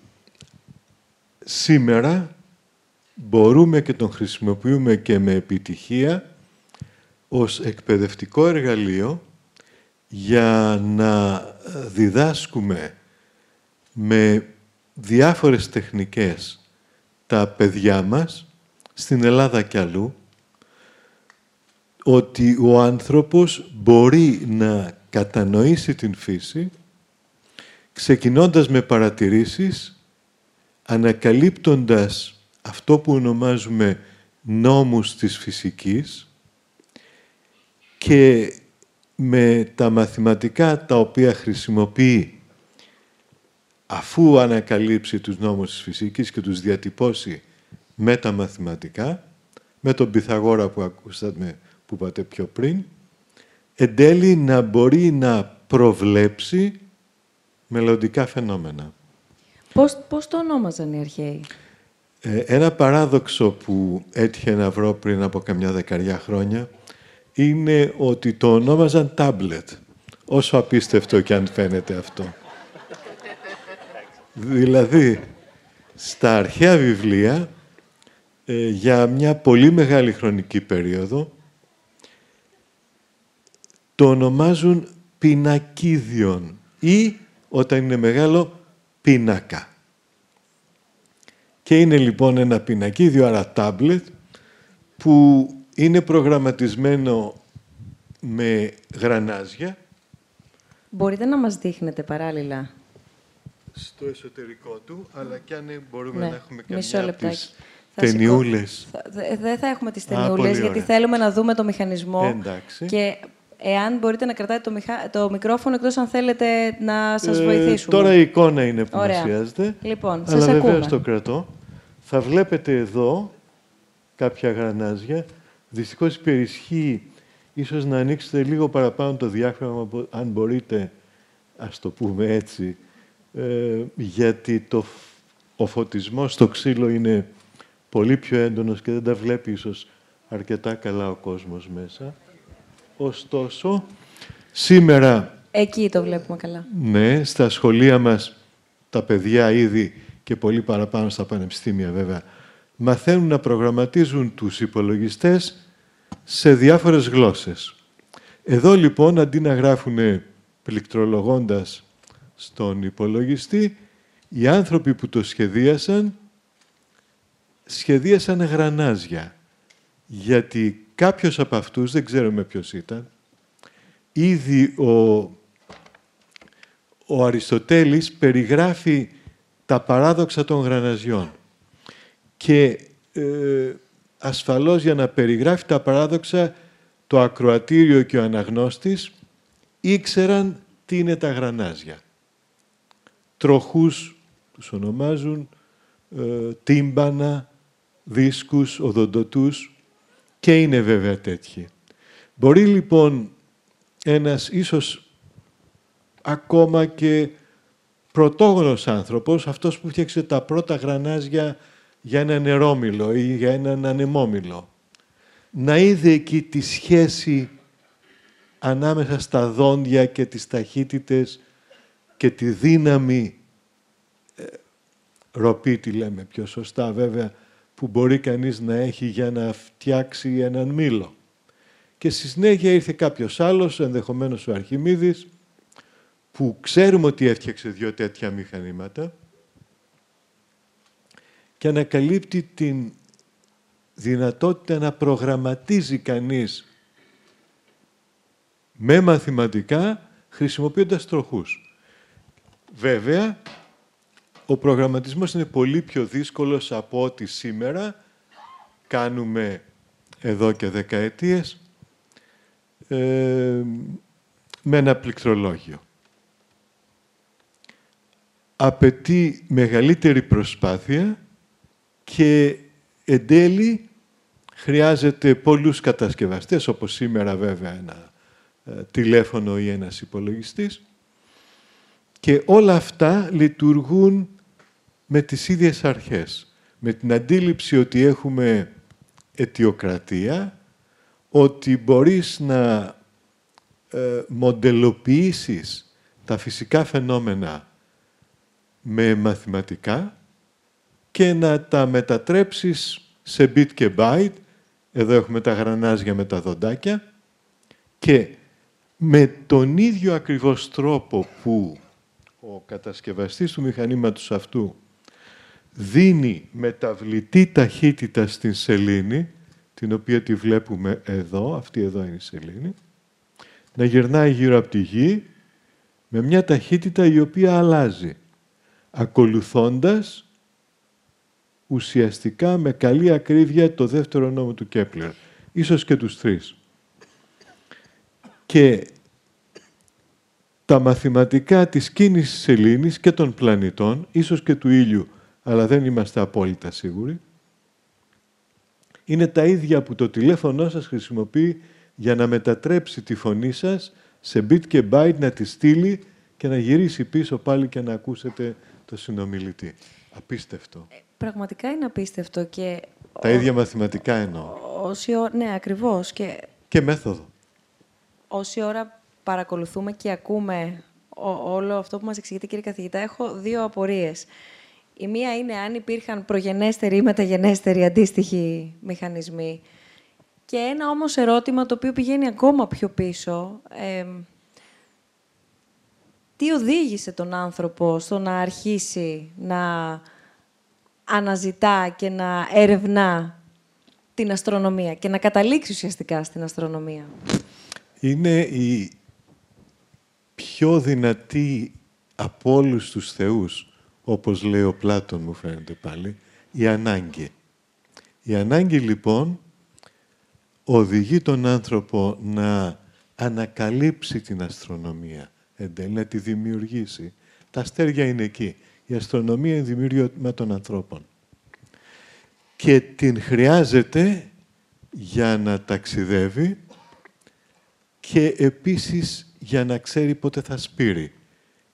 σήμερα μπορούμε και τον χρησιμοποιούμε και με επιτυχία ως εκπαιδευτικό εργαλείο για να διδάσκουμε με διάφορες τεχνικές τα παιδιά μας, στην Ελλάδα και αλλού, ότι ο άνθρωπος μπορεί να κατανοήσει την φύση, ξεκινώντας με παρατηρήσεις, ανακαλύπτοντας αυτό που ονομάζουμε νόμους της φυσικής και με τα μαθηματικά τα οποία χρησιμοποιεί αφού ανακαλύψει τους νόμους της φυσικής και τους διατυπώσει με τα μαθηματικά, με τον Πυθαγόρα που ακούσατε που είπατε πιο πριν, εν τέλει να μπορεί να προβλέψει μελλοντικά φαινόμενα. Πώς, πώς το ονόμαζαν οι αρχαίοι; Ε, ένα παράδοξο που έτυχε να βρω πριν από καμιά δεκαριά χρόνια είναι ότι το ονόμαζαν τάμπλετ. Όσο απίστευτο και αν φαίνεται αυτό. δηλαδή, στα αρχαία βιβλία, ε, για μια πολύ μεγάλη χρονική περίοδο, το ονομάζουν πινακίδιον ή, όταν είναι μεγάλο, πίνακα. Και είναι λοιπόν ένα πινακίδιο, άρα τάμπλετ, που είναι προγραμματισμένο με γρανάζια. Μπορείτε να μας δείχνετε παράλληλα; Στο εσωτερικό του, αλλά και αν μπορούμε ναι. να έχουμε καμιά από τις ταινιούλες. Δεν θα έχουμε τις ταινιούλες, γιατί θέλουμε να δούμε το μηχανισμό. Εντάξει. Και εάν μπορείτε να κρατάτε το, μηχα... το μικρόφωνο, εκτός αν θέλετε να σας ε, βοηθήσουμε. Τώρα η εικόνα είναι που Ωραία. μας Λοιπόν, αλλά σας ακούμε. το κρατώ. Θα βλέπετε εδώ κάποια γρανάζια Δυστυχώς υπερισχύει ίσως να ανοίξετε λίγο παραπάνω το διάφραγμα, αν μπορείτε, ας το πούμε έτσι, ε, γιατί το, ο φωτισμός στο ξύλο είναι πολύ πιο έντονος και δεν τα βλέπει ίσως αρκετά καλά ο κόσμος μέσα. Ωστόσο, σήμερα... Εκεί το βλέπουμε καλά. Ναι, στα σχολεία μας τα παιδιά ήδη και πολύ παραπάνω στα πανεπιστήμια βέβαια, μαθαίνουν να προγραμματίζουν τους υπολογιστές σε διάφορες γλώσσες. Εδώ λοιπόν, αντί να γράφουν πληκτρολογώντας στον υπολογιστή, οι άνθρωποι που το σχεδίασαν, σχεδίασαν γρανάζια. Γιατί κάποιος από αυτούς, δεν ξέρουμε ποιος ήταν, ήδη ο, ο Αριστοτέλης περιγράφει τα παράδοξα των γραναζιών. Και ε, ασφαλώς για να περιγράφει τα παράδοξα, το ακροατήριο και ο αναγνώστης ήξεραν τι είναι τα γρανάζια. Τροχούς τους ονομάζουν ε, τύμπανα, δίσκους, οδοντοτούς και είναι βέβαια τέτοιοι. Μπορεί λοιπόν ένας ίσως ακόμα και πρωτόγονος άνθρωπος, αυτός που φτιάξε τα πρώτα γρανάζια για ένα νερόμυλο ή για έναν ανεμόμυλο, να είδε εκεί τη σχέση ανάμεσα στα δόντια και τις ταχύτητες και τη δύναμη ε, ροπή, τη λέμε πιο σωστά βέβαια, που μπορεί κανείς να έχει για να φτιάξει έναν μήλο. Και στη συνέχεια ήρθε κάποιος άλλος, ενδεχομένως ο Αρχιμίδης, που ξέρουμε ότι έφτιαξε δύο τέτοια μηχανήματα και ανακαλύπτει την δυνατότητα να προγραμματίζει κανείς με μαθηματικά χρησιμοποιώντας τροχούς. Βέβαια, ο προγραμματισμός είναι πολύ πιο δύσκολος από ό,τι σήμερα κάνουμε εδώ και δεκαετίες ε, με ένα πληκτρολόγιο. Απαιτεί μεγαλύτερη προσπάθεια και εν τέλει χρειάζεται πολλούς κατασκευαστές, όπως σήμερα βέβαια ένα ε, τηλέφωνο ή ένας υπολογιστής, και όλα αυτά λειτουργούν με τις ίδιες αρχές. Με την αντίληψη ότι έχουμε αιτιοκρατία, ότι μπορείς να ε, μοντελοποιήσεις τα φυσικά φαινόμενα με μαθηματικά και να τα μετατρέψεις σε bit και byte. Εδώ έχουμε τα γρανάζια με τα δοντάκια. Και με τον ίδιο ακριβώς τρόπο που ο κατασκευαστής του μηχανήματος αυτού δίνει μεταβλητή ταχύτητα στην σελήνη, την οποία τη βλέπουμε εδώ, αυτή εδώ είναι η σελήνη, να γυρνάει γύρω από τη γη με μια ταχύτητα η οποία αλλάζει, ακολουθώντας ουσιαστικά με καλή ακρίβεια το δεύτερο νόμο του Κέπλερ, ίσως και τους τρεις. Και τα μαθηματικά της κίνησης της σελήνης και των πλανητών, ίσως και του ήλιου, αλλά δεν είμαστε απόλυτα σίγουροι, είναι τα ίδια που το τηλέφωνό σας χρησιμοποιεί για να μετατρέψει τη φωνή σας σε bit και byte, να τη στείλει και να γυρίσει πίσω πάλι και να ακούσετε το συνομιλητή. Απίστευτο. Ε, πραγματικά είναι απίστευτο και... Τα ίδια μαθηματικά εννοώ. Όση Ναι, ακριβώς. Και... και μέθοδο. Όση ώρα παρακολουθούμε και ακούμε όλο αυτό που μας εξηγείτε, κύριε καθηγητά, έχω δύο απορίες. Η μία είναι αν υπήρχαν προγενέστεροι ή μεταγενέστεροι αντίστοιχοι μηχανισμοί. Και ένα όμως ερώτημα το οποίο πηγαίνει ακόμα πιο πίσω. τι οδήγησε τον άνθρωπο στο να αρχίσει να αναζητά και να ερευνά την αστρονομία και να καταλήξει ουσιαστικά στην αστρονομία; Είναι η πιο δυνατή από όλους τους θεούς όπως λέει ο Πλάτων μου φαίνεται πάλι, η ανάγκη. Η ανάγκη λοιπόν οδηγεί τον άνθρωπο να ανακαλύψει την αστρονομία, εντέλει να τη δημιουργήσει. Τα αστέρια είναι εκεί. Η αστρονομία είναι δημιουργήμα των ανθρώπων. Και την χρειάζεται για να ταξιδεύει και επίσης για να ξέρει πότε θα σπείρει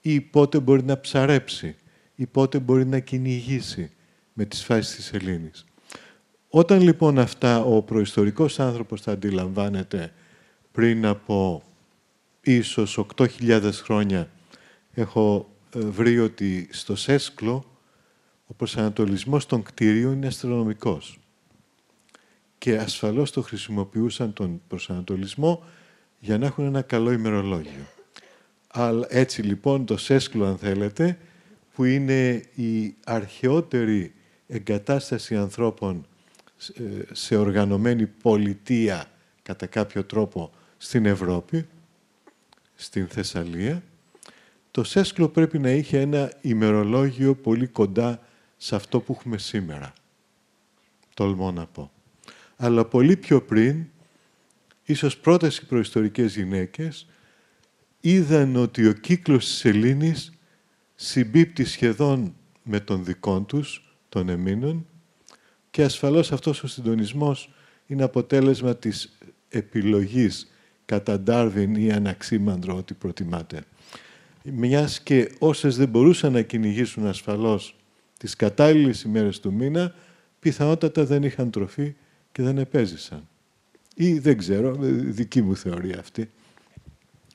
ή πότε μπορεί να ψαρέψει ή πότε μπορεί να κυνηγήσει με τις φάσεις της Ελλήνης. Όταν λοιπόν αυτά ο προϊστορικός άνθρωπος θα αντιλαμβάνεται πριν από ίσως 8.000 χρόνια έχω ε, βρει ότι στο Σέσκλο ο προσανατολισμός των κτίριων είναι αστρονομικός. Και ασφαλώς το χρησιμοποιούσαν τον προσανατολισμό για να έχουν ένα καλό ημερολόγιο. Αλλά έτσι λοιπόν το Σέσκλο, αν θέλετε, που είναι η αρχαιότερη εγκατάσταση ανθρώπων σε οργανωμένη πολιτεία κατά κάποιο τρόπο στην Ευρώπη, στην Θεσσαλία, το Σέσκλο πρέπει να είχε ένα ημερολόγιο πολύ κοντά σε αυτό που έχουμε σήμερα. Τολμώ να πω. Αλλά πολύ πιο πριν, ίσως πρώτες οι προϊστορικές γυναίκες, είδαν ότι ο κύκλος της σελήνης συμπίπτει σχεδόν με τον δικό τους, των εμήνων, και ασφαλώς αυτός ο συντονισμός είναι αποτέλεσμα της επιλογής κατά Ντάρβιν ή Αναξίμανδρο, ό,τι προτιμάτε. Μιας και όσες δεν μπορούσαν να κυνηγήσουν ασφαλώς τις κατάλληλες ημέρες του μήνα, πιθανότατα δεν είχαν τροφή και δεν επέζησαν. Ή δεν ξέρω, δική μου θεωρία αυτή.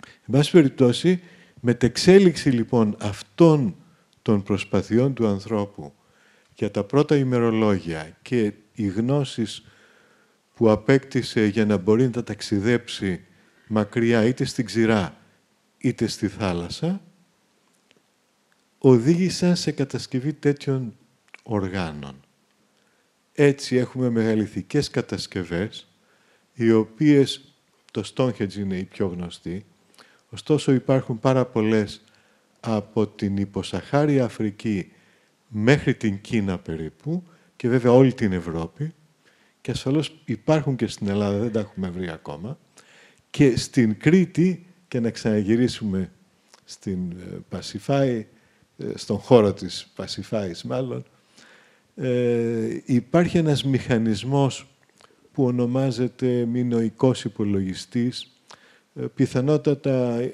Εν πάση περιπτώσει, μετεξέλιξη λοιπόν αυτών των προσπαθειών του ανθρώπου για τα πρώτα ημερολόγια και οι γνώσεις που απέκτησε για να μπορεί να τα ταξιδέψει μακριά είτε στην ξηρά είτε στη θάλασσα, οδήγησαν σε κατασκευή τέτοιων οργάνων. Έτσι έχουμε μεγαλυθικές κατασκευές, οι οποίες, το Stonehenge είναι η πιο γνωστή, ωστόσο υπάρχουν πάρα πολλές από την υποσαχάρια Αφρική μέχρι την Κίνα περίπου και βέβαια όλη την Ευρώπη και ασφαλώς υπάρχουν και στην Ελλάδα, δεν τα έχουμε βρει ακόμα. Και στην Κρήτη και να ξαναγυρίσουμε στην ε, Πασιφάη, ε, στον χώρο της Πασιφάης μάλλον, ε, υπάρχει ένας μηχανισμός που ονομάζεται μηνοϊκός υπολογιστής, ε, πιθανότατα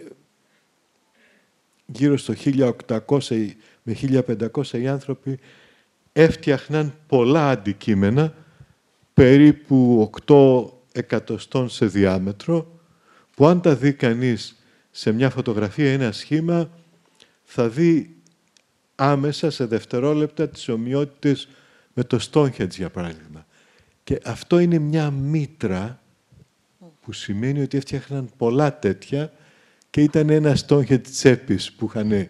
γύρω στο 1800 με 1500 οι άνθρωποι έφτιαχναν πολλά αντικείμενα, περίπου 8 εκατοστών σε διάμετρο, που αν τα δει κανείς σε μια φωτογραφία ένα σχήμα, θα δει άμεσα σε δευτερόλεπτα τις ομοιότητες με το Stonehenge, για παράδειγμα. Και αυτό είναι μια μήτρα που σημαίνει ότι έφτιαχναν πολλά τέτοια και ήταν ένα Stonehenge τσέπης που είχαν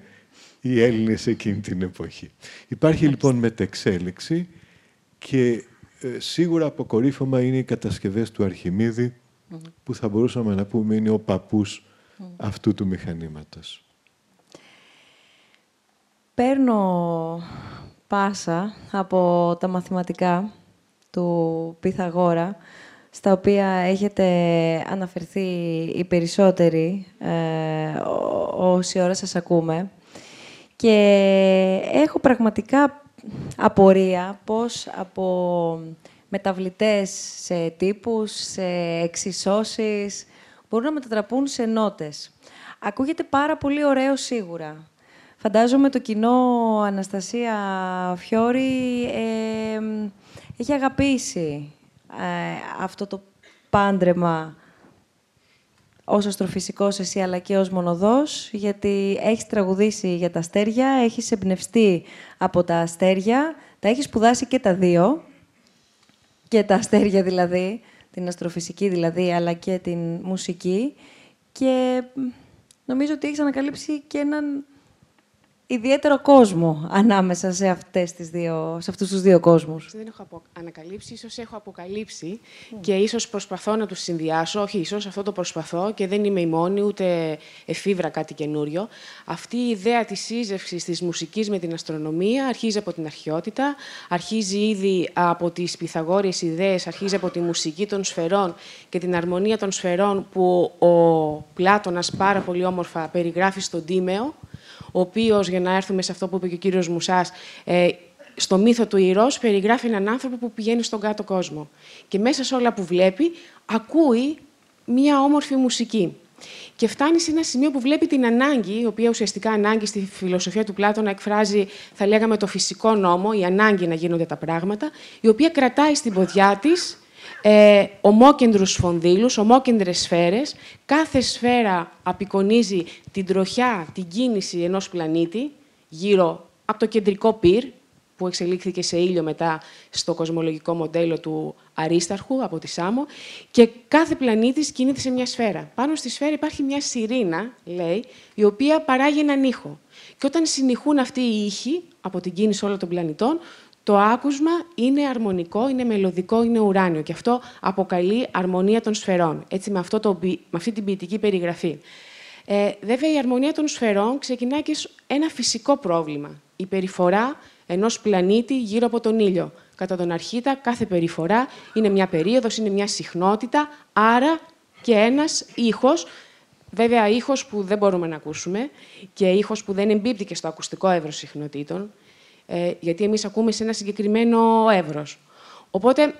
οι Έλληνες εκείνη την εποχή. Υπάρχει λοιπόν μετεξέλιξη και ε, σίγουρα αποκορύφωμα είναι οι κατασκευές του Αρχιμίδη που θα μπορούσαμε να πούμε είναι ο παππούς αυτού του μηχανήματος. Παίρνω πάσα από τα μαθηματικά του Πυθαγόρα, στα οποία έχετε αναφερθεί οι περισσότεροι ε, όση ώρα σας ακούμε. Και έχω πραγματικά απορία πώς από μεταβλητές σε τύπους, σε εξισώσεις, μπορούν να μετατραπούν σε νότες. Ακούγεται πάρα πολύ ωραίο σίγουρα. Φαντάζομαι το κοινό Αναστασία Φιόρη ε, έχει αγαπήσει ε, αυτό το πάντρεμα ως αστροφυσικός εσύ αλλά και ως μονοδός, γιατί έχεις τραγουδήσει για τα αστέρια, έχεις εμπνευστεί από τα αστέρια, τα έχεις σπουδάσει και τα δύο, και τα αστέρια δηλαδή, την αστροφυσική δηλαδή, αλλά και την μουσική. Και νομίζω ότι έχεις ανακαλύψει και έναν ιδιαίτερο κόσμο ανάμεσα σε, αυτές τις δύο, σε αυτούς τους δύο κόσμους. Δεν έχω ανακαλύψει, ίσως έχω αποκαλύψει και ίσως προσπαθώ να τους συνδυάσω. Όχι, ίσως αυτό το προσπαθώ και δεν είμαι η μόνη, ούτε εφήβρα κάτι καινούριο. Αυτή η ιδέα της σύζευξης της μουσικής με την αστρονομία αρχίζει από την αρχαιότητα, αρχίζει ήδη από τις Πυθαγόριες ιδέες, αρχίζει από τη μουσική των σφαιρών και την αρμονία των σφαιρών που ο Πλάτωνας πάρα πολύ όμορφα περιγράφει στον Τίμεο, ο οποίος, για να έρθουμε σε αυτό που είπε και ο κύριος Μουσάς, ε, στο μύθο του Ηρός περιγράφει έναν άνθρωπο που πηγαίνει στον κάτω κόσμο. Και μέσα σε όλα που βλέπει, ακούει μία όμορφη μουσική. Και φτάνει σε ένα σημείο που βλέπει την ανάγκη, η οποία ουσιαστικά ανάγκη στη φιλοσοφία του Πλάτωνα εκφράζει, θα λέγαμε, το φυσικό νόμο, η ανάγκη να γίνονται τα πράγματα, η οποία κρατάει στην ποδιά της ε, ομόκεντρους σφονδύλους, ομόκεντρες σφαίρες. Κάθε σφαίρα απεικονίζει την τροχιά, την κίνηση ενός πλανήτη γύρω από το κεντρικό πυρ, που εξελίχθηκε σε ήλιο μετά στο κοσμολογικό μοντέλο του Αρίσταρχου από τη Σάμο. Και κάθε πλανήτης κινείται σε μια σφαίρα. Πάνω στη σφαίρα υπάρχει μια σιρήνα, λέει, η οποία παράγει έναν ήχο. Και όταν συνηχούν αυτοί οι ήχοι από την κίνηση όλων των πλανητών, το άκουσμα είναι αρμονικό, είναι μελωδικό, είναι ουράνιο και αυτό αποκαλεί αρμονία των σφαιρών, έτσι με, αυτό το, με αυτή την ποιητική περιγραφή. Ε, βέβαια, η αρμονία των σφαιρών ξεκινάει και ένα φυσικό πρόβλημα. Η περιφορά ενός πλανήτη γύρω από τον ήλιο. Κατά τον αρχήτα, κάθε περιφορά είναι μια περίοδος, είναι μια συχνότητα, άρα και ένας ήχος, βέβαια ήχος που δεν μπορούμε να ακούσουμε και ήχος που δεν εμπίπτει και στο ακουστικό εύρος συχνοτήτων, Ε, γιατί εμείς ακούμε σε ένα συγκεκριμένο εύρος. Οπότε,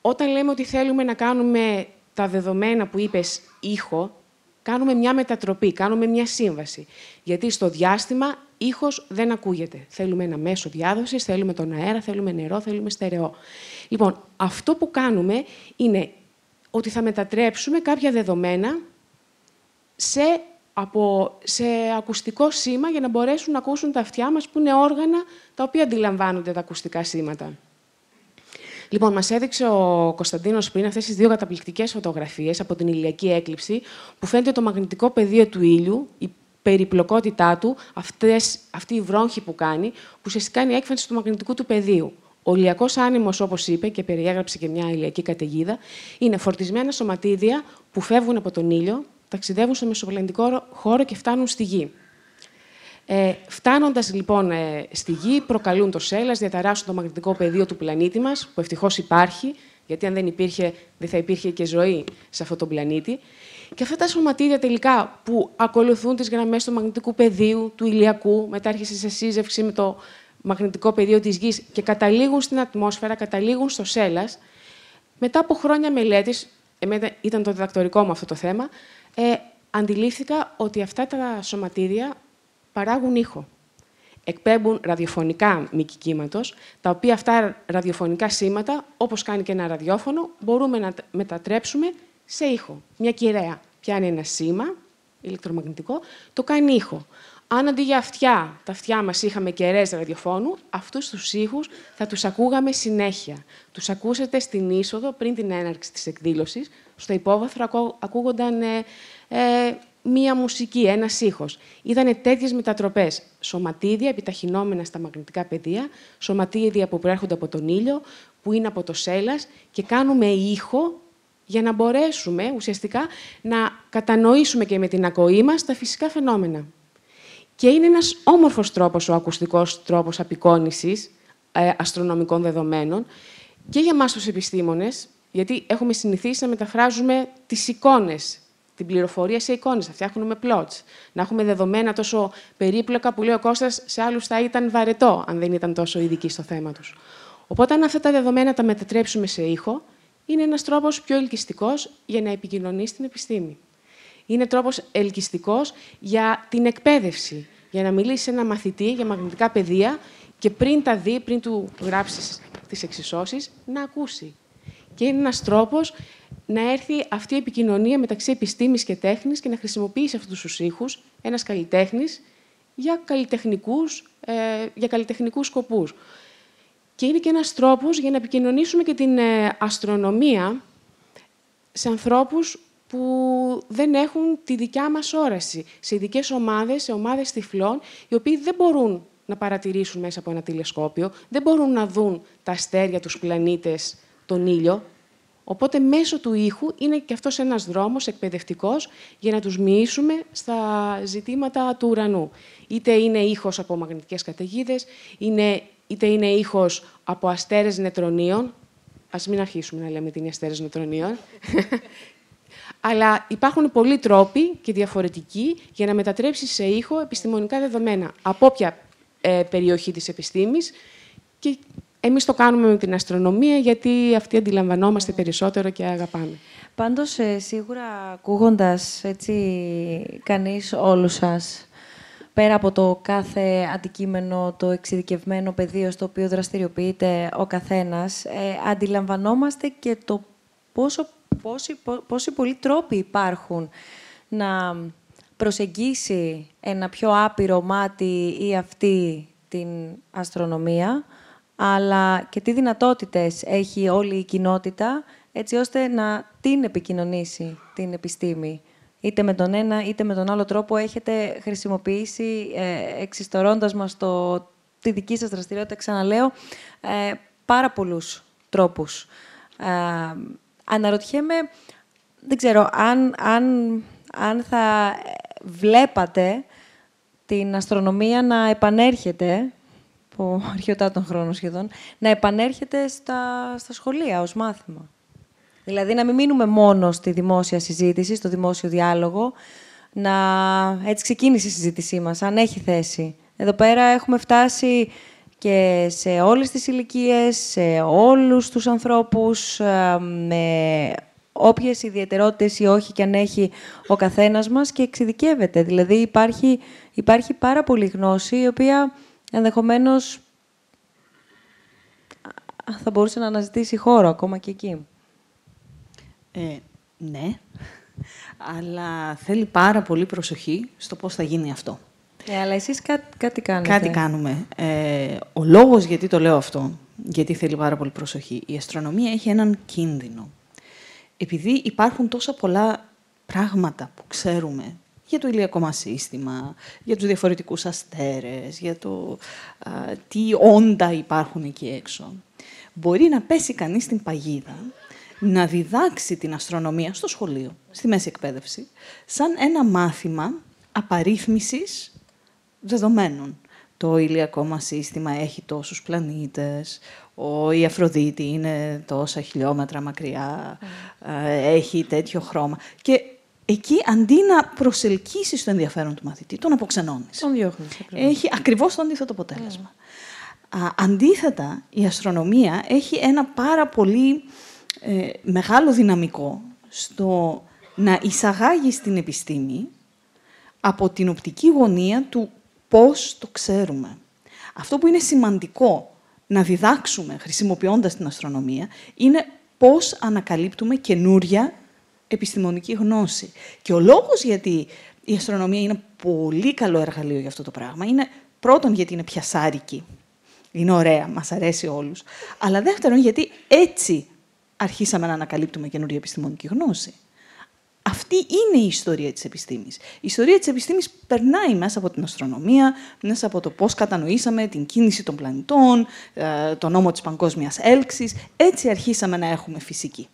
όταν λέμε ότι θέλουμε να κάνουμε τα δεδομένα που είπες ήχο, κάνουμε μια μετατροπή, κάνουμε μια σύμβαση. Γιατί στο διάστημα ήχος δεν ακούγεται. Θέλουμε ένα μέσο διάδοσης, θέλουμε τον αέρα, θέλουμε νερό, θέλουμε στερεό. Λοιπόν, αυτό που κάνουμε είναι ότι θα μετατρέψουμε κάποια δεδομένα σε, από, σε ακουστικό σήμα για να μπορέσουν να ακούσουν τα αυτιά μας που είναι όργανα τα οποία αντιλαμβάνονται τα ακουστικά σήματα. Λοιπόν, μας έδειξε ο Κωνσταντίνος πριν αυτές τις δύο καταπληκτικές φωτογραφίες από την ηλιακή έκλειψη, που φαίνεται το μαγνητικό πεδίο του ήλιου, η περιπλοκότητά του, αυτές, αυτή η βρόγχη που κάνει, που ουσιαστικά είναι η έκφανση του μαγνητικού του πεδίου. Ο ηλιακός άνεμος, όπως είπε και περιέγραψε και μια ηλιακή καταιγίδα, είναι φορτισμένα σωματίδια που φεύγουν από τον ήλιο, ταξιδεύουν στο μεσοπλανητικό χώρο και φτάνουν στη γη. Ε, φτάνοντας λοιπόν ε, στη Γη, προκαλούν το σέλας, διαταράσσουν το μαγνητικό πεδίο του πλανήτη μας, που ευτυχώς υπάρχει, γιατί αν δεν υπήρχε, δεν θα υπήρχε και ζωή σε αυτόν τον πλανήτη. Και αυτά τα σωματίδια τελικά που ακολουθούν τις γραμμές του μαγνητικού πεδίου, του ηλιακού, μετά έρχεσαι σε σύζευξη με το μαγνητικό πεδίο της Γης και καταλήγουν στην ατμόσφαιρα, καταλήγουν στο σέλας, μετά από χρόνια μελέτης, εμένα ήταν το διδακτορικό μου αυτό το θέμα, ε, αντιλήφθηκα ότι αυτά τα σωματίδια παράγουν ήχο. Εκπέμπουν ραδιοφωνικά μήκη κύματος, τα οποία αυτά ραδιοφωνικά σήματα, όπως κάνει και ένα ραδιόφωνο, μπορούμε να μετατρέψουμε σε ήχο. Μια κυραία πιάνει ένα σήμα ηλεκτρομαγνητικό, το κάνει ήχο. Αν αντί για αυτιά, τα αυτιά μας είχαμε κεραίες ραδιοφώνου, αυτούς τους ήχους θα τους ακούγαμε συνέχεια. Τους ακούσατε στην είσοδο πριν την έναρξη της εκδήλωσης. Στο υπόβαθρο ακούγονταν ε, ε, μία μουσική, ένας ήχος. Ήταν τέτοιες μετατροπές. Σωματίδια επιταχυνόμενα στα μαγνητικά πεδία, σωματίδια που προέρχονται από τον ήλιο, που είναι από το σέλας και κάνουμε ήχο για να μπορέσουμε ουσιαστικά να κατανοήσουμε και με την ακοή μας τα φυσικά φαινόμενα. Και είναι ένας όμορφος τρόπος ο ακουστικός τρόπος απεικόνησης ε, αστρονομικών δεδομένων και για μας τους επιστήμονες, γιατί έχουμε συνηθίσει να μεταφράζουμε τις εικόνες την πληροφορία σε εικόνες, να φτιάχνουμε plots, να έχουμε δεδομένα τόσο περίπλοκα που λέει ο Κώστας σε άλλους θα ήταν βαρετό, αν δεν ήταν τόσο ειδικοί στο θέμα τους. Οπότε, αν αυτά τα δεδομένα τα μετατρέψουμε σε ήχο, είναι ένας τρόπος πιο ελκυστικός για να επικοινωνείς την επιστήμη. Είναι τρόπος ελκυστικός για την εκπαίδευση, για να μιλήσει σε ένα μαθητή για μαγνητικά πεδία και πριν τα δει, πριν του γράψεις τις εξισώσεις, να ακούσει. Και είναι ένας τρόπος να έρθει αυτή η επικοινωνία μεταξύ επιστήμης και τέχνης και να χρησιμοποιήσει αυτούς τους ήχους ένας καλλιτέχνης για καλλιτεχνικούς, ε, για καλλιτεχνικούς σκοπούς. Και είναι και ένας τρόπος για να επικοινωνήσουμε και την ε, αστρονομία σε ανθρώπους που δεν έχουν τη δικιά μας όραση, σε ειδικές ομάδες, σε ομάδες τυφλών, οι οποίοι δεν μπορούν να παρατηρήσουν μέσα από ένα τηλεσκόπιο, δεν μπορούν να δουν τα αστέρια, τους πλανήτες, τον ήλιο, Οπότε μέσω του ήχου είναι και αυτός ένας δρόμος εκπαιδευτικός για να τους μοιήσουμε στα ζητήματα του ουρανού. Είτε είναι ήχος από μαγνητικές καταιγίδες, είναι, είτε είναι ήχος από αστέρες νετρονίων. Ας μην αρχίσουμε να λέμε τι είναι αστέρες νετρονίων. Αλλά υπάρχουν πολλοί τρόποι και διαφορετικοί για να μετατρέψεις σε ήχο επιστημονικά δεδομένα από όποια ε, περιοχή της επιστήμης και εμείς το κάνουμε με την αστρονομία γιατί αυτή αντιλαμβανόμαστε περισσότερο και αγαπάμε. Πάντως, ε, σίγουρα ακούγοντας έτσι κανείς όλους σας, πέρα από το κάθε αντικείμενο, το εξειδικευμένο πεδίο στο οποίο δραστηριοποιείται ο καθένας, ε, αντιλαμβανόμαστε και το πόσο, πόσοι, πόσοι πολλοί τρόποι υπάρχουν να προσεγγίσει ένα πιο άπειρο μάτι ή αυτή την αστρονομία, αλλά και τι δυνατότητες έχει όλη η κοινότητα έτσι ώστε να την επικοινωνήσει την επιστήμη. Είτε με τον ένα είτε με τον άλλο τρόπο έχετε χρησιμοποιήσει, ε, εξιστορώντας μας το, τη δική σας δραστηριότητα, ξαναλέω, ε, πάρα πολλούς τρόπους. Ε, αναρωτιέμαι, δεν ξέρω, αν, αν, αν θα βλέπατε την αστρονομία να επανέρχεται από αρχαιοτάτων χρόνων σχεδόν, να επανέρχεται στα, στα σχολεία ως μάθημα. Δηλαδή να μην μείνουμε μόνο στη δημόσια συζήτηση, στο δημόσιο διάλογο, να έτσι ξεκίνησε η συζήτησή μας, αν έχει θέση. Εδώ πέρα έχουμε φτάσει και σε όλες τις ηλικίες, σε όλους τους ανθρώπους, ε, με όποιες ιδιαιτερότητες ή όχι και αν έχει ο καθένας μας και εξειδικεύεται. Δηλαδή υπάρχει, υπάρχει πάρα πολύ γνώση η οποία ενδεχομένως θα μπορούσε να αναζητήσει χώρο ακόμα και εκεί. Ε, ναι, αλλά θέλει πάρα πολύ προσοχή στο πώς θα γίνει αυτό. Ε, αλλά εσείς κά, κάτι κάνετε. Κάτι κάνουμε. Ε, ο λόγος γιατί το λέω αυτό, γιατί θέλει πάρα πολύ προσοχή, η αστρονομία έχει έναν κίνδυνο. Επειδή υπάρχουν τόσα πολλά πράγματα που ξέρουμε για το ηλιακό μας σύστημα, για τους διαφορετικούς αστέρες, για το τι όντα υπάρχουν εκεί έξω. Μπορεί να πέσει κανείς στην παγίδα, να διδάξει την αστρονομία στο σχολείο, στη μέση εκπαίδευση, σαν ένα μάθημα απαρίθμησης δεδομένων. Το ηλιακό μας σύστημα έχει τόσους πλανήτες, ο, η Αφροδίτη είναι τόσα χιλιόμετρα μακριά, ε, έχει τέτοιο χρώμα. Και εκεί, αντί να προσελκύσεις το ενδιαφέρον του μαθητή, τον αποξενώνεις. Τον διώχνεις. Έχει ακριβώς το αντίθετο αποτέλεσμα. Α, αντίθετα, η αστρονομία έχει ένα πάρα πολύ ε, μεγάλο δυναμικό στο να εισαγάγεις στην επιστήμη από την οπτική γωνία του πώς το ξέρουμε. Αυτό που είναι σημαντικό να διδάξουμε χρησιμοποιώντας την αστρονομία είναι πώς ανακαλύπτουμε καινούρια επιστημονική γνώση. Και ο λόγος γιατί η αστρονομία είναι πολύ καλό εργαλείο για αυτό το πράγμα είναι πρώτον γιατί είναι πιασάρικη. Είναι ωραία, μας αρέσει όλους. Αλλά δεύτερον γιατί έτσι αρχίσαμε να ανακαλύπτουμε καινούρια επιστημονική γνώση. Αυτή είναι η ιστορία της επιστήμης. Η ιστορία της επιστήμης περνάει μέσα από την αστρονομία, μέσα από το πώς κατανοήσαμε την κίνηση των πλανητών, ε, τον νόμο της παγκόσμιας έλξης. Έτσι αρχίσαμε να έχουμε φυσική.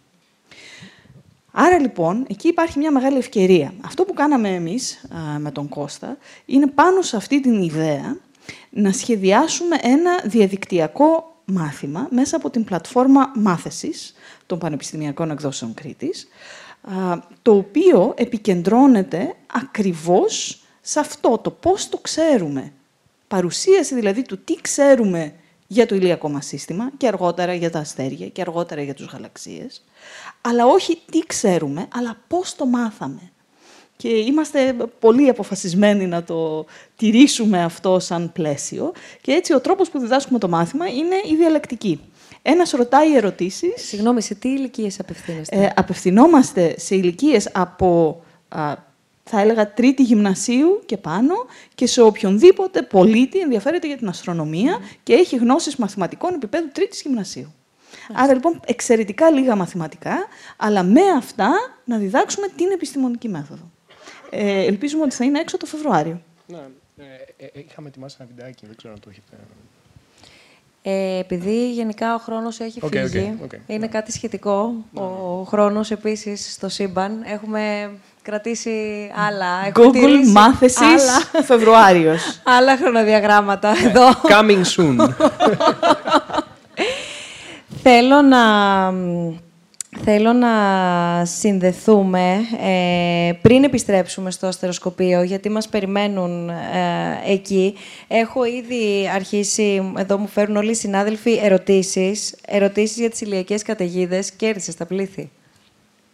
Άρα λοιπόν, εκεί υπάρχει μια μεγάλη ευκαιρία. Αυτό που κάναμε εμείς ε, με τον Κώστα είναι πάνω σε αυτή την ιδέα να σχεδιάσουμε ένα διαδικτυακό μάθημα μέσα από την πλατφόρμα μάθησης των Πανεπιστημιακών Εκδόσεων Κρήτης, το οποίο επικεντρώνεται ακριβώς σε αυτό, το πώς το ξέρουμε. Παρουσίαση δηλαδή του τι ξέρουμε για το ηλιακό μας σύστημα και αργότερα για τα αστέρια και αργότερα για τους γαλαξίες, αλλά όχι τι ξέρουμε, αλλά πώς το μάθαμε. Και είμαστε πολύ αποφασισμένοι να το τηρήσουμε αυτό σαν πλαίσιο και έτσι ο τρόπος που διδάσκουμε το μάθημα είναι η διαλεκτική. Ένας ρωτάει ερωτήσεις. Συγγνώμη, σε τι ηλικίες απευθύνεστε; Ε, απευθυνόμαστε σε ηλικίες από, α, θα έλεγα, τρίτη γυμνασίου και πάνω και σε οποιονδήποτε πολίτη ενδιαφέρεται για την αστρονομία και έχει γνώσεις μαθηματικών επίπεδου τρίτης γυμνασίου. Άρα λοιπόν εξαιρετικά λίγα μαθηματικά, αλλά με αυτά να διδάξουμε την επιστημονική μέθοδο. Ε, ελπίζουμε ότι θα είναι έξω το Φεβρουάριο. Ναι, ε, ε, είχαμε ετοιμάσει ένα βιντεάκι, δεν ξέρω αν το έχετε. Ε, επειδή γενικά ο χρόνος έχει okay, φύγει, okay, okay. είναι κάτι σχετικό. Ο χρόνος επίσης στο σύμπαν. Έχουμε κρατήσει άλλα. Google μάθησης Φεβρουάριος. άλλα χρονοδιαγράμματα εδώ. Coming soon. Θέλω να Θέλω να συνδεθούμε ε, πριν επιστρέψουμε στο αστεροσκοπείο, γιατί μας περιμένουν ε, εκεί. Έχω ήδη αρχίσει, εδώ μου φέρουν όλοι οι συνάδελφοι, ερωτήσεις. Ερωτήσεις για τις ηλιακές καταιγίδες. Κέρδισες τα πλήθη.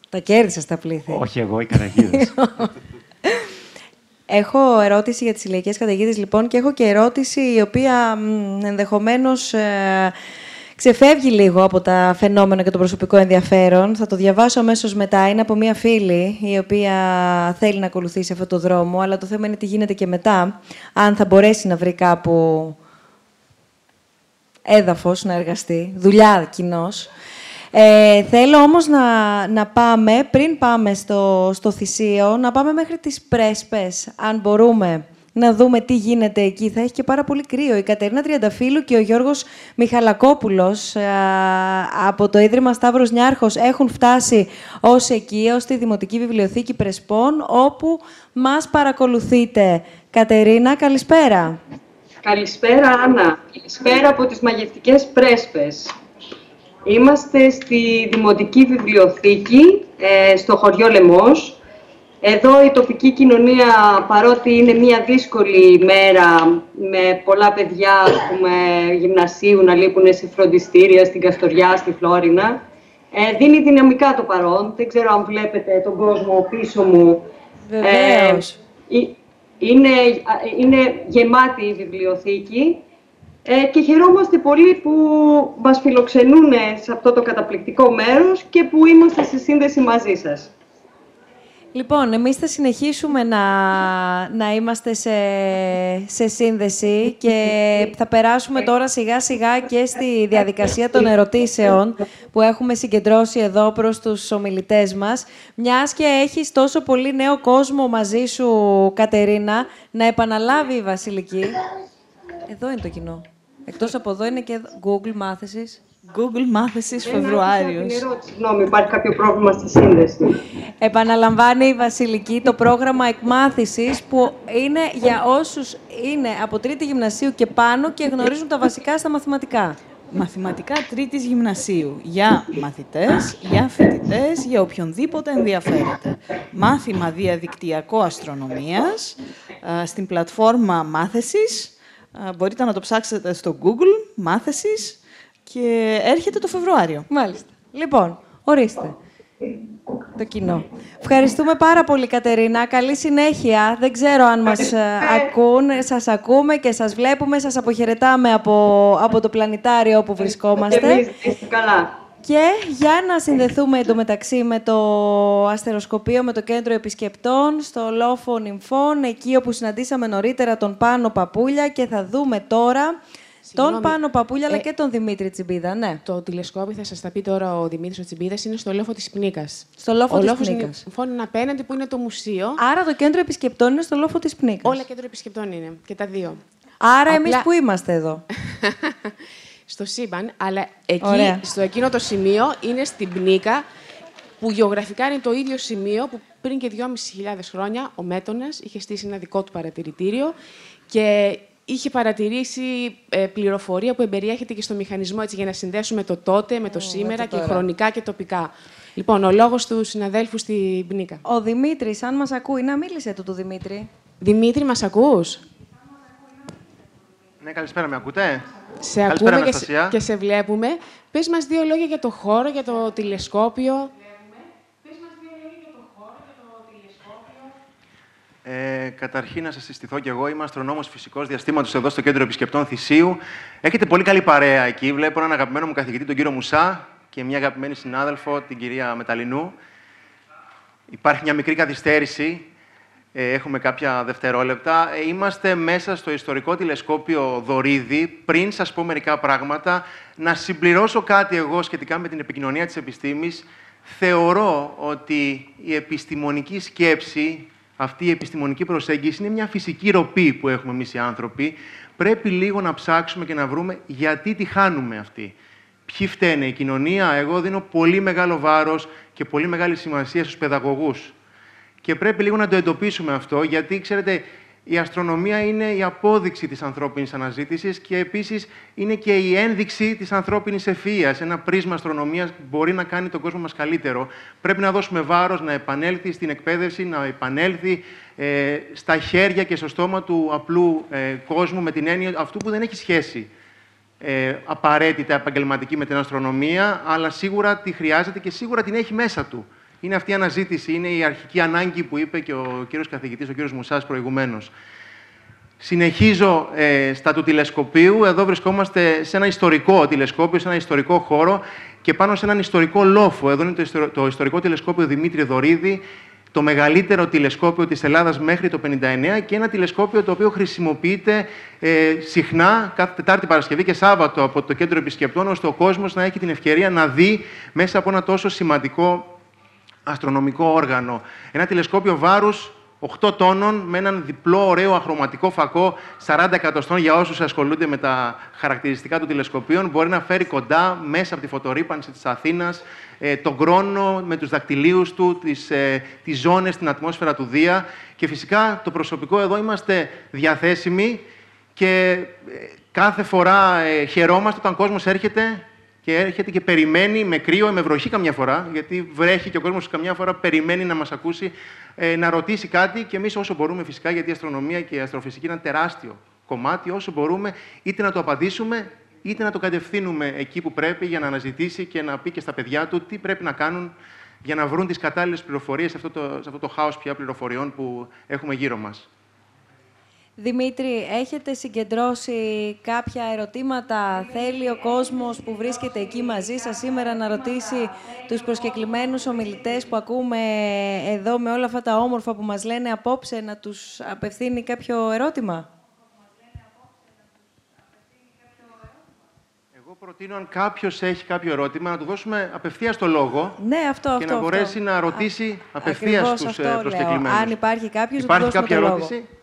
Τα κέρδισες τα πλήθη. Όχι εγώ, οι καταιγίδες. Έχω ερώτηση για τις ηλιακές καταιγίδες, λοιπόν, και έχω και ερώτηση η οποία ενδεχομένως... Ε, ξεφεύγει λίγο από τα φαινόμενα και το προσωπικό ενδιαφέρον. Θα το διαβάσω αμέσως μετά. Είναι από μία φίλη η οποία θέλει να ακολουθήσει αυτό το δρόμο, αλλά το θέμα είναι τι γίνεται και μετά. Αν θα μπορέσει να βρει κάπου έδαφος να εργαστεί, δουλειά κοινώς. Ε, θέλω όμως να, να πάμε, πριν πάμε στο, στο θυσίο, να πάμε μέχρι τις πρέσπες, αν μπορούμε να δούμε τι γίνεται εκεί. Θα έχει και πάρα πολύ κρύο. Η Κατερίνα Τριανταφύλου και ο Γιώργος Μιχαλακόπουλος ε, από το Ίδρυμα Σταύρος Νιάρχος έχουν φτάσει ως εκεί, ως τη Δημοτική Βιβλιοθήκη Πρεσπών, όπου μας παρακολουθείτε. Κατερίνα, καλησπέρα. Καλησπέρα, Άννα. Καλησπέρα από τις μαγευτικές πρέσπες. Είμαστε στη Δημοτική Βιβλιοθήκη, ε, στο χωριό Λεμός, Εδώ η τοπική κοινωνία, παρότι είναι μια δύσκολη μέρα με πολλά παιδιά ας πούμε, γυμνασίου να λείπουν σε φροντιστήρια στην Καστοριά, στη Φλόρινα, ε, δίνει δυναμικά το παρόν. Δεν ξέρω αν βλέπετε τον κόσμο πίσω μου. Βεβαίως. Ε, είναι, είναι γεμάτη η βιβλιοθήκη ε, και χαιρόμαστε πολύ που μας φιλοξενούν σε αυτό το καταπληκτικό μέρος και που είμαστε σε σύνδεση μαζί σας. Λοιπόν, εμείς θα συνεχίσουμε να, να είμαστε σε, σε σύνδεση και θα περάσουμε τώρα σιγά σιγά και στη διαδικασία των ερωτήσεων που έχουμε συγκεντρώσει εδώ προς τους ομιλητές μας. Μιας και έχεις τόσο πολύ νέο κόσμο μαζί σου, Κατερίνα, να επαναλάβει η Βασιλική. Εδώ είναι το κοινό. Εκτός από εδώ είναι και Google μάθησης. Google μάθησης Φεβρουάριος. Συγγνώμη, υπάρχει κάποιο πρόβλημα στη σύνδεση. Επαναλαμβάνει η Βασιλική το πρόγραμμα εκμάθησης που είναι για όσους είναι από τρίτη γυμνασίου και πάνω και γνωρίζουν τα βασικά στα μαθηματικά. Μαθηματικά τρίτης γυμνασίου. Για μαθητές, για φοιτητές, για οποιονδήποτε ενδιαφέρεται. Μάθημα διαδικτυακό αστρονομίας στην πλατφόρμα μάθησης. Μπορείτε να το ψάξετε στο Google, μάθησης, και έρχεται το Φεβρουάριο. Μάλιστα. Λοιπόν, ορίστε. Το κοινό. Ευχαριστούμε πάρα πολύ, Κατερίνα. Καλή συνέχεια. Δεν ξέρω αν μας ε, ακούν. Σας ακούμε και σας βλέπουμε. Σας αποχαιρετάμε από, από το πλανητάριο όπου βρισκόμαστε. καλά. Και για να συνδεθούμε εντωμεταξύ με το αστεροσκοπείο, με το κέντρο επισκεπτών, στο λόφο νυμφών, εκεί όπου συναντήσαμε νωρίτερα τον Πάνο Παπούλια και θα δούμε τώρα τον Πάνο Παπούλια, αλλά ε, και τον Δημήτρη Τσιμπίδα, ναι. Το τηλεσκόπιο, θα σας τα πει τώρα ο Δημήτρης Τσιμπίδας, είναι στο λόφο της Πνίκας. Στο λόφο της Πνίκα. Πνίκας. είναι απέναντι που είναι το μουσείο. Άρα το κέντρο επισκεπτών είναι στο λόφο της Πνίκας. Όλα κέντρο επισκεπτών είναι. Και τα δύο. Άρα Απλά... εμεί που είμαστε εδώ; στο σύμπαν, αλλά εκεί, στο εκείνο το σημείο είναι στην Πνίκα, που γεωγραφικά είναι το ίδιο σημείο που πριν και 2.500 χρόνια ο Μέτονας είχε στήσει ένα δικό του παρατηρητήριο και είχε παρατηρήσει ε, πληροφορία που εμπεριέχεται και στο μηχανισμό έτσι, για να συνδέσουμε το τότε με το σήμερα και χρονικά και τοπικά. Λοιπόν, ο λόγος του συναδέλφου στην Πνίκα. Ο Δημήτρης, αν μας ακούει, να μίλησε του του Δημήτρη. Δημήτρη, μας ακούς; Ναι, καλησπέρα, με ακούτε; Σε ακούμε και σε, και σε βλέπουμε. Πες μας δύο λόγια για το χώρο, για το τηλεσκόπιο. Ε, καταρχήν, να σας συστηθώ κι εγώ. Είμαι αστρονόμος φυσικός διαστήματος εδώ στο κέντρο επισκεπτών Θησίου. Έχετε πολύ καλή παρέα εκεί. Βλέπω έναν αγαπημένο μου καθηγητή, τον κύριο Μουσά, και μια αγαπημένη συνάδελφο, την κυρία Μεταλινού. Υπάρχει μια μικρή καθυστέρηση. Ε, έχουμε κάποια δευτερόλεπτα. Ε, είμαστε μέσα στο ιστορικό τηλεσκόπιο Δωρίδη. Πριν σας πω μερικά πράγματα, να συμπληρώσω κάτι εγώ σχετικά με την επικοινωνία της επιστήμης. Θεωρώ ότι η επιστημονική σκέψη αυτή η επιστημονική προσέγγιση είναι μια φυσική ροπή που έχουμε εμείς οι άνθρωποι. Πρέπει λίγο να ψάξουμε και να βρούμε γιατί τη χάνουμε αυτή. Ποιοι φταίνε, η κοινωνία. Εγώ δίνω πολύ μεγάλο βάρος και πολύ μεγάλη σημασία στους παιδαγωγούς. Και πρέπει λίγο να το εντοπίσουμε αυτό, γιατί ξέρετε, η αστρονομία είναι η απόδειξη της ανθρώπινης αναζήτησης και επίσης είναι και η ένδειξη της ανθρώπινης ευφυΐας. Ένα πρίσμα αστρονομίας μπορεί να κάνει τον κόσμο μας καλύτερο. Πρέπει να δώσουμε βάρος να επανέλθει στην εκπαίδευση, να επανέλθει ε, στα χέρια και στο στόμα του απλού ε, κόσμου με την έννοια αυτού που δεν έχει σχέση ε, απαραίτητα επαγγελματική με την αστρονομία, αλλά σίγουρα τη χρειάζεται και σίγουρα την έχει μέσα του είναι αυτή η αναζήτηση, είναι η αρχική ανάγκη που είπε και ο κύριος καθηγητής, ο κύριος Μουσάς προηγουμένως. Συνεχίζω ε, στα του τηλεσκοπίου. Εδώ βρισκόμαστε σε ένα ιστορικό τηλεσκόπιο, σε ένα ιστορικό χώρο και πάνω σε έναν ιστορικό λόφο. Εδώ είναι το, το ιστορικό τηλεσκόπιο Δημήτρη Δωρίδη, το μεγαλύτερο τηλεσκόπιο της Ελλάδας μέχρι το 59 και ένα τηλεσκόπιο το οποίο χρησιμοποιείται ε, συχνά κάθε Τετάρτη Παρασκευή και Σάββατο από το Κέντρο Επισκεπτών, ώστε ο κόσμος να έχει την ευκαιρία να δει μέσα από ένα τόσο σημαντικό αστρονομικό όργανο. Ένα τηλεσκόπιο βάρους 8 τόνων με έναν διπλό ωραίο αχρωματικό φακό 40 εκατοστών για όσους ασχολούνται με τα χαρακτηριστικά του τηλεσκοπίων. Μπορεί να φέρει κοντά μέσα από τη φωτορύπανση της Αθήνας ε, τον χρόνο με τους δακτυλίους του, τις, ε, τις ζώνες στην ατμόσφαιρα του Δία και φυσικά το προσωπικό εδώ είμαστε διαθέσιμοι και ε, κάθε φορά ε, χαιρόμαστε όταν ο κόσμος έρχεται και έρχεται και περιμένει με κρύο, με βροχή καμιά φορά, γιατί βρέχει και ο κόσμος καμιά φορά περιμένει να μας ακούσει, ε, να ρωτήσει κάτι και εμείς όσο μπορούμε φυσικά, γιατί η αστρονομία και η αστροφυσική είναι ένα τεράστιο κομμάτι, όσο μπορούμε είτε να το απαντήσουμε, είτε να το κατευθύνουμε εκεί που πρέπει για να αναζητήσει και να πει και στα παιδιά του τι πρέπει να κάνουν για να βρουν τις κατάλληλες πληροφορίες σε αυτό το, σε αυτό το χάος πια πληροφοριών που έχουμε γύρω μας. Δημήτρη, έχετε συγκεντρώσει κάποια ερωτήματα; Θέλει ο κόσμος που βρίσκεται εκεί μαζί σας σήμερα να ρωτήσει τους προσκεκλημένους ομιλητές που ακούμε εδώ με όλα αυτά τα όμορφα που μας λένε απόψε να τους απευθύνει κάποιο ερώτημα; Εγώ προτείνω αν κάποιος έχει κάποιο ερώτημα να του δώσουμε απευθείας το λόγο ναι, αυτό, και αυτό, να μπορέσει αυτό. να ρωτήσει απευθείας τους προσκεκλημένου. Αν υπάρχει κάποιος, υπάρχει κάποια ερώτηση. Λόγο.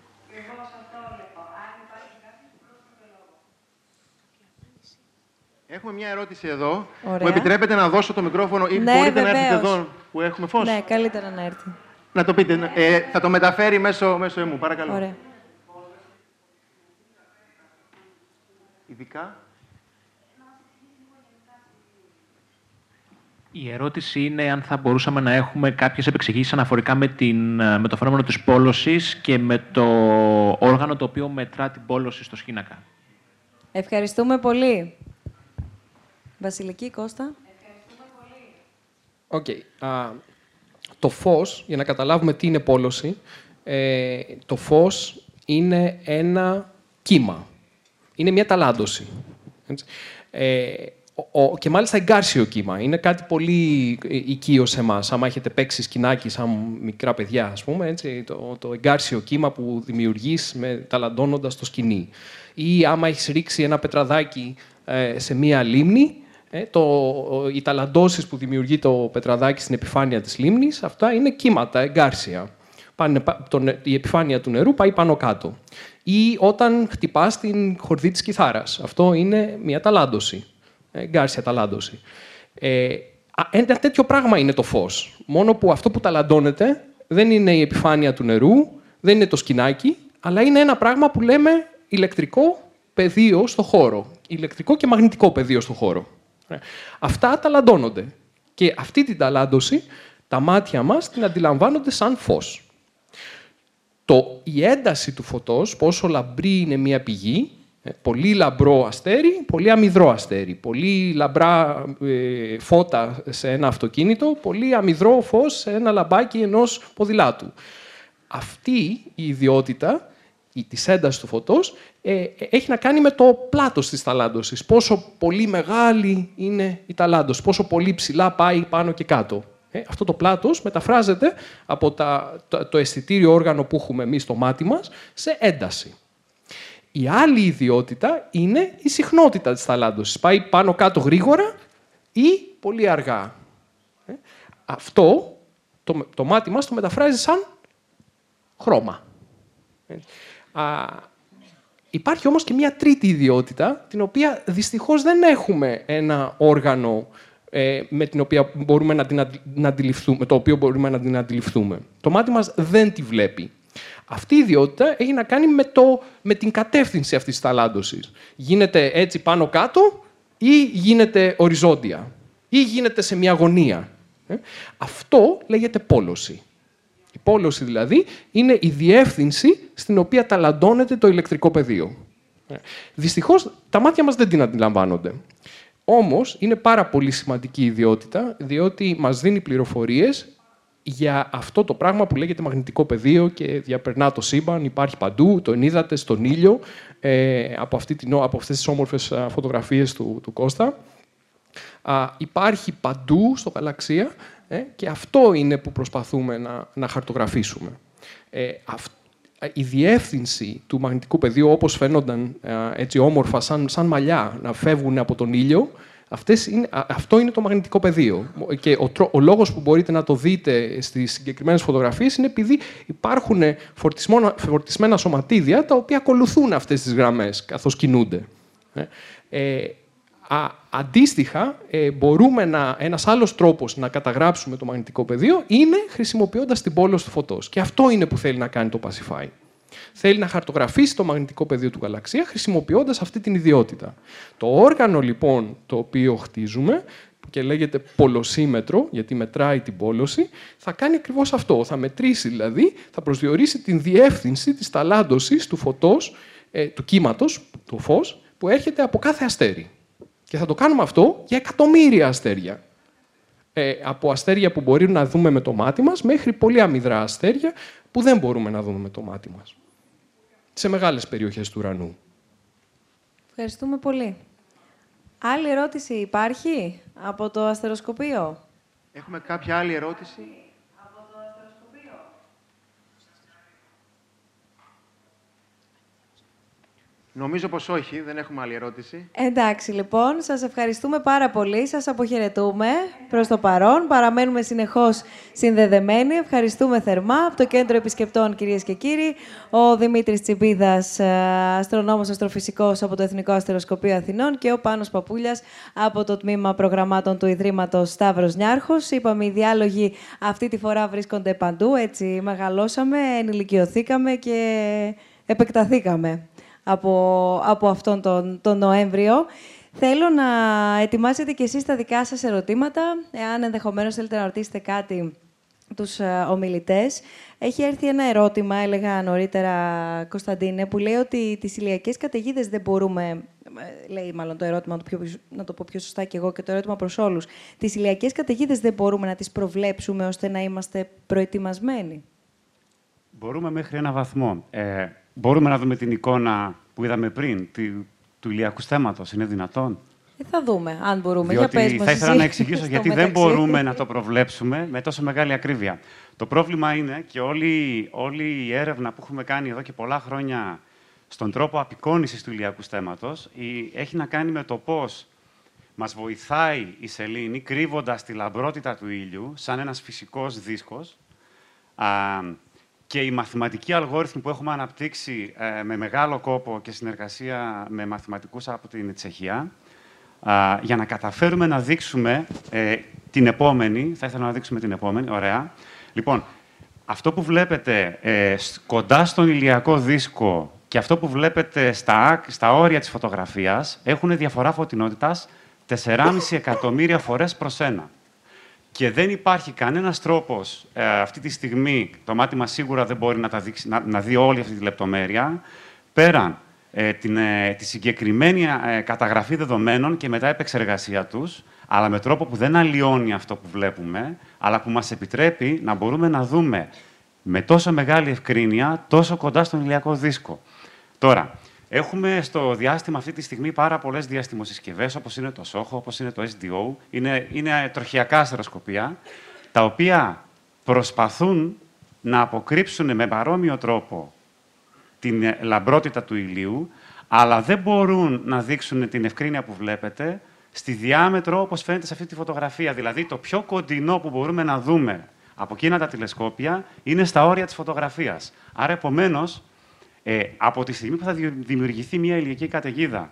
Έχουμε μια ερώτηση εδώ. Ωραία. Μου επιτρέπετε να δώσω το μικρόφωνο ή ναι, μπορείτε βεβαίως. να έρθετε εδώ που έχουμε φως; Ναι, καλύτερα να έρθει. Να το πείτε. Ε, θα το μεταφέρει μέσω, μέσω εμού. Παρακαλώ. Ωραία. Ειδικά. Η ερώτηση είναι αν θα μπορούσαμε να έχουμε κάποιες επεξηγήσεις αναφορικά με, την, με το φαινόμενο της πόλωσης και με το όργανο το οποίο μετρά την πόλωση στο σχήνακα. Ευχαριστούμε πολύ. Βασιλική Κώστα. OK. Okay. το φως, για να καταλάβουμε τι είναι πόλωση, ε, το φως είναι ένα κύμα. Είναι μια ταλάντωση. Έτσι. Ε, ο, ο, και μάλιστα εγκάρσιο κύμα. Είναι κάτι πολύ οικείο σε εμάς. Άμα έχετε παίξει σκοινάκι σαν μικρά παιδιά, ας πούμε, έτσι, το, το εγκάρσιο κύμα που δημιουργείς με, ταλαντώνοντας το σκοινί. Ή άμα έχεις ρίξει ένα πετραδάκι ε, σε μία λίμνη, ε, το, οι ταλαντώσεις που δημιουργεί το πετραδάκι στην επιφάνεια της λίμνης, αυτά είναι κύματα, εγκάρσια. Πάνε, τον, η επιφάνεια του νερού πάει πάνω κάτω. Ή όταν χτυπάς την χορδή της κιθάρας. Αυτό είναι μια ταλάντωση. Εγκάρσια ταλάντωση. Ε, ένα τέτοιο πράγμα είναι το φως. Μόνο που αυτό που ταλαντώνεται δεν είναι η επιφάνεια του νερού, δεν είναι το σκηνάκι, αλλά είναι ένα πράγμα που λέμε ηλεκτρικό πεδίο στο χώρο. Ηλεκτρικό και μαγνητικό πεδίο στο χώρο. Αυτά ταλαντώνονται. Και αυτή την ταλάντωση τα μάτια μας την αντιλαμβάνονται σαν φως. Το, η ένταση του φωτός, πόσο λαμπρή είναι μία πηγή, πολύ λαμπρό αστέρι, πολύ αμυδρό αστέρι, πολύ λαμπρά ε, φώτα σε ένα αυτοκίνητο, πολύ αμυδρό φως σε ένα λαμπάκι ενός ποδηλάτου. Αυτή η ιδιότητα η της έντασης του φωτός ε, έχει να κάνει με το πλάτος της ταλάντωσης. Πόσο πολύ μεγάλη είναι η ταλάντωση, πόσο πολύ ψηλά πάει πάνω και κάτω. Ε, αυτό το πλάτος μεταφράζεται από τα, το, το αισθητήριο όργανο που έχουμε εμείς στο μάτι μας σε ένταση. Η άλλη ιδιότητα είναι η συχνότητα της ταλάντωσης. Πάει πάνω κάτω γρήγορα ή πολύ αργά. Ε, αυτό το, το μάτι μας το μεταφράζει σαν χρώμα. Ε, Α, υπάρχει όμως και μια τρίτη ιδιότητα, την οποία δυστυχώς δεν έχουμε ένα όργανο ε, με, την οποία μπορούμε να την να αντιληφθούμε, το οποίο μπορούμε να την αντιληφθούμε. Το μάτι μας δεν τη βλέπει. Αυτή η ιδιότητα έχει να κάνει με, το, με την κατεύθυνση αυτής της ταλάντωσης. Γίνεται έτσι πάνω κάτω ή γίνεται οριζόντια ή γίνεται σε μια γωνία. Ε, αυτό λέγεται πόλωση. Η πόλωση δηλαδή είναι η διεύθυνση στην οποία ταλαντώνεται το ηλεκτρικό πεδίο. Δυστυχώς τα μάτια μας δεν την αντιλαμβάνονται. Όμως είναι πάρα πολύ σημαντική ιδιότητα, διότι μας δίνει πληροφορίες για αυτό το πράγμα που λέγεται μαγνητικό πεδίο και διαπερνά το σύμπαν, υπάρχει παντού, το ενίδατε στον ήλιο, ε, από, αυτή την, από αυτές τις όμορφες φωτογραφίες του, του Κώστα. Α, υπάρχει παντού στο γαλαξία ε, και αυτό είναι που προσπαθούμε να, να χαρτογραφήσουμε. Ε, η διεύθυνση του μαγνητικού πεδίου, όπως φαίνονταν έτσι όμορφα, σαν, σαν μαλλιά, να φεύγουν από τον ήλιο, αυτές είναι, αυτό είναι το μαγνητικό πεδίο. Και ο, ο λόγος που μπορείτε να το δείτε στις συγκεκριμένες φωτογραφίες είναι επειδή υπάρχουν φορτισμένα σωματίδια τα οποία ακολουθούν αυτές τις γραμμές καθώς κινούνται. Ε, Α, αντίστοιχα, ε, μπορούμε να, ένας άλλος τρόπος να καταγράψουμε το μαγνητικό πεδίο είναι χρησιμοποιώντας την πόλωση του φωτός. Και αυτό είναι που θέλει να κάνει το Pacify. Θέλει να χαρτογραφήσει το μαγνητικό πεδίο του γαλαξία χρησιμοποιώντας αυτή την ιδιότητα. Το όργανο λοιπόν το οποίο χτίζουμε και λέγεται πολοσύμετρο, γιατί μετράει την πόλωση, θα κάνει ακριβώς αυτό. Θα μετρήσει δηλαδή, θα προσδιορίσει την διεύθυνση της ταλάντωσης του φωτός, ε, του κύματος, του φως, που έρχεται από κάθε αστέρι. Και θα το κάνουμε αυτό για εκατομμύρια αστέρια. Ε, από αστέρια που μπορεί να δούμε με το μάτι μας, μέχρι πολύ αμυδρά αστέρια που δεν μπορούμε να δούμε με το μάτι μας. Σε μεγάλες περιοχές του ουρανού. Ευχαριστούμε πολύ. Άλλη ερώτηση υπάρχει από το αστεροσκοπείο; Έχουμε κάποια άλλη ερώτηση; Νομίζω πως όχι, δεν έχουμε άλλη ερώτηση. Εντάξει, λοιπόν, σας ευχαριστούμε πάρα πολύ. Σας αποχαιρετούμε προς το παρόν. Παραμένουμε συνεχώς συνδεδεμένοι. Ευχαριστούμε θερμά από το Κέντρο Επισκεπτών, κυρίες και κύριοι. Ο Δημήτρης Τσιμπίδας, ε, αστρονόμος αστροφυσικός από το Εθνικό Αστεροσκοπείο Αθηνών και ο Πάνος Παπούλιας από το Τμήμα Προγραμμάτων του Ιδρύματος Σταύρος Νιάρχος. Είπαμε, οι διάλογοι αυτή τη φορά βρίσκονται παντού. Έτσι, μεγαλώσαμε, ενηλικιωθήκαμε και επεκταθήκαμε από, από αυτόν τον, τον Νοέμβριο. Θέλω να ετοιμάσετε κι εσείς τα δικά σας ερωτήματα, εάν ενδεχομένως θέλετε να ρωτήσετε κάτι τους ε, ομιλητές. Έχει έρθει ένα ερώτημα, έλεγα νωρίτερα, Κωνσταντίνε, που λέει ότι τις ηλιακές καταιγίδες δεν μπορούμε, ε, λέει μάλλον το ερώτημα, το πιο, να το πω πιο σωστά κι εγώ και το ερώτημα προς όλους, τις ηλιακές καταιγίδες δεν μπορούμε να τις προβλέψουμε ώστε να είμαστε προετοιμασμένοι; Μπορούμε μέχρι ένα βαθμό. Ε, Μπορούμε να δούμε την εικόνα που είδαμε πριν, του, του ηλιακού στέματος. Είναι δυνατόν; Ε, θα δούμε, αν μπορούμε. Διότι Για πες θα ήθελα εσύ, να εξηγήσω γιατί δεν μπορούμε να το προβλέψουμε με τόσο μεγάλη ακρίβεια. Το πρόβλημα είναι και όλη, όλη η έρευνα που έχουμε κάνει εδώ και πολλά χρόνια στον τρόπο απεικόνησης του ηλιακού στέματος έχει να κάνει με το πώς μας βοηθάει η σελήνη κρύβοντας τη λαμπρότητα του ήλιου σαν ένας φυσικός δίσκος και οι μαθηματικοί αλγόριθμοι που έχουμε αναπτύξει ε, με μεγάλο κόπο και συνεργασία με μαθηματικούς από την Τσεχία, για να καταφέρουμε να δείξουμε ε, την επόμενη, θα ήθελα να δείξουμε την επόμενη, ωραία. Λοιπόν, αυτό που βλέπετε ε, κοντά στον ηλιακό δίσκο και αυτό που βλέπετε στα, στα όρια της φωτογραφίας έχουν διαφορά φωτεινότητας 4,5 εκατομμύρια φορές προς ένα. Και δεν υπάρχει κανένας τρόπος ε, αυτή τη στιγμή, το μάτι μας σίγουρα δεν μπορεί να, τα δείξει, να, να δει όλη αυτή τη λεπτομέρεια, πέραν ε, την, ε, τη συγκεκριμένη ε, καταγραφή δεδομένων και μετά επεξεργασία τους, αλλά με τρόπο που δεν αλλοιώνει αυτό που βλέπουμε, αλλά που μας επιτρέπει να μπορούμε να δούμε με τόσο μεγάλη ευκρίνεια, τόσο κοντά στον ηλιακό δίσκο. Τώρα, Έχουμε στο διάστημα αυτή τη στιγμή πάρα πολλές διαστημοσυσκευές, όπως είναι το SOHO, όπως είναι το SDO. Είναι, είναι τροχιακά αστεροσκοπία, τα οποία προσπαθούν να αποκρύψουν με παρόμοιο τρόπο την λαμπρότητα του ηλίου, αλλά δεν μπορούν να δείξουν την ευκρίνεια που βλέπετε στη διάμετρο όπως φαίνεται σε αυτή τη φωτογραφία. Δηλαδή, το πιο κοντινό που μπορούμε να δούμε από εκείνα τα τηλεσκόπια είναι στα όρια της φωτογραφίας. Άρα, επομένως, ε, από τη στιγμή που θα δημιουργηθεί μια ηλιακή καταιγίδα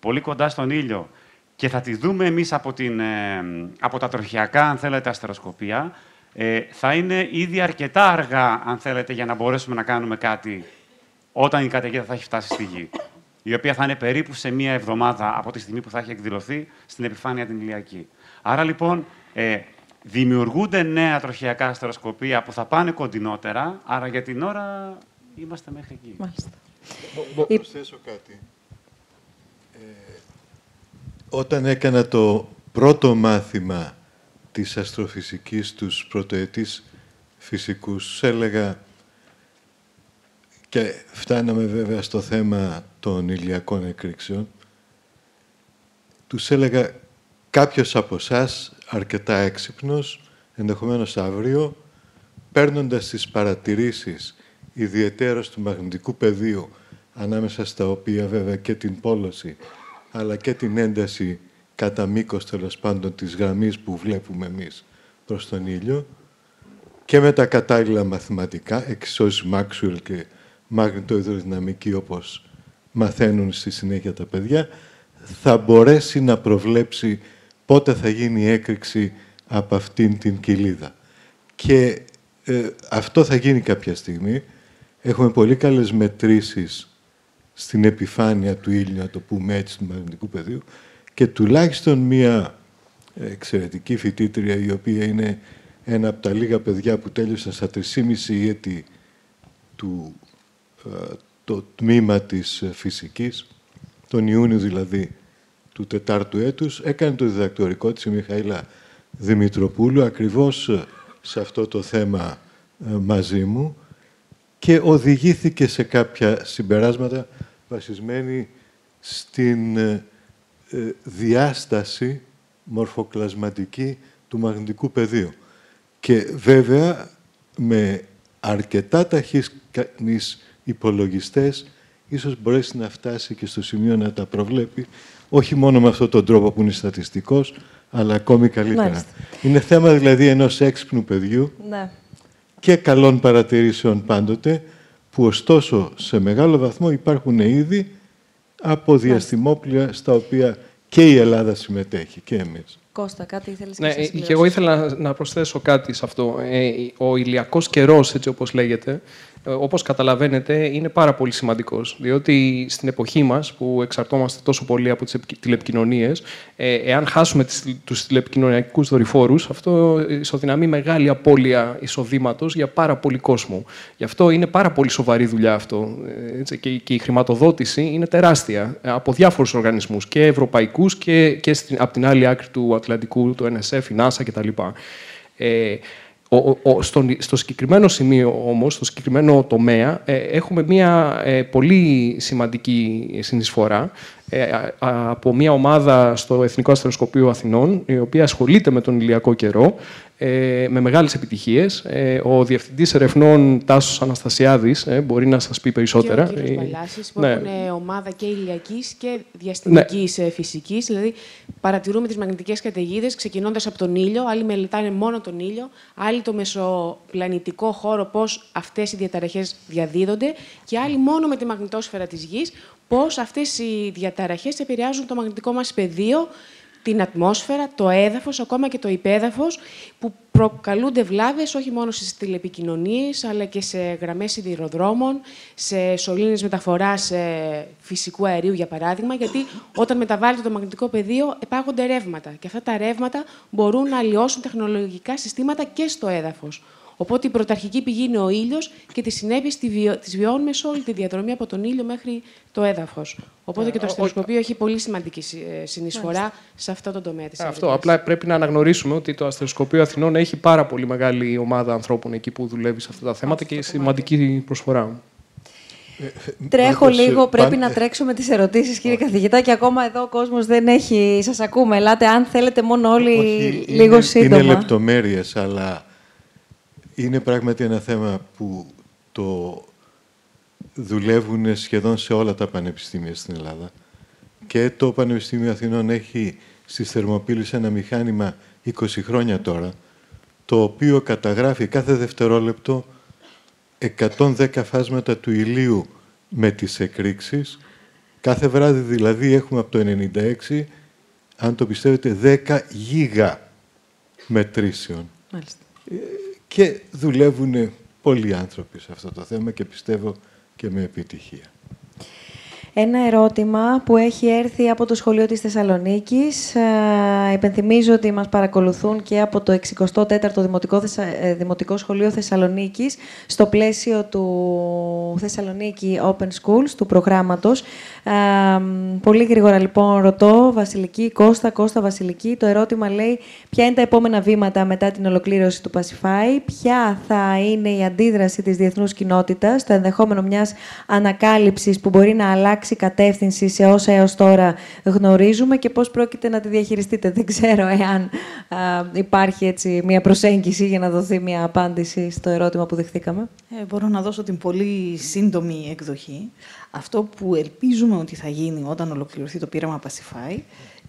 πολύ κοντά στον ήλιο και θα τη δούμε εμείς από, την, ε, από τα τροχιακά, αν θέλετε, αστεροσκοπία, ε, θα είναι ήδη αρκετά αργά, αν θέλετε, για να μπορέσουμε να κάνουμε κάτι όταν η καταιγίδα θα έχει φτάσει στη Γη. Η οποία θα είναι περίπου σε μία εβδομάδα από τη στιγμή που θα έχει εκδηλωθεί στην επιφάνεια την ηλιακή. Άρα, λοιπόν, ε, δημιουργούνται νέα τροχιακά αστεροσκοπία που θα πάνε κοντινότερα, άρα για την ώρα Είμαστε μέχρι εκεί. Μάλιστα. Να προσθέσω κάτι. Ε, όταν έκανα το πρώτο μάθημα της αστροφυσικής τους πρωτοετής φυσικούς, έλεγα και φτάναμε βέβαια στο θέμα των ηλιακών εκρήξεων, τους έλεγα κάποιος από εσάς αρκετά έξυπνος, ενδεχομένως αύριο, παίρνοντας τις παρατηρήσεις ιδιαίτερα του μαγνητικού πεδίου, ανάμεσα στα οποία βέβαια και την πόλωση, αλλά και την ένταση κατά μήκος τέλος πάντων της γραμμής που βλέπουμε εμείς προς τον ήλιο, και με τα κατάλληλα μαθηματικά, εξισώσεις Μάξουελ και μαγνητοϊδροδυναμική όπως μαθαίνουν στη συνέχεια τα παιδιά, θα μπορέσει να προβλέψει πότε θα γίνει η έκρηξη από αυτήν την κοιλίδα. Και ε, αυτό θα γίνει κάποια στιγμή έχουμε πολύ καλές μετρήσεις στην επιφάνεια του ήλιου, να το πούμε έτσι, του μαγνητικού πεδίου, και τουλάχιστον μία εξαιρετική φοιτήτρια, η οποία είναι ένα από τα λίγα παιδιά που τέλειωσαν στα 3,5 έτη του, ε, το τμήμα της φυσικής, τον Ιούνιο δηλαδή του τετάρτου έτους, έκανε το διδακτορικό της η Μιχαήλα Δημητροπούλου ακριβώς σε αυτό το θέμα ε, μαζί μου και οδηγήθηκε σε κάποια συμπεράσματα βασισμένη στην ε, διάσταση μορφοκλασματική του μαγνητικού πεδίου. Και βέβαια με αρκετά ταχύς υπολογιστές ίσως μπορέσει να φτάσει και στο σημείο να τα προβλέπει όχι μόνο με αυτόν τον τρόπο που είναι στατιστικός, αλλά ακόμη καλύτερα. Είναι θέμα δηλαδή ενός έξυπνου παιδιού ναι. Και καλών παρατηρήσεων πάντοτε, που ωστόσο σε μεγάλο βαθμό υπάρχουν ήδη από διαστημόπλια στα οποία και η Ελλάδα συμμετέχει και εμείς. Κώστα, κάτι ήθελες ναι, και και εγώ ήθελα να προσθέσω κάτι σε αυτό. Ε, ο ηλιακός καιρός, έτσι όπως λέγεται, ε, όπως καταλαβαίνετε, είναι πάρα πολύ σημαντικός. Διότι στην εποχή μας, που εξαρτώμαστε τόσο πολύ από τις τηλεπικοινωνίες, ε, εάν χάσουμε τις, τους τηλεπικοινωνιακούς δορυφόρους, αυτό ισοδυναμεί μεγάλη απώλεια εισοδήματος για πάρα πολύ κόσμο. Γι' αυτό είναι πάρα πολύ σοβαρή δουλειά αυτό. Έτσι, και, και η χρηματοδότηση είναι τεράστια από διάφορους οργανισμούς, και ευρωπαϊκούς και, και στην, από την άλλη άκρη του Ατλαντικού, το NSF, η NASA κτλ. Ε, ο, ο, στο, συγκεκριμένο σημείο όμως, στο συγκεκριμένο τομέα, ε, έχουμε μία ε, πολύ σημαντική συνεισφορά ε, από μια ομάδα στο Εθνικό Αστεροσκοπείο Αθηνών, η οποία ασχολείται με τον ηλιακό καιρό, ε, με μεγάλες επιτυχίες. Ε, ο Διευθυντής Ερευνών Τάσος Αναστασιάδης ε, μπορεί να σας πει περισσότερα. Και ο κύριος Μπαλάσης, που ναι. έχουν ομάδα και ηλιακής και διαστημικής ναι. φυσικής. Δηλαδή, παρατηρούμε τις μαγνητικές καταιγίδες ξεκινώντας από τον ήλιο. Άλλοι μελετάνε μόνο τον ήλιο. Άλλοι το μεσοπλανητικό χώρο, πώς αυτές οι διαταραχές διαδίδονται. Και άλλοι μόνο με τη μαγνητόσφαιρα της Γης, πώς αυτές οι διαταραχές επηρεάζουν το μαγνητικό μας πεδίο την ατμόσφαιρα, το έδαφος, ακόμα και το υπέδαφος, που προκαλούνται βλάβες όχι μόνο στις τηλεπικοινωνίες, αλλά και σε γραμμές σιδηροδρόμων, σε σωλήνες μεταφοράς ε, φυσικού αερίου, για παράδειγμα, γιατί όταν μεταβάλλεται το μαγνητικό πεδίο, επάγονται ρεύματα. Και αυτά τα ρεύματα μπορούν να αλλοιώσουν τεχνολογικά συστήματα και στο έδαφος. Οπότε η πρωταρχική πηγή είναι ο ήλιος και τις συνέπειες τις βιώνουμε σε όλη τη διαδρομή από τον ήλιο μέχρι το έδαφος. Οπότε ε, και το αστεροσκοπείο έχει πολύ σημαντική ε, συνεισφορά σε αυτό το τομέα της Αυτό. Απλά πρέπει να αναγνωρίσουμε ότι το αστεροσκοπείο Αθηνών έχει πάρα πολύ μεγάλη ομάδα ανθρώπων εκεί που δουλεύει σε αυτά τα θέματα και σημαντική προσφορά. Τρέχω λίγο, πρέπει να τρέξω με τις ερωτήσεις, κύριε καθηγητά, και ακόμα εδώ ο κόσμος δεν έχει... Σας ακούμε, ελάτε, αν θέλετε μόνο όλοι λίγο σύντομα. Είναι λεπτομέρειες, αλλά είναι πράγματι ένα θέμα που το δουλεύουν σχεδόν σε όλα τα πανεπιστήμια στην Ελλάδα. Και το Πανεπιστήμιο Αθηνών έχει στις Θερμοπύλες ένα μηχάνημα 20 χρόνια τώρα, το οποίο καταγράφει κάθε δευτερόλεπτο 110 φάσματα του ηλίου με τις εκρήξεις. Κάθε βράδυ δηλαδή έχουμε από το 96, αν το πιστεύετε, 10 γίγα μετρήσεων. Μάλιστα. Ε, και δουλεύουν πολλοί άνθρωποι σε αυτό το θέμα και πιστεύω και με επιτυχία. Ένα ερώτημα που έχει έρθει από το Σχολείο της Θεσσαλονίκης. Ε, υπενθυμίζω ότι μας παρακολουθούν και από το 64ο Δημοτικό, ε, Δημοτικό Σχολείο Θεσσαλονίκης στο πλαίσιο του Θεσσαλονίκη Open Schools, του προγράμματος. Ε, πολύ γρήγορα λοιπόν ρωτώ, Βασιλική, Κώστα, Κώστα, Βασιλική. Το ερώτημα λέει ποια είναι τα επόμενα βήματα μετά την ολοκλήρωση του Pacify, ποια θα είναι η αντίδραση της διεθνούς κοινότητας, το ενδεχόμενο μιας ανακάλυψης που μπορεί να αλλάξει αλλάξει κατεύθυνση σε όσα έως τώρα γνωρίζουμε και πώς πρόκειται να τη διαχειριστείτε. Δεν ξέρω εάν υπάρχει έτσι μια προσέγγιση για να δοθεί μια απάντηση στο ερώτημα που δεχθήκαμε. Ε, μπορώ να δώσω την πολύ σύντομη εκδοχή. Αυτό που ελπίζουμε ότι θα γίνει όταν ολοκληρωθεί το πείραμα Pacify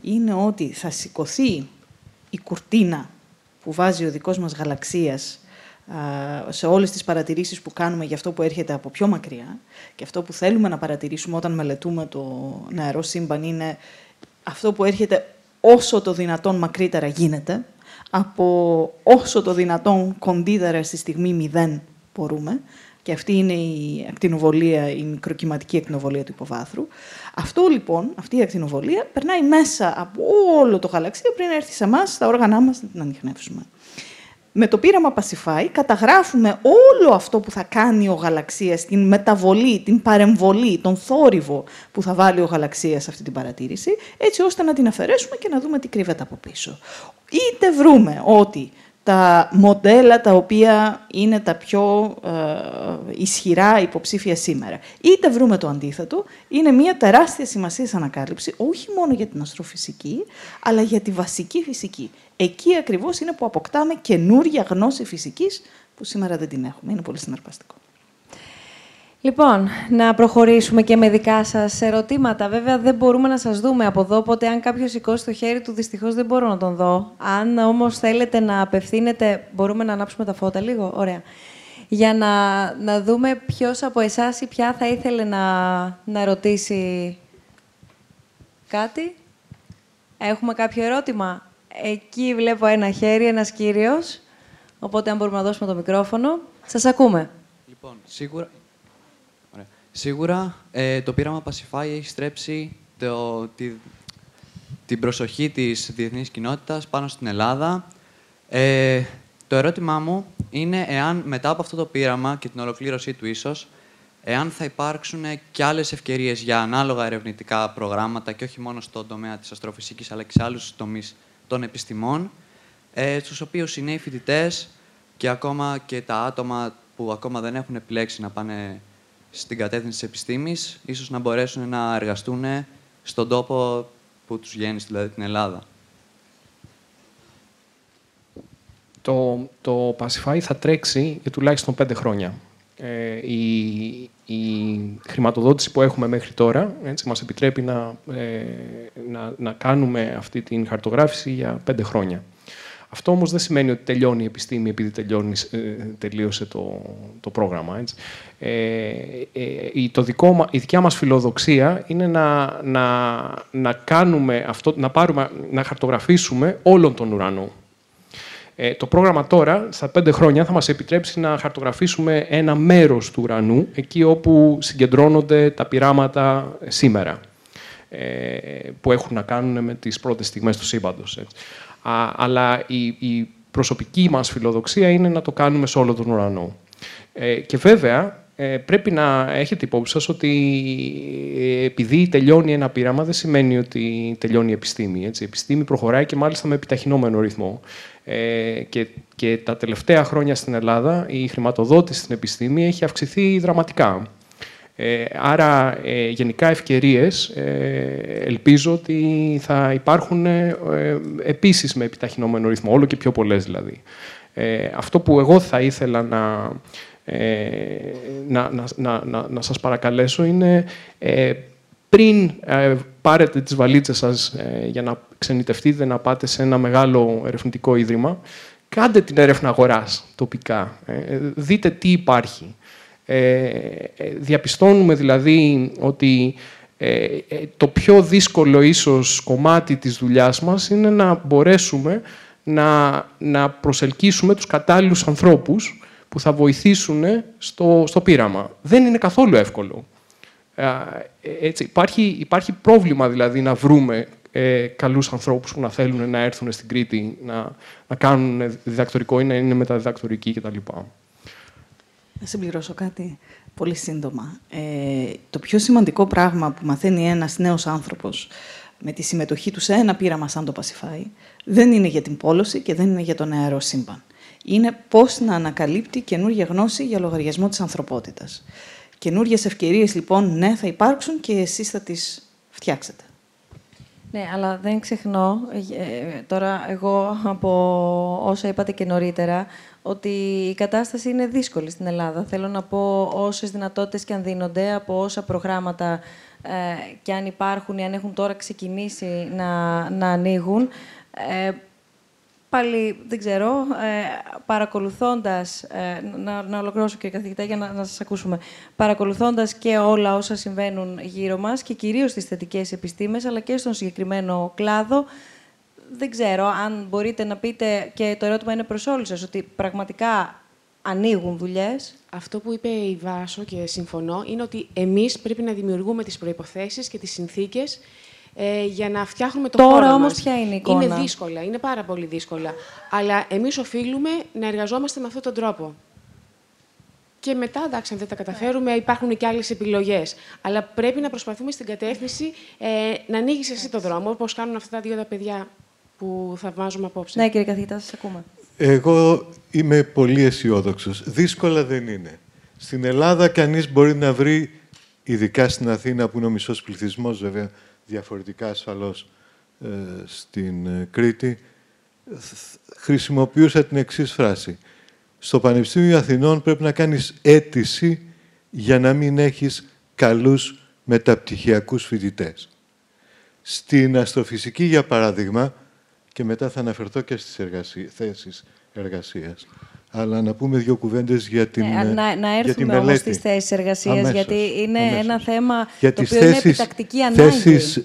είναι ότι θα σηκωθεί η κουρτίνα που βάζει ο δικός μας γαλαξίας σε όλες τις παρατηρήσεις που κάνουμε για αυτό που έρχεται από πιο μακριά και αυτό που θέλουμε να παρατηρήσουμε όταν μελετούμε το νεαρό σύμπαν είναι αυτό που έρχεται όσο το δυνατόν μακρύτερα γίνεται, από όσο το δυνατόν κοντύτερα στη στιγμή μηδέν μπορούμε, και αυτή είναι η ακτινοβολία, η μικροκυματική ακτινοβολία του υποβάθρου. Αυτό λοιπόν, αυτή η ακτινοβολία, περνάει μέσα από όλο το γαλαξία πριν έρθει σε εμάς, στα όργανά μας να την ανοιχνεύσουμε. Με το πείραμα Pacify καταγράφουμε όλο αυτό που θα κάνει ο γαλαξίας, την μεταβολή, την παρεμβολή, τον θόρυβο που θα βάλει ο γαλαξίας σε αυτή την παρατήρηση, έτσι ώστε να την αφαιρέσουμε και να δούμε τι κρύβεται από πίσω. Είτε βρούμε ότι τα μοντέλα τα οποία είναι τα πιο ε, ισχυρά υποψήφια σήμερα. Είτε βρούμε το αντίθετο, είναι μια τεράστια σημασία ανακάλυψη, όχι μόνο για την αστροφυσική, αλλά για τη βασική φυσική. Εκεί ακριβώς είναι που αποκτάμε καινούρια γνώση φυσικής, που σήμερα δεν την έχουμε. Είναι πολύ συναρπαστικό. Λοιπόν, να προχωρήσουμε και με δικά σας ερωτήματα. Βέβαια, δεν μπορούμε να σας δούμε από εδώ, οπότε αν κάποιος σηκώσει το χέρι του, δυστυχώς δεν μπορώ να τον δω. Αν όμως θέλετε να απευθύνετε, μπορούμε να ανάψουμε τα φώτα λίγο; Ωραία. Για να, να δούμε ποιος από εσάς ή ποια θα ήθελε να, να ρωτήσει κάτι. Έχουμε κάποιο ερώτημα; Εκεί βλέπω ένα χέρι, ένας κύριος. Οπότε, αν μπορούμε να δώσουμε το μικρόφωνο. Σας ακούμε. Λοιπόν, σίγουρα, Σίγουρα ε, το πείραμα Pacify έχει στρέψει το, τη, την προσοχή της διεθνής κοινότητας πάνω στην Ελλάδα. Ε, το ερώτημά μου είναι εάν μετά από αυτό το πείραμα και την ολοκλήρωσή του ίσως, εάν θα υπάρξουν και άλλες ευκαιρίες για ανάλογα ερευνητικά προγράμματα και όχι μόνο στον τομέα της αστροφυσικής αλλά και σε άλλους τομείς των επιστημών, ε, στους οποίους οι νέοι φοιτητές και ακόμα και τα άτομα που ακόμα δεν έχουν επιλέξει να πάνε στην κατεύθυνση της επιστήμης, ίσως να μπορέσουν να εργαστούν στον τόπο που τους γέννησε, δηλαδή την Ελλάδα. Το, το Pacify θα τρέξει για τουλάχιστον πέντε χρόνια. Ε, η, η χρηματοδότηση που έχουμε μέχρι τώρα έτσι, μας επιτρέπει να, ε, να, να κάνουμε αυτή την χαρτογράφηση για πέντε χρόνια. Αυτό όμως δεν σημαίνει ότι τελειώνει η επιστήμη επειδή τελειώνεις, ε, τελείωσε το, το πρόγραμμα. Έτσι. Ε, ε, το δικό, η δικιά μας φιλοδοξία είναι να, να, να, κάνουμε αυτό, να, πάρουμε, να χαρτογραφήσουμε όλον τον ουρανό. Ε, το πρόγραμμα τώρα, στα πέντε χρόνια, θα μας επιτρέψει να χαρτογραφήσουμε ένα μέρος του ουρανού, εκεί όπου συγκεντρώνονται τα πειράματα σήμερα, ε, που έχουν να κάνουν με τις πρώτες στιγμές του σύμπαντος αλλά η, η προσωπική μας φιλοδοξία είναι να το κάνουμε σε όλο τον ουρανό. Ε, και βέβαια, ε, πρέπει να έχετε υπόψη σας ότι ε, επειδή τελειώνει ένα πείραμα δεν σημαίνει ότι τελειώνει η επιστήμη. Έτσι. Η επιστήμη προχωράει και μάλιστα με επιταχυνόμενο ρυθμό. Ε, και, και τα τελευταία χρόνια στην Ελλάδα η χρηματοδότηση στην επιστήμη έχει αυξηθεί δραματικά. Ε, άρα, ε, γενικά ευκαιρίες ε, ελπίζω ότι θα υπάρχουν ε, επίσης με επιταχυνόμενο ρυθμό, όλο και πιο πολλές δηλαδή. αυτό που εγώ θα ήθελα να, να, να, να, να, σας παρακαλέσω είναι πριν πάρετε τις βαλίτσες σας για να ξενιτευτείτε, να πάτε σε ένα μεγάλο ερευνητικό ίδρυμα, κάντε την έρευνα αγοράς τοπικά. δείτε τι υπάρχει. Ε, ε, διαπιστώνουμε δηλαδή ότι ε, το πιο δύσκολο ίσως κομμάτι της δουλειάς μας είναι να μπορέσουμε να, να προσελκύσουμε τους κατάλληλους ανθρώπους που θα βοηθήσουν στο, στο πείραμα. Δεν είναι καθόλου εύκολο. Έτσι, υπάρχει, υπάρχει πρόβλημα δηλαδή να βρούμε ε, καλούς ανθρώπους που να θέλουν να έρθουν στην Κρήτη, να, να κάνουν διδακτορικό ή να είναι μεταδιδακτορικοί κτλ. Να συμπληρώσω κάτι πολύ σύντομα. Ε, το πιο σημαντικό πράγμα που μαθαίνει ένας νέος άνθρωπος με τη συμμετοχή του σε ένα πείραμα σαν το Pacify δεν είναι για την πόλωση και δεν είναι για το νεαρό σύμπαν. Είναι πώς να ανακαλύπτει καινούργια γνώση για λογαριασμό της ανθρωπότητας. Καινούργιες ευκαιρίες λοιπόν, ναι, θα υπάρξουν και εσείς θα τις φτιάξετε. Ναι, αλλά δεν ξεχνώ, ε, τώρα εγώ από όσα είπατε και νωρίτερα, ότι η κατάσταση είναι δύσκολη στην Ελλάδα. Θέλω να πω όσες δυνατότητες και αν δίνονται, από όσα προγράμματα ε, και αν υπάρχουν ή αν έχουν τώρα ξεκινήσει να, να ανοίγουν, ε, πάλι δεν ξέρω, ε, παρακολουθώντας, ε, να, να ολοκληρώσω και καθηγητά για να, να σας ακούσουμε, παρακολουθώντας και όλα όσα συμβαίνουν γύρω μας και κυρίως στις θετικές επιστήμες, αλλά και στον συγκεκριμένο κλάδο, δεν ξέρω αν μπορείτε να πείτε, και το ερώτημα είναι προς όλους σας, ότι πραγματικά ανοίγουν δουλειές. Αυτό που είπε η Βάσο και συμφωνώ είναι ότι εμείς πρέπει να δημιουργούμε τις προϋποθέσεις και τις συνθήκες ε, για να φτιάχνουμε το Τώρα χώρο όμως μας. ποια είναι η εικόνα; Είναι δύσκολα, είναι πάρα πολύ δύσκολα. Αλλά εμείς οφείλουμε να εργαζόμαστε με αυτόν τον τρόπο. Και μετά, εντάξει, αν δεν τα καταφέρουμε, υπάρχουν και άλλες επιλογές. Αλλά πρέπει να προσπαθούμε στην κατεύθυνση ε, να ανοίγεις εσύ το δρόμο, όπως κάνουν αυτά τα δύο τα παιδιά που θαυμάζουμε απόψε. Ναι, κύριε καθηγητά, σας ακούμε. Εγώ είμαι πολύ αισιόδοξος. Δύσκολα δεν είναι. Στην Ελλάδα κανείς μπορεί να βρει, ειδικά στην Αθήνα που είναι ο μισός πληθυσμός βέβαια, διαφορετικά ασφαλώς ε, στην ε, Κρήτη, θ- χρησιμοποιούσα την εξής φράση. Στο Πανεπιστήμιο Αθηνών πρέπει να κάνεις αίτηση για να μην έχεις καλούς μεταπτυχιακούς φοιτητές. Στην αστροφυσική, για παράδειγμα, και μετά θα αναφερθώ και στις εργασί... θέσεις εργασίας, αλλά να πούμε δύο κουβέντες για την, Ε, να, να για τη έρθουμε όμως μελέτη. στις θέσεις εργασίας, Αμέσως, γιατί είναι αμέσως. ένα θέμα για το τις οποίο είναι θέσεις, επιτακτική ανάγκη. θέσεις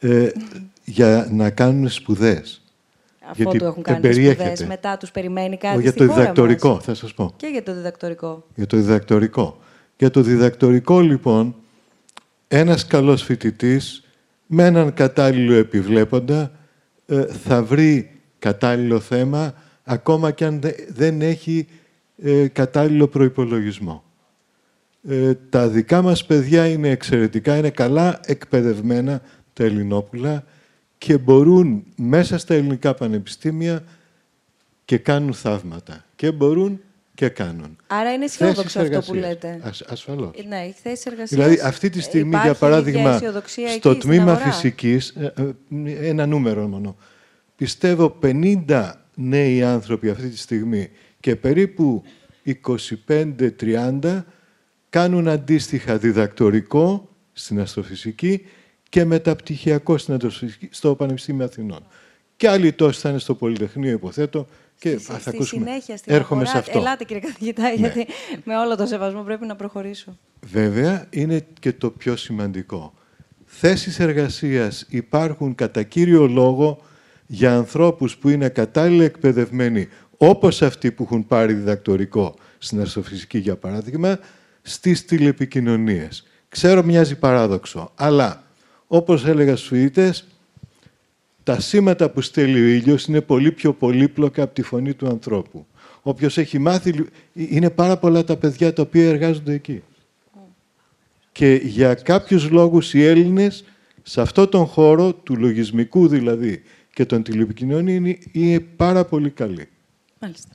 ε, για να κάνουν σπουδές. Αφού γιατί του έχουν κάνει τις εμπεριέχεται. σπουδές, μετά τους περιμένει κάτι Ο, για στη το χώρα διδακτορικό, μας. θα σας πω. Και για το διδακτορικό. Για το διδακτορικό. Για το διδακτορικό, λοιπόν, ένας καλός φοιτητής με έναν κατάλληλο επιβλέποντα ε, θα βρει κατάλληλο θέμα ακόμα και αν δε- δεν έχει ε, κατάλληλο προϋπολογισμό. Ε, τα δικά μας παιδιά είναι εξαιρετικά, είναι καλά εκπαιδευμένα τα Ελληνόπουλα και μπορούν μέσα στα ελληνικά πανεπιστήμια και κάνουν θαύματα. Και μπορούν και κάνουν. Άρα είναι αισιόδοξο Θέσεις αυτό που εργασίας. λέτε. Ασ- ασφαλώς. Ε, Ναι, η θέση εργασίας. Δηλαδή, αυτή τη στιγμή, υπάρχει για παράδειγμα, ίδια αισιοδοξία στο εκεί, στην τμήμα αγορά; φυσικής, ε, ε, ένα νούμερο μόνο, πιστεύω 50 νέοι άνθρωποι αυτή τη στιγμή και περίπου 25-30 κάνουν αντίστοιχα διδακτορικό στην αστροφυσική και μεταπτυχιακό στην αστροφυσική στο Πανεπιστήμιο Αθηνών. Και άλλοι τόσοι θα είναι στο Πολυτεχνείο, υποθέτω, και Στη- θα στη ακούσουμε. συνέχεια στην Έρχομαι αγορά. σε αυτό. Ναι. Ελάτε κύριε καθηγητά, γιατί με όλο το σεβασμό πρέπει να προχωρήσω. Βέβαια, είναι και το πιο σημαντικό. Θέσεις εργασίας υπάρχουν κατά κύριο λόγο για ανθρώπους που είναι κατάλληλα εκπαιδευμένοι, όπως αυτοί που έχουν πάρει διδακτορικό στην αστροφυσική, για παράδειγμα, στις τηλεπικοινωνίες. Ξέρω, μοιάζει παράδοξο, αλλά, όπως έλεγα στους φοιτητές, τα σήματα που στέλνει ο ήλιος είναι πολύ πιο πολύπλοκα από τη φωνή του ανθρώπου. Όποιος έχει μάθει, είναι πάρα πολλά τα παιδιά τα οποία εργάζονται εκεί. Και για κάποιους λόγους οι Έλληνες σε αυτό τον χώρο του λογισμικού δηλαδή και των τηλεπικοινωνίων είναι, είναι πάρα πολύ καλοί. Μάλιστα.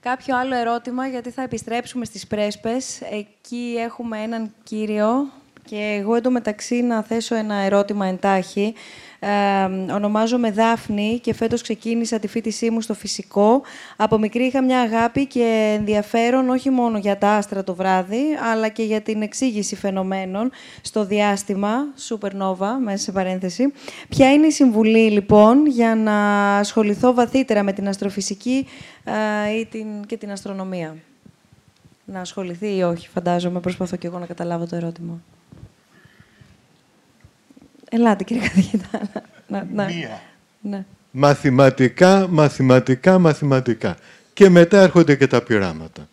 Κάποιο άλλο ερώτημα, γιατί θα επιστρέψουμε στις πρέσπες. Εκεί έχουμε έναν κύριο και εγώ εντωμεταξύ να θέσω ένα ερώτημα εντάχει. Ε, ονομάζομαι Δάφνη και φέτος ξεκίνησα τη φοιτησή μου στο φυσικό. Από μικρή είχα μια αγάπη και ενδιαφέρον όχι μόνο για τα άστρα το βράδυ, αλλά και για την εξήγηση φαινομένων στο διάστημα, supernova, μέσα σε παρένθεση. Ποια είναι η συμβουλή, λοιπόν, για να ασχοληθώ βαθύτερα με την αστροφυσική ε, ή την, και την αστρονομία; Να ασχοληθεί ή όχι, φαντάζομαι. Προσπαθώ και εγώ να καταλάβω το ερώτημα. Ελάτε, κύριε καθηγητά. Να, να, Μία. Ναι. Μαθηματικά, μαθηματικά, μαθηματικά. Και μετά έρχονται και τα πειράματα.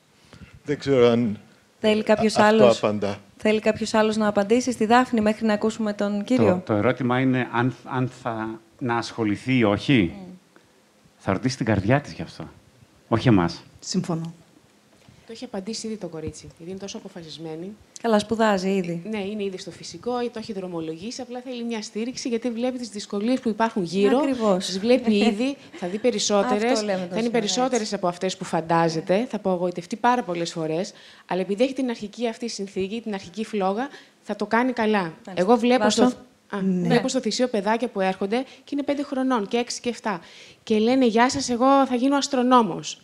Δεν ξέρω αν Θέλει κάποιος αυτό άλλος, απαντά. θέλει κάποιος άλλος να απαντήσει στη Δάφνη μέχρι να ακούσουμε τον κύριο; Το, το ερώτημα είναι αν, αν θα να ασχοληθεί ή όχι. Θα ρωτήσει την καρδιά της γι' αυτό. Όχι εμάς. Συμφωνώ. Το έχει απαντήσει ήδη το κορίτσι, γιατί είναι τόσο αποφασισμένη. Καλά, σπουδάζει ήδη. Ναι, είναι ήδη στο φυσικό, ή το έχει δρομολογήσει. Απλά θέλει μια στήριξη, γιατί βλέπει τις δυσκολίες που υπάρχουν γύρω. Ακριβώς. Τις βλέπει ήδη, θα δει περισσότερες. Αυτό λέμε Θα τόσο είναι ωραία, περισσότερες από αυτές που φαντάζεται. Θα απογοητευτεί πάρα πολλές φορές. Αλλά επειδή έχει την αρχική αυτή συνθήκη, την αρχική φλόγα, θα το κάνει καλά. Εγώ βλέπω Βάσο. στο, Α, Βλέπω στο θυσίο παιδάκια που έρχονται και είναι 5 χρονών και 6 και 7. Και λένε Γεια σας, εγώ θα γίνω αστρονόμος.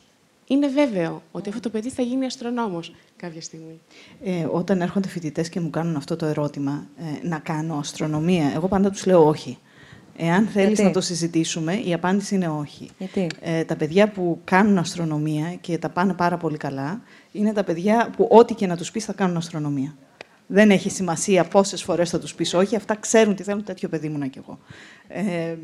Είναι βέβαιο ότι αυτό το παιδί θα γίνει αστρονόμος κάποια στιγμή. Ε, όταν έρχονται φοιτητές και μου κάνουν αυτό το ερώτημα, ε, να κάνω αστρονομία, εγώ πάντα τους λέω όχι. Εάν θέλεις Γιατί; να το συζητήσουμε, η απάντηση είναι όχι. Γιατί; Ε, τα παιδιά που κάνουν αστρονομία και τα πάνε πάρα πολύ καλά, είναι τα παιδιά που ό,τι και να τους πεις θα κάνουν αστρονομία. Δεν έχει σημασία πόσες φορές θα τους πεις όχι, αυτά ξέρουν τι θέλουν, τέτοιο παιδί ήμουνα κι εγώ. Ε,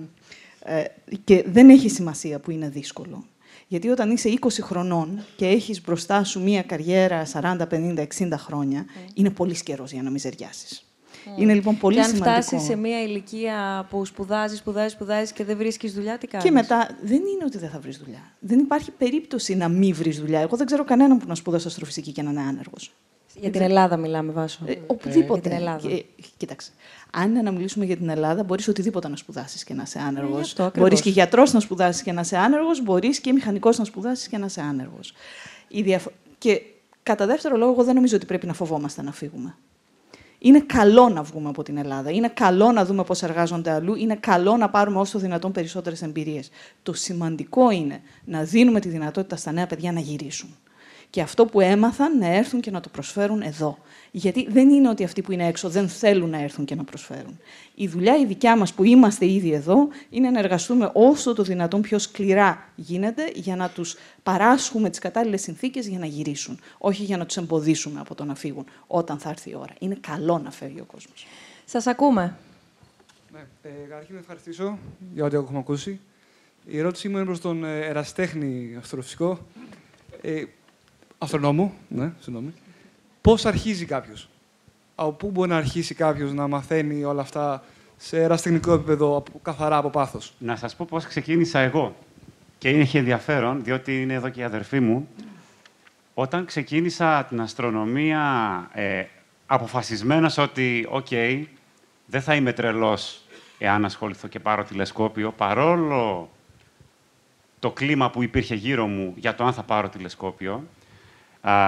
ε, και δεν έχει σημασία που είναι δύσκολο. Γιατί όταν είσαι 20 χρονών και έχεις μπροστά σου μία καριέρα 40, 50, 60 χρόνια, είναι πολύς καιρός για να μιζεριάσεις. Είναι λοιπόν πολύ και αν σημαντικό. φτάσεις σε μια ηλικία που σπουδάζεις, σπουδάζεις, σπουδάζεις και δεν βρίσκεις δουλειά, τι κάνεις; Και μετά δεν είναι ότι δεν θα βρεις δουλειά. Δεν υπάρχει περίπτωση να μην βρεις δουλειά. Εγώ δεν ξέρω κανέναν που να σπούδασε αστροφυσική και να είναι άνεργος. Για την Ελλάδα μιλάμε, Βάσο. Ε, οπουδήποτε. Για την Ελλάδα. Και, κοίταξε. Αν είναι να μιλήσουμε για την Ελλάδα, μπορείς οτιδήποτε να σπουδάσεις και να είσαι άνεργος. Ε, αυτό ακριβώς. μπορείς και γιατρός να σπουδάσεις και να είσαι άνεργος, μπορείς και μηχανικός να σπουδάσεις και να είσαι άνεργος. Διαφο... Και κατά δεύτερο λόγο, εγώ δεν νομίζω ότι πρέπει να φοβόμαστε να φύγουμε. Είναι καλό να βγούμε από την Ελλάδα. Είναι καλό να δούμε πώς εργάζονται αλλού. Είναι καλό να πάρουμε όσο δυνατόν περισσότερες εμπειρίες. Το σημαντικό είναι να δίνουμε τη δυνατότητα στα νέα παιδιά να γυρίσουν. Και αυτό που έμαθαν να έρθουν και να το προσφέρουν εδώ. Γιατί δεν είναι ότι αυτοί που είναι έξω δεν θέλουν να έρθουν και να προσφέρουν. Η δουλειά η δικιά μας που είμαστε ήδη εδώ είναι να εργαστούμε όσο το δυνατόν πιο σκληρά γίνεται για να τους παράσχουμε τις κατάλληλες συνθήκες για να γυρίσουν. Όχι για να τους εμποδίσουμε από το να φύγουν όταν θα έρθει η ώρα. Είναι καλό να φεύγει ο κόσμος. Σας ακούμε. Ναι, ε, καταρχήν να ευχαριστήσω για ό,τι έχουμε ακούσει. Η ερώτησή μου είναι προς τον ε, ερασιτέχνη αστροφυσικό. Ε, αστρονόμο, ναι, συγγνώμη. Πώς αρχίζει κάποιος; Από πού μπορεί να αρχίσει κάποιος να μαθαίνει όλα αυτά σε ερασιτεχνικό επίπεδο, από- καθαρά από πάθος; Να σας πω πώς ξεκίνησα εγώ. Και είναι έχει ενδιαφέρον, διότι είναι εδώ και η αδερφή μου. Όταν ξεκίνησα την αστρονομία, ε, αποφασισμένος ότι, οκ, δεν θα είμαι τρελός εάν ασχοληθώ και πάρω τηλεσκόπιο, παρόλο το κλίμα που υπήρχε γύρω μου για το αν θα πάρω τηλεσκόπιο, α,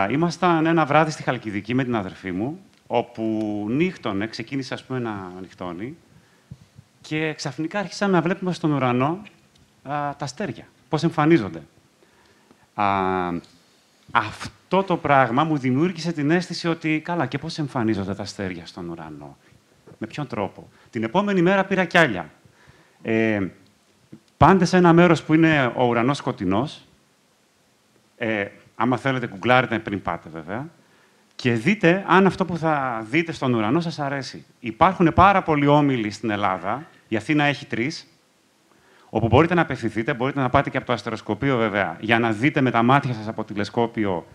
ήμασταν ένα βράδυ στη Χαλκιδική με την αδερφή μου, όπου νύχτωνε, ξεκίνησε ας πούμε να νυχτώνει, και ξαφνικά άρχισαμε να βλέπουμε στον ουρανό α, τα αστέρια, πώς εμφανίζονται. Α, αυτό το πράγμα μου δημιούργησε την αίσθηση ότι, καλά, και πώς εμφανίζονται τα αστέρια στον ουρανό. Με ποιον τρόπο. Την επόμενη μέρα πήρα κι άλλα. Ε, πάντε σε ένα μέρος που είναι ο ουρανός σκοτεινός, ε, άμα θέλετε, γκουγκλάρετε πριν πάτε βέβαια, και δείτε αν αυτό που θα δείτε στον ουρανό σας αρέσει. Υπάρχουν πάρα πολλοί όμιλοι στην Ελλάδα, η Αθήνα έχει τρεις, όπου μπορείτε να απευθυνθείτε, μπορείτε να πάτε και από το αστεροσκοπείο βέβαια, για να δείτε με τα μάτια σας από τηλεσκόπιο,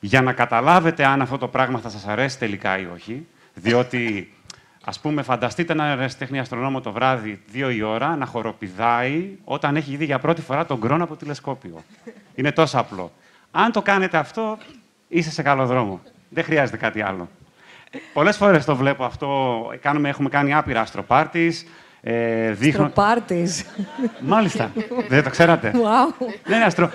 για να καταλάβετε αν αυτό το πράγμα θα σας αρέσει τελικά ή όχι, διότι ας πούμε φανταστείτε ένας ερασιτέχνη αστρονόμος το βράδυ, δύο η ώρα, να χοροπηδάει όταν έχει δει για πρώτη φορά τον κρόνο από τηλεσκόπιο. Είναι τόσο απλό. Αν το κάνετε αυτό, είστε σε καλό δρόμο. Δεν χρειάζεται κάτι άλλο. Πολλές φορές το βλέπω αυτό. Κάνουμε, έχουμε κάνει άπειρα αστροπάρτης. Ε, δείχνω... Αστροπάρτης. Μάλιστα. Δεν το ξέρατε; Wow. Ναι, είναι αστρο...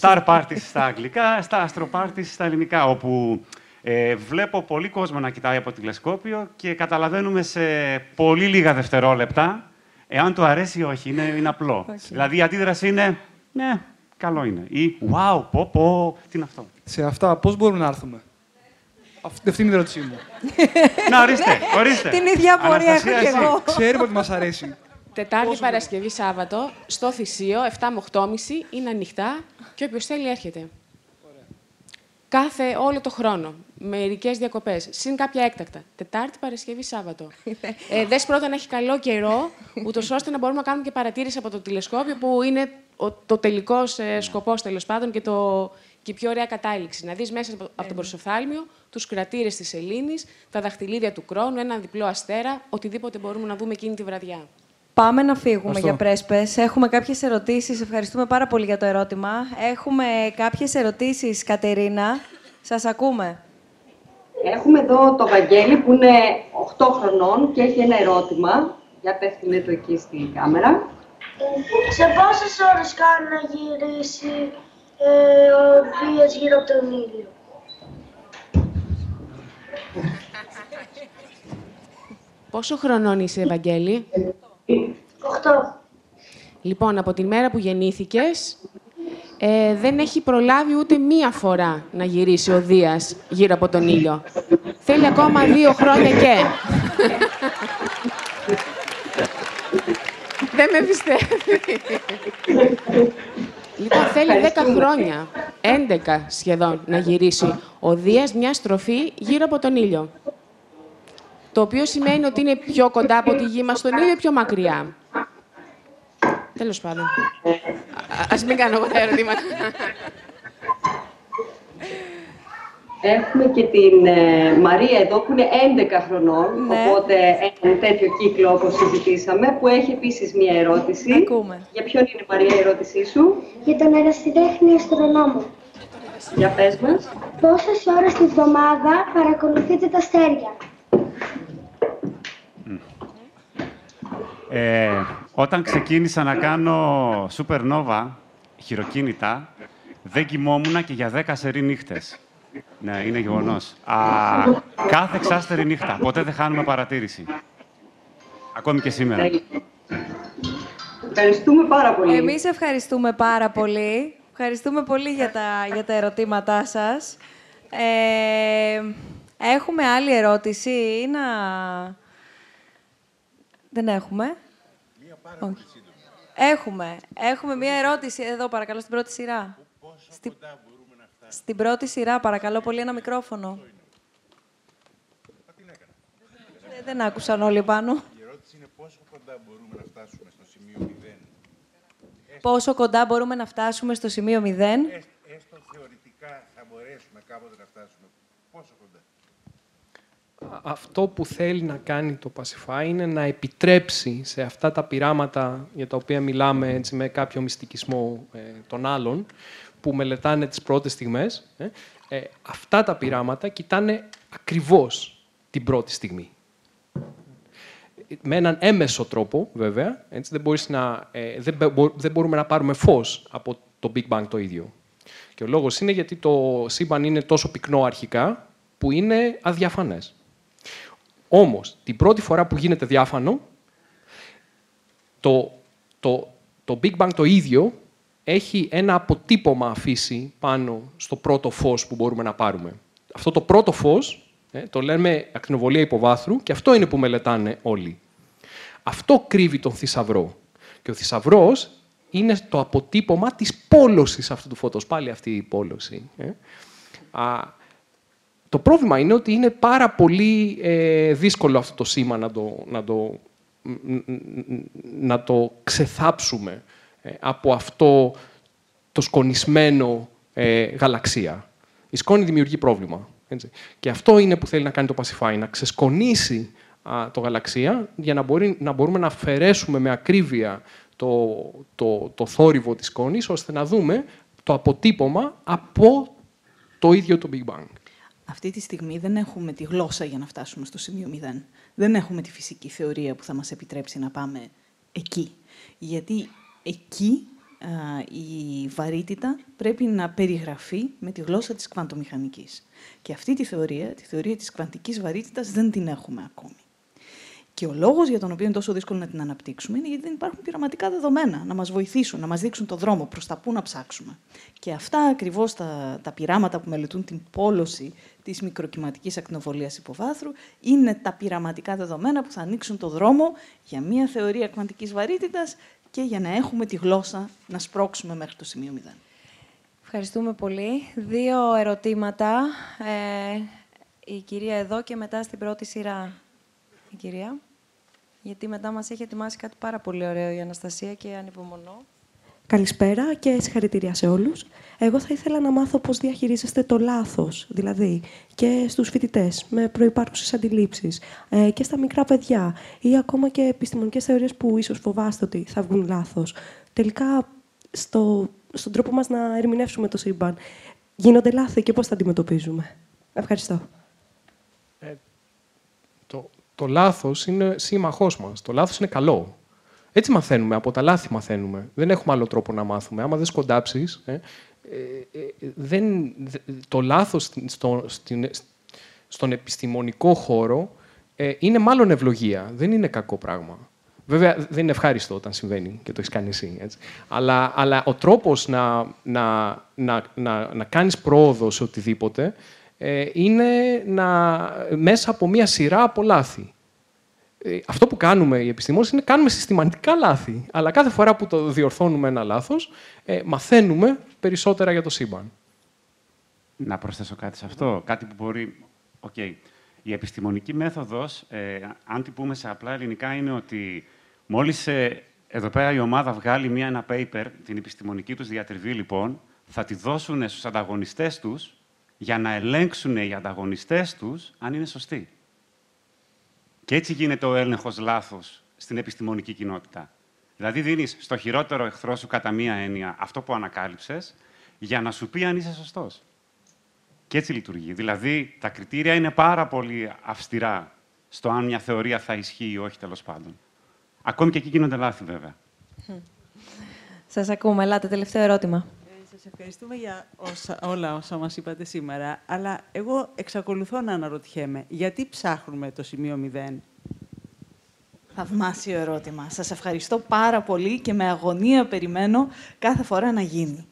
Star Parties στα αγγλικά, στα Astro Parties στα ελληνικά, όπου ε, βλέπω πολύ κόσμο να κοιτάει από τηλεσκόπιο και καταλαβαίνουμε σε πολύ λίγα δευτερόλεπτα εάν του αρέσει ή όχι. Είναι, είναι απλό. Όχι. Δηλαδή η αντίδραση είναι, ναι, καλό είναι. Ή, wow, πω, πω, τι είναι αυτό; Σε αυτά, πώς μπορούμε να έρθουμε; Αυτή, αυτή είναι η ερώτησή μου. Να, ορίστε, ορίστε. Την ίδια απορία έχω Αναστασία, κι εσύ. εγώ. Ξέρουμε ότι μας αρέσει. Τετάρτη, Παρασκευή, Σάββατο, στο Θησίο, 7 με 8.30 είναι ανοιχτά και όποιος θέλει έρχεται. Κάθε, όλο το χρόνο. Μερικές διακοπές. Συν κάποια έκτακτα. Τετάρτη, Παρασκευή, Σάββατο. ε, δες πρώτα να έχει καλό καιρό, ούτως ώστε να μπορούμε να κάνουμε και παρατήρηση από το τηλεσκόπιο, που είναι ο, το τελικός ε, σκοπός, τέλος πάντων, και, το, και η πιο ωραία κατάληξη. Να δεις μέσα από, από τον προσοφθάλμιο τους κρατήρες της Ελλήνης, τα δαχτυλίδια του χρόνου, ένα διπλό αστέρα, οτιδήποτε μπορούμε να δούμε εκείνη τη βραδιά. Πάμε να φύγουμε Αυτό. για πρέσπες. Έχουμε κάποιες ερωτήσεις. Ευχαριστούμε πάρα πολύ για το ερώτημα. Έχουμε κάποιες ερωτήσεις, Κατερίνα. Σας ακούμε. Έχουμε εδώ το Βαγγέλη που είναι 8 χρονών και έχει ένα ερώτημα. Για πέφτει το εκεί στη κάμερα. Σε πόσες ώρες κάνει να γυρίσει ε, ο Δίας γύρω από τον ήλιο; Πόσο χρονών είσαι, Ευαγγέλη; 8. Λοιπόν, από τη μέρα που γεννήθηκες, ε, δεν έχει προλάβει ούτε μία φορά να γυρίσει ο Δίας γύρω από τον ήλιο. Θέλει ακόμα δύο χρόνια και. δεν με πιστεύει. λοιπόν, θέλει 10 χρόνια, 11 σχεδόν, να γυρίσει ο Δίας μια στροφή γύρω από τον ήλιο. Το οποίο σημαίνει ότι είναι πιο κοντά από τη γη μας στον ήλιο ή πιο μακριά. Τέλος πάντων. Α- Ας μην κάνω εγώ τα ερωτήματα. Έχουμε και την ε, Μαρία εδώ που είναι 11 χρονών, Ναι. οπότε ένα τέτοιο κύκλο όπως συζητήσαμε, που έχει επίσης μία ερώτηση. Ακούμε. Για ποιον είναι Μαρία η ερώτησή σου; Για τον ερασιτέχνη αστρονόμο. Για πες μας. Πόσες ώρες τη βδομάδα παρακολουθείτε τα αστέρια; Ε, όταν ξεκίνησα να κάνω supernova χειροκίνητα, δεν κοιμόμουν και για 10 σερή νύχτες. Ναι, είναι γεγονός. Α, κάθε εξάστερη νύχτα. Ποτέ δεν χάνουμε παρατήρηση. Ακόμη και σήμερα. Ευχαριστούμε πάρα πολύ. Εμείς ευχαριστούμε πάρα πολύ. Ευχαριστούμε πολύ για τα, για τα ερωτήματά σας. Ε, έχουμε άλλη ερώτηση ή να... Δεν έχουμε. Όχι. Έχουμε. Έχουμε μία ερώτηση εδώ, παρακαλώ, στην πρώτη σειρά. Στη... Στην πρώτη σειρά, παρακαλώ πολύ, ένα μικρόφωνο. Ε, Δεν άκουσαν όλοι πάνω. Η ερώτηση είναι πόσο κοντά μπορούμε να φτάσουμε στο σημείο 0. Πόσο κοντά μπορούμε να φτάσουμε στο σημείο 0. Έστω θεωρητικά θα μπορέσουμε κάποτε να φτάσουμε. Πόσο κοντά. Αυτό που θέλει να κάνει το Pacify είναι να επιτρέψει σε αυτά τα πειράματα για τα οποία μιλάμε έτσι, με κάποιο μυστικισμό ε, των άλλων, που μελετάνε τις πρώτες στιγμές, ε, ε, αυτά τα πειράματα κοιτάνε ακριβώς την πρώτη στιγμή. Με έναν έμεσο τρόπο, βέβαια, έτσι, δεν, μπορείς να, ε, δεν, μπο- δεν μπορούμε να πάρουμε φως από το Big Bang το ίδιο. Και ο λόγος είναι γιατί το σύμπαν είναι τόσο πυκνό αρχικά, που είναι αδιαφανές. Όμως, την πρώτη φορά που γίνεται διάφανο, το, το, το Big Bang το ίδιο έχει ένα αποτύπωμα αφήσει πάνω στο πρώτο φως που μπορούμε να πάρουμε. Αυτό το πρώτο φως ε, το λέμε ακτινοβολία υποβάθρου και αυτό είναι που μελετάνε όλοι. Αυτό κρύβει τον θησαυρό. Και ο θησαυρός είναι το αποτύπωμα της πόλωσης αυτού του φώτος. Πάλι αυτή η πόλωση. ε. Α, το πρόβλημα είναι ότι είναι πάρα πολύ ε, δύσκολο αυτό το σήμα να το, να το, μ, μ, μ, να το ξεθάψουμε ε, από αυτό το σκονισμένο ε, γαλαξία. Η σκόνη δημιουργεί πρόβλημα. Έτσι. Και αυτό είναι που θέλει να κάνει το Pacify, να ξεσκονίσει α, το γαλαξία για να, μπορεί, να μπορούμε να αφαιρέσουμε με ακρίβεια το, το, το θόρυβο της σκόνης, ώστε να δούμε το αποτύπωμα από το ίδιο το Big Bang. Αυτή τη στιγμή δεν έχουμε τη γλώσσα για να φτάσουμε στο σημείο 0. Δεν έχουμε τη φυσική θεωρία που θα μας επιτρέψει να πάμε εκεί. Γιατί εκεί α, η βαρύτητα πρέπει να περιγραφεί με τη γλώσσα της κβαντομηχανικής. Και αυτή τη θεωρία, τη θεωρία της κβαντικής βαρύτητας, δεν την έχουμε ακόμη. Και ο λόγος για τον οποίο είναι τόσο δύσκολο να την αναπτύξουμε είναι γιατί δεν υπάρχουν πειραματικά δεδομένα να μας βοηθήσουν, να μας δείξουν το δρόμο προς τα πού να ψάξουμε. Και αυτά ακριβώς τα, τα πειράματα που μελετούν την πόλωση της μικροκυματικής ακτινοβολίας υποβάθρου είναι τα πειραματικά δεδομένα που θα ανοίξουν το δρόμο για μια θεωρία κβαντικής βαρύτητας και για να έχουμε τη γλώσσα να σπρώξουμε μέχρι το σημείο 0. Ευχαριστούμε πολύ. Δύο ερωτήματα. Ε, η κυρία εδώ και μετά στην πρώτη σειρά. Η κυρία. Γιατί μετά μας έχει ετοιμάσει κάτι πάρα πολύ ωραίο η Αναστασία και ανυπομονώ. Καλησπέρα και συγχαρητήρια σε όλους. Εγώ θα ήθελα να μάθω πώς διαχειρίζεστε το λάθος, δηλαδή και στους φοιτητές με προϋπάρχουσες αντιλήψεις ε, και στα μικρά παιδιά ή ακόμα και επιστημονικές θεωρίες που ίσως φοβάστε ότι θα βγουν λάθος. Τελικά, στο, στον τρόπο μας να ερμηνεύσουμε το σύμπαν, γίνονται λάθη και πώς τα αντιμετωπίζουμε. Ευχαριστώ. Το, το λάθος είναι σύμμαχός μας. Το λάθος είναι καλό. Έτσι μαθαίνουμε, από τα λάθη μαθαίνουμε. Δεν έχουμε άλλο τρόπο να μάθουμε. Άμα δεν σκοντάψεις, ε, ε, ε, δεν, δε- το λάθος στην- στο, στην, στον επιστημονικό χώρο ε, είναι μάλλον ευλογία. Δεν είναι κακό πράγμα. Βέβαια, δεν είναι ευχάριστο όταν συμβαίνει και το έχεις κάνει εσύ. Έτσι. Αλλά, αλλά ο τρόπος να, να, να, να, να κάνεις πρόοδο σε οτιδήποτε ε, είναι να, μέσα από μία σειρά από λάθη. Ε, αυτό που κάνουμε οι επιστήμονες είναι κάνουμε συστηματικά λάθη. Αλλά κάθε φορά που το διορθώνουμε ένα λάθος, ε, μαθαίνουμε περισσότερα για το σύμπαν. Να προσθέσω κάτι σε αυτό. Κάτι που μπορεί... Οκ. Η επιστημονική μέθοδος, ε, αν την πούμε σε απλά ελληνικά, είναι ότι μόλις ε, Εδώ πέρα η ομάδα βγάλει μία, ένα paper, την επιστημονική τους διατριβή λοιπόν, θα τη δώσουν στους ανταγωνιστές τους για να ελέγξουν οι ανταγωνιστές τους αν είναι σωστοί. Και έτσι γίνεται ο έλεγχος λάθος στην επιστημονική κοινότητα. Δηλαδή δίνεις στο χειρότερο εχθρό σου κατά μία έννοια αυτό που ανακάλυψες για να σου πει αν είσαι σωστός. Και έτσι λειτουργεί. Δηλαδή τα κριτήρια είναι πάρα πολύ αυστηρά στο αν μια θεωρία θα ισχύει ή όχι τέλος πάντων. Ακόμη και εκεί γίνονται λάθη βέβαια. Σας ακούμε. Ελάτε, τελευταίο ερώτημα. Σας ευχαριστούμε για όσα, όλα όσα μας είπατε σήμερα, αλλά εγώ εξακολουθώ να αναρωτιέμαι γιατί ψάχνουμε το σημείο 0. Θαυμάσιο ερώτημα. Σας ευχαριστώ πάρα πολύ και με αγωνία περιμένω κάθε φορά να γίνει.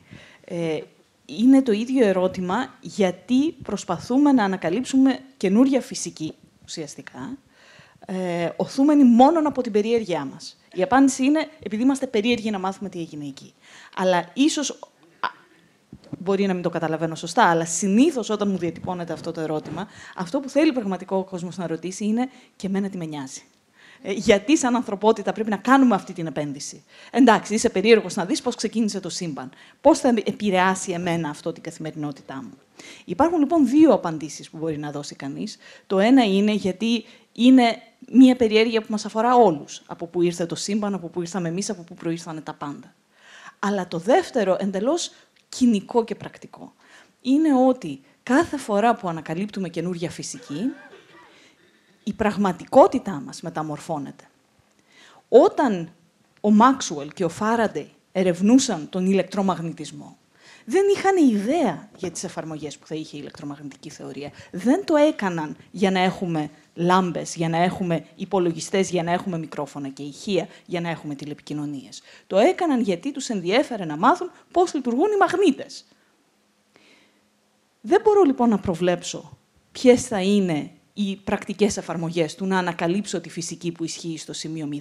Ε, είναι το ίδιο ερώτημα γιατί προσπαθούμε να ανακαλύψουμε καινούρια φυσική, ουσιαστικά, ε, οθούμενοι μόνο από την περιέργειά μας. Η απάντηση είναι επειδή είμαστε περίεργοι να μάθουμε τι έγινε εκεί. Αλλά ίσως μπορεί να μην το καταλαβαίνω σωστά, αλλά συνήθως όταν μου διατυπώνεται αυτό το ερώτημα, αυτό που θέλει πραγματικό ο κόσμος να ρωτήσει είναι και εμένα τι με νοιάζει; Ε, γιατί σαν ανθρωπότητα πρέπει να κάνουμε αυτή την επένδυση; Εντάξει, είσαι περίεργος να δεις πώς ξεκίνησε το σύμπαν. Πώς θα επηρεάσει εμένα αυτό την καθημερινότητά μου; Υπάρχουν λοιπόν δύο απαντήσεις που μπορεί να δώσει κανείς. Το ένα είναι γιατί είναι μια περιέργεια που μας αφορά όλους. Από πού ήρθε το σύμπαν, από πού ήρθαμε εμείς, από πού προήρθαν τα πάντα. Αλλά το δεύτερο, εντελώς κοινικό και πρακτικό, είναι ότι κάθε φορά που ανακαλύπτουμε καινούργια φυσική, η πραγματικότητά μας μεταμορφώνεται. Όταν ο Μάξουελ και ο Φάραντε ερευνούσαν τον ηλεκτρομαγνητισμό, δεν είχαν ιδέα για τις εφαρμογές που θα είχε η ηλεκτρομαγνητική θεωρία. Δεν το έκαναν για να έχουμε λάμπες, για να έχουμε υπολογιστές, για να έχουμε μικρόφωνα και ηχεία, για να έχουμε τηλεπικοινωνίες. Το έκαναν γιατί τους ενδιέφερε να μάθουν πώς λειτουργούν οι μαγνήτες. Δεν μπορώ λοιπόν να προβλέψω ποιες θα είναι οι πρακτικές εφαρμογές του, να ανακαλύψω τη φυσική που ισχύει στο σημείο 0.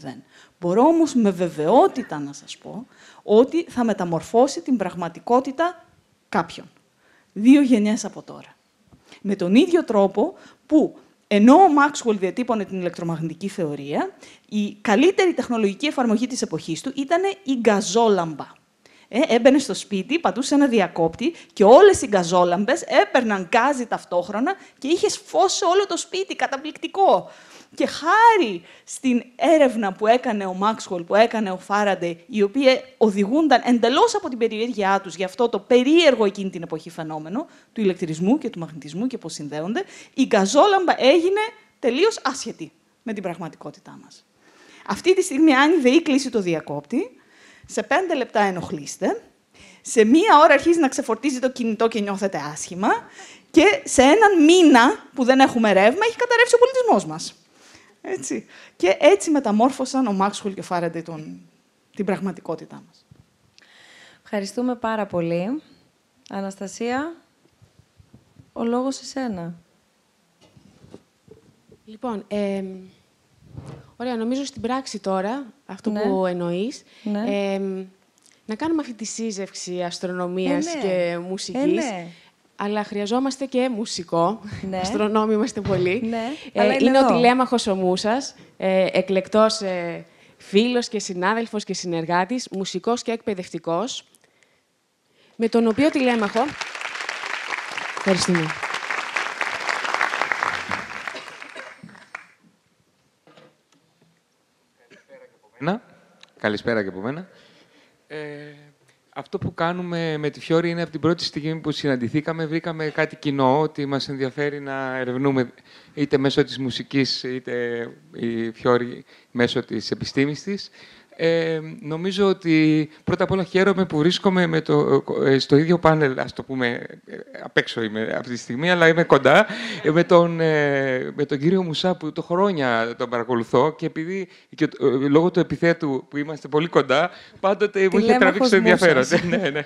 Μπορώ όμως με βεβαιότητα να σας πω ότι θα μεταμορφώσει την πραγματικότητα κάποιον. Δύο γενιές από τώρα. Με τον ίδιο τρόπο που ενώ ο Μάξουελ διατύπωνε την ηλεκτρομαγνητική θεωρία, η καλύτερη τεχνολογική εφαρμογή της εποχής του ήταν η γκαζόλαμπα. Ε, έμπαινε στο σπίτι, πατούσε ένα διακόπτη και όλες οι γκαζόλαμπες έπαιρναν γκάζι ταυτόχρονα και είχες φως σε όλο το σπίτι. Καταπληκτικό. Και χάρη στην έρευνα που έκανε ο Μάξουελ, που έκανε ο Φάραντε, οι οποίοι οδηγούνταν εντελώς από την περιέργειά τους για αυτό το περίεργο εκείνη την εποχή φαινόμενο του ηλεκτρισμού και του μαγνητισμού και πώς συνδέονται, η γκαζόλαμπα έγινε τελείως άσχετη με την πραγματικότητά μας. Αυτή τη στιγμή, αν η ΔΕΗ κλείσει το διακόπτη, σε πέντε λεπτά ενοχλείστε, σε μία ώρα αρχίζει να ξεφορτίζει το κινητό και νιώθετε άσχημα και σε έναν μήνα που δεν έχουμε ρεύμα έχει καταρρεύσει ο πολιτισμός μας. Έτσι. Και έτσι μεταμόρφωσαν ο Μάξουελ και ο Φάρεντε την πραγματικότητά μας. Ευχαριστούμε πάρα πολύ. Αναστασία, ο λόγος σε σένα. Λοιπόν, ε, Ωραία, νομίζω στην πράξη τώρα, αυτό Ναι. που εννοείς, Ναι. ε, να κάνουμε αυτή τη σύζευξη αστρονομίας Ε, ναι. και μουσικής. Ε, ναι. Αλλά χρειαζόμαστε και μουσικό. Ναι. Αστρονόμοι είμαστε πολλοί. Ναι, Ε, αλλά είναι είναι ο εδώ. τηλέμαχος ο Μούσας, ε, εκλεκτός ε, φίλος και συνάδελφος και συνεργάτης, μουσικός και εκπαιδευτικός, με τον οποίο τηλέμαχο... Ευχαριστούμε. μένα. Καλησπέρα και από μένα. Ε, αυτό που κάνουμε με τη Φιόρη είναι από την πρώτη στιγμή που συναντηθήκαμε, βρήκαμε κάτι κοινό, ότι μας ενδιαφέρει να ερευνούμε είτε μέσω της μουσικής, είτε η Φιόρη μέσω της επιστήμης της. Ε, νομίζω ότι πρώτα απ' όλα χαίρομαι που βρίσκομαι με το, ε, στο ίδιο πάνελ, ας το πούμε, ε, απ' έξω είμαι αυτή τη στιγμή, αλλά είμαι κοντά, ε, με, τον, ε, με τον κύριο Μουσά που το χρόνια τον παρακολουθώ και επειδή και, το- ε, λόγω του επιθέτου που είμαστε πολύ κοντά, πάντοτε μου είχε Τηλέμαχος τραβήξει το ενδιαφέρον. Μούσας. ναι, ναι.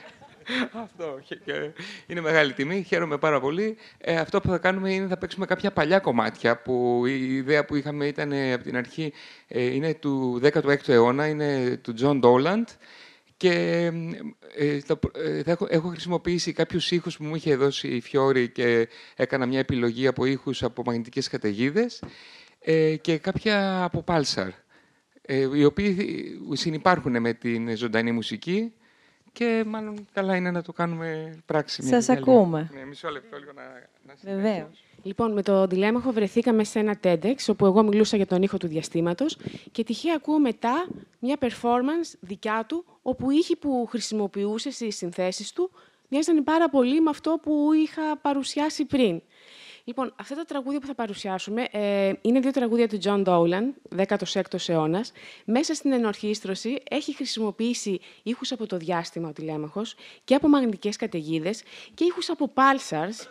Αυτό. και- και Είναι μεγάλη τιμή. Χαίρομαι πάρα πολύ. Ε, αυτό που θα κάνουμε είναι θα παίξουμε κάποια παλιά κομμάτια που η ιδέα που είχαμε ήταν ε, από την αρχή ε, είναι του 16ου αιώνα, είναι του John Doland. Και ε, το- ε, θα έχω, έχω χρησιμοποιήσει κάποιους ήχους που μου είχε δώσει η Φιόρη και έκανα μια επιλογή από ήχους από μαγνητικές καταιγίδες ε, και κάποια από Pulsar. ε, οι οποίοι συνυπάρχουν με την ζωντανή μουσική και μάλλον καλά είναι να το κάνουμε πράξη. μια Σας τέτοια ακούμε. λίγο. Ναι, μισό λεπτό λίγο να, να Βεβαίως. Λοιπόν, με το Διλέμαχο βρεθήκαμε σε ένα TEDx, όπου εγώ μιλούσα για τον ήχο του διαστήματος και τυχαία ακούω μετά μια performance δικιά του, όπου οι ήχοι που χρησιμοποιούσε στις συνθέσεις του μοιάζαν πάρα πολύ με αυτό που είχα παρουσιάσει πριν. Λοιπόν, αυτά τα τραγούδια που θα παρουσιάσουμε ε, είναι δύο τραγούδια του John Dowland, 16ος αιώνας. Μέσα στην ενορχήστρωση έχει χρησιμοποιήσει ήχους από το διάστημα ο τηλέμαχος και από μαγνητικές καταιγίδες και ήχους από pulsars.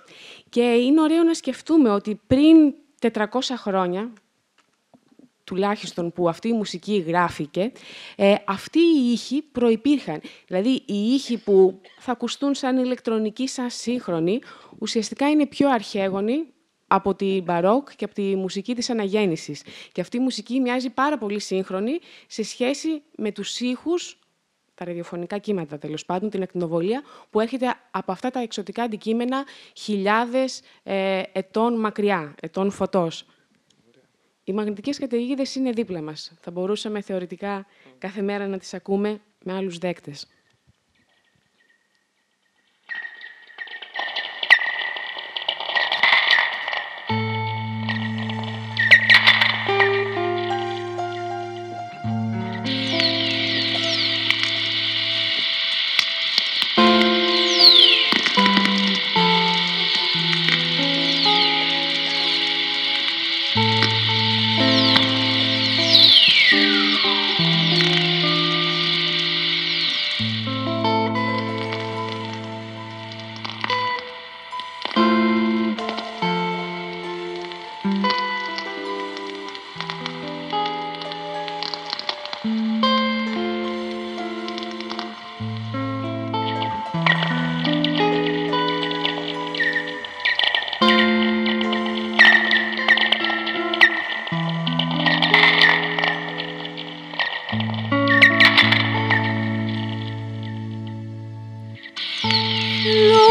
Και είναι ωραίο να σκεφτούμε ότι πριν 400 χρόνια, τουλάχιστον που αυτή η μουσική γράφηκε, ε, αυτοί οι ήχοι προϋπήρχαν. Δηλαδή, οι ήχοι που θα ακουστούν σαν ηλεκτρονικοί, σαν σύγχρονοι, ουσιαστικά είναι πιο αρχαίγονοι από την μπαρόκ και από τη μουσική της αναγέννησης. Και αυτή η μουσική μοιάζει πάρα πολύ σύγχρονη σε σχέση με τους ήχους, τα ραδιοφωνικά κύματα τέλος πάντων, την ακτινοβολία, που έρχεται από αυτά τα εξωτικά αντικείμενα χιλιάδες ε, ετών μακριά, ετών φωτός. Οι μαγνητικές καταιγίδες είναι δίπλα μας. Θα μπορούσαμε θεωρητικά κάθε μέρα να τις ακούμε με άλλους δέκτες. 若。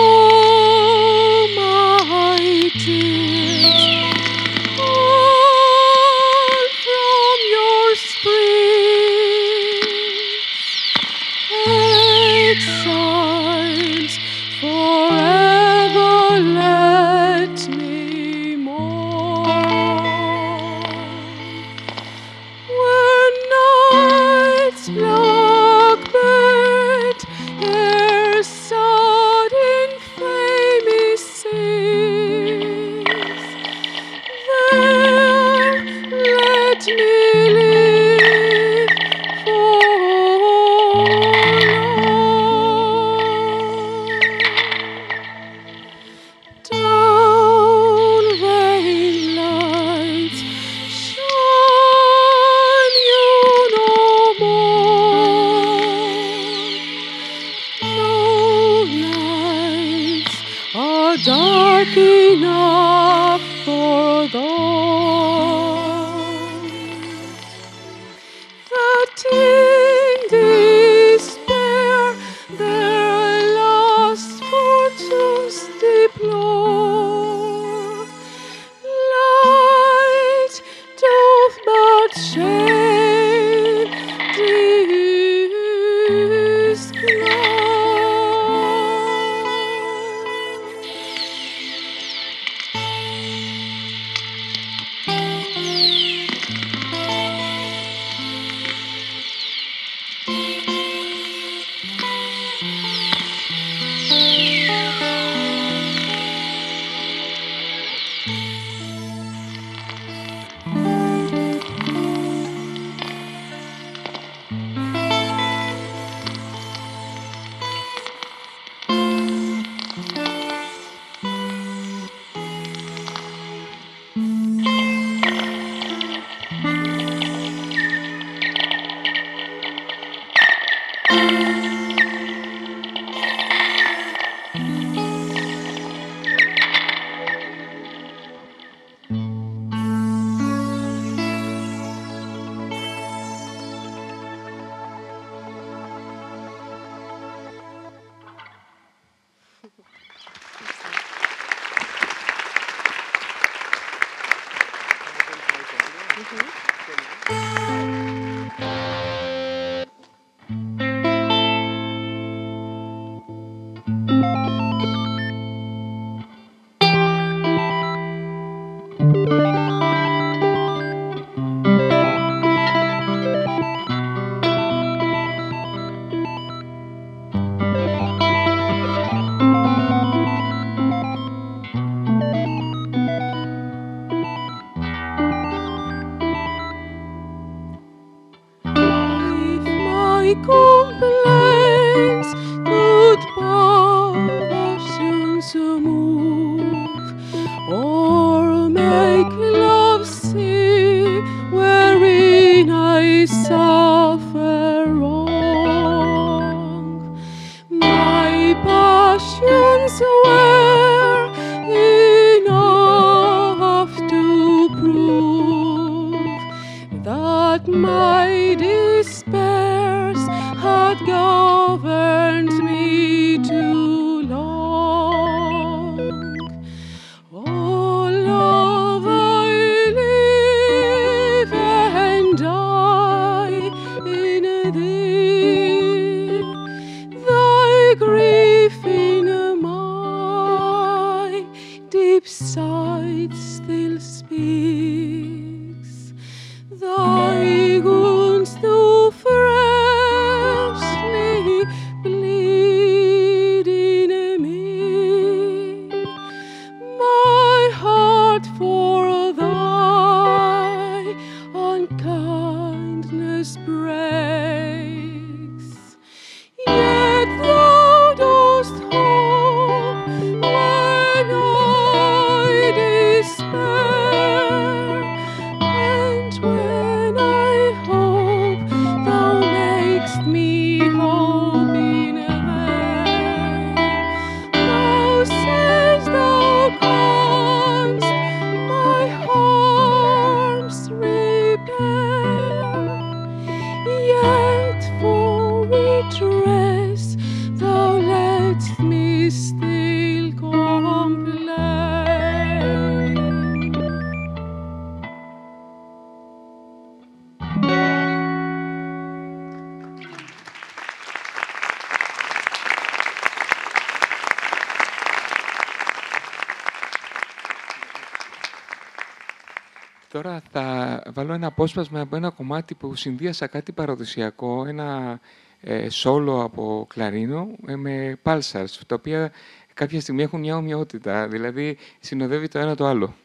απόσπασμα από ένα κομμάτι που συνδύασα κάτι παραδοσιακό, ένα ε, σόλο από κλαρίνο ε, με πάλσαρς, τα οποία κάποια στιγμή έχουν μια ομοιότητα, δηλαδή συνοδεύει το ένα το άλλο.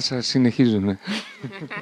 Σα συνεχίζουμε.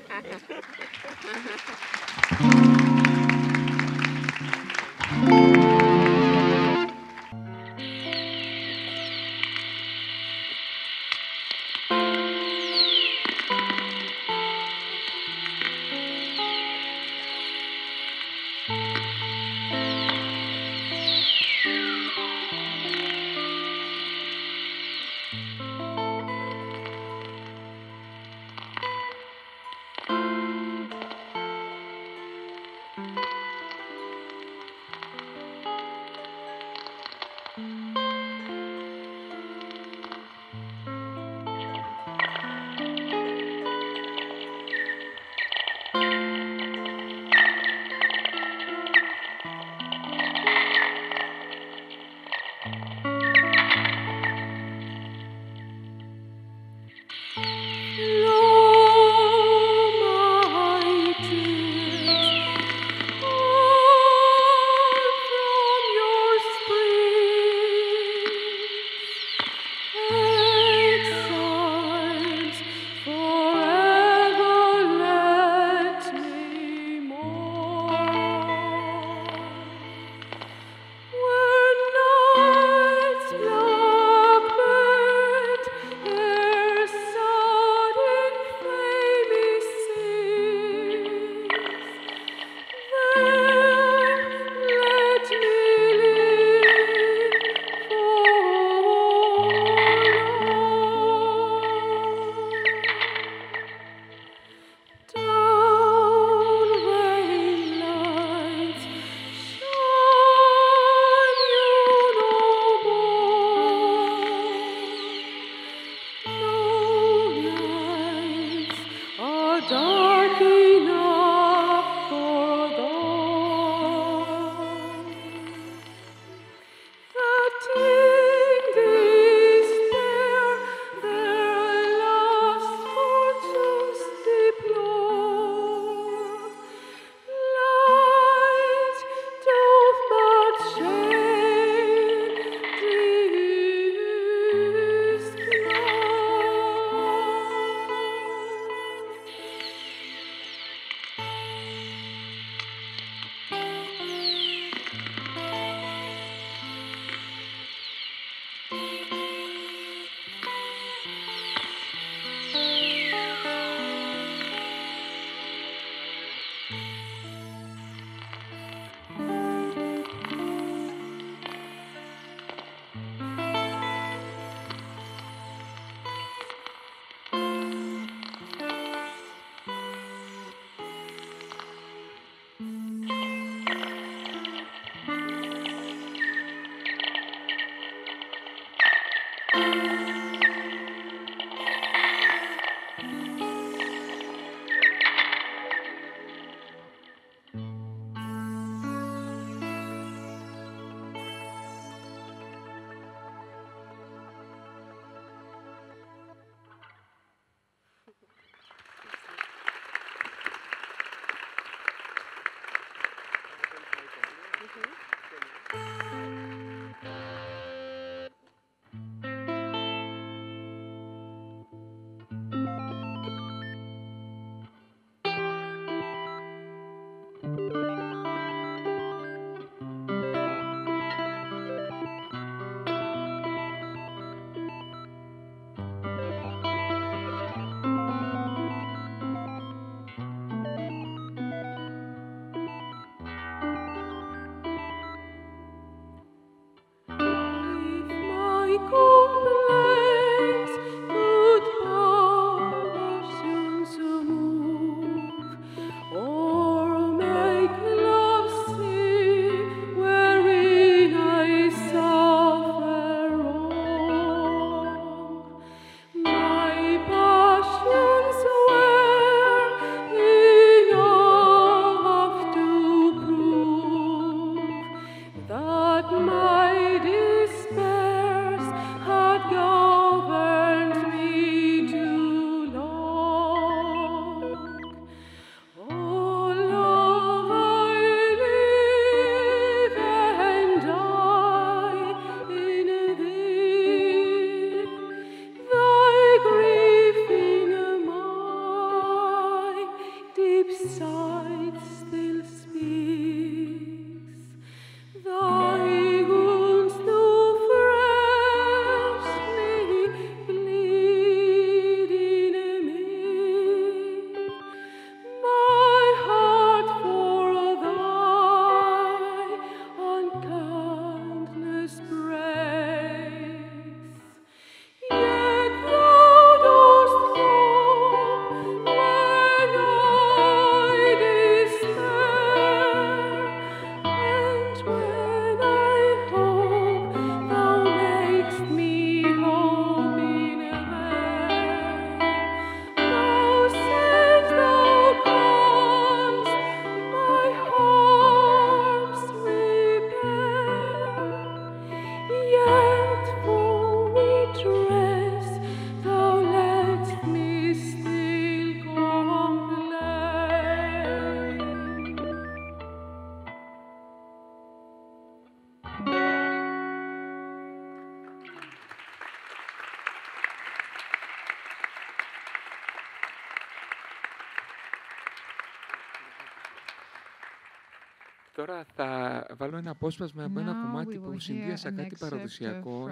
Τώρα θα βάλω ένα απόσπασμα από ένα κομμάτι που συνδύασα κάτι παραδοσιακό,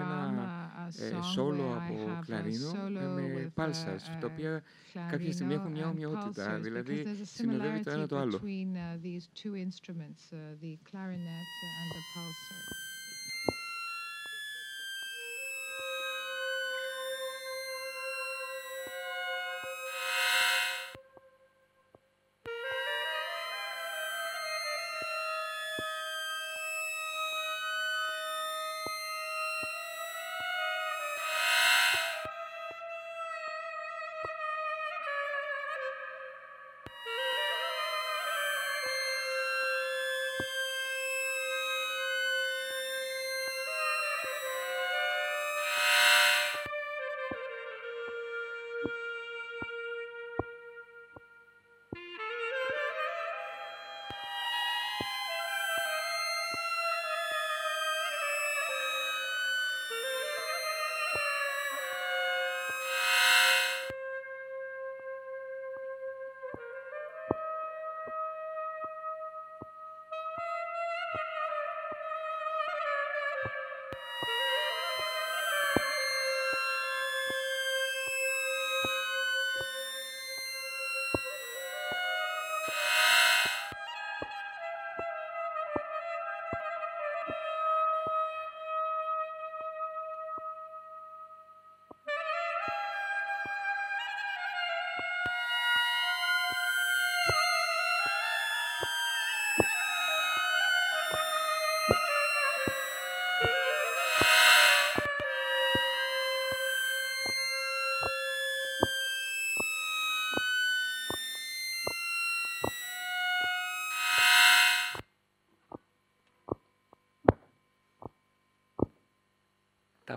ένα σόλο ε, από κλαρίνο ε, με πάλσας, τα οποία κάποια στιγμή έχουν μια ομοιότητα, δηλαδή συνοδεύει το ένα το άλλο.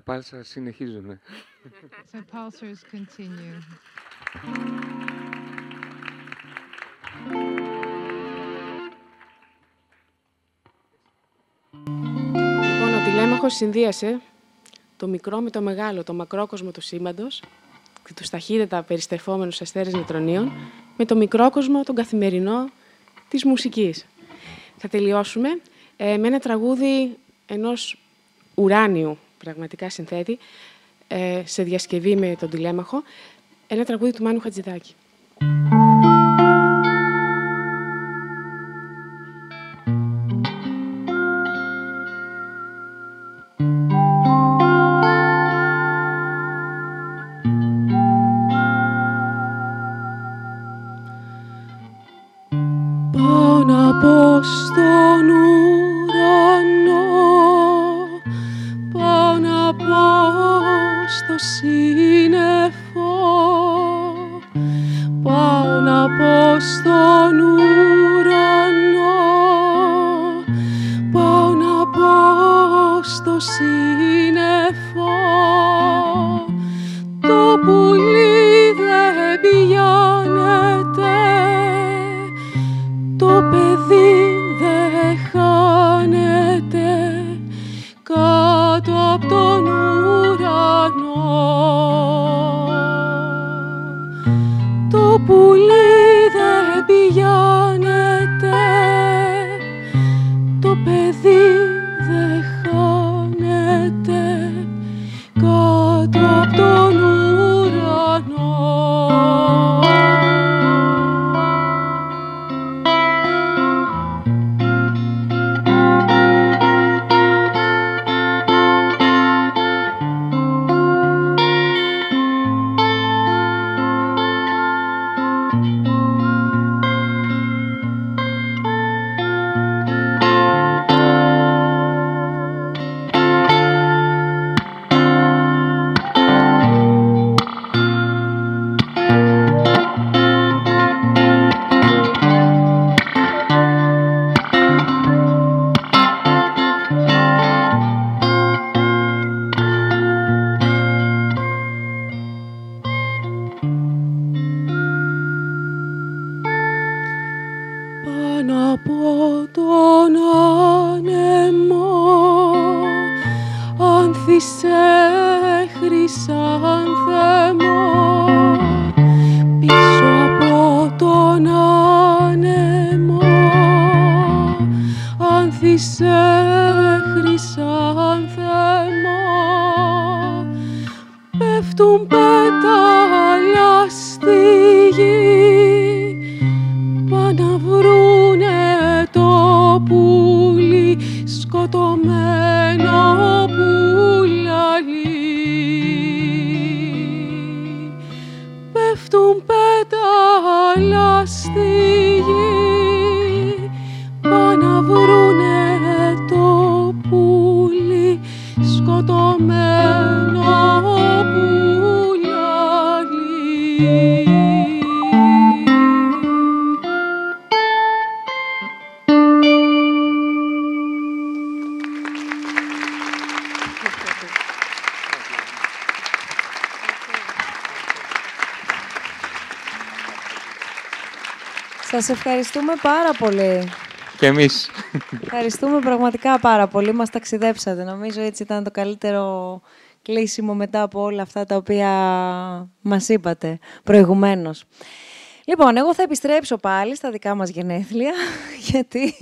Τα πάλσα συνεχίζουν. So pulsars continue. Λοιπόν, ο τηλέμαχος συνδύασε το μικρό με το μεγάλο, το μακρόκοσμο του σύμπαντος και τους ταχύτητα περιστρεφόμενους αστέρες νετρονίων με το μικρόκοσμο, τον καθημερινό της μουσικής. Θα τελειώσουμε ε, με ένα τραγούδι ενός ουράνιου πραγματικά συνθέτη ε, σε διασκευή με τον τηλέμαχο, ένα τραγούδι του Μάνου Χατζηδάκη. Σας ευχαριστούμε πάρα πολύ. Και εμείς. Ευχαριστούμε πραγματικά πάρα πολύ. Μας ταξιδέψατε. Νομίζω έτσι ήταν το καλύτερο κλείσιμο μετά από όλα αυτά τα οποία μας είπατε προηγουμένως. Λοιπόν, εγώ θα επιστρέψω πάλι στα δικά μας γενέθλια, γιατί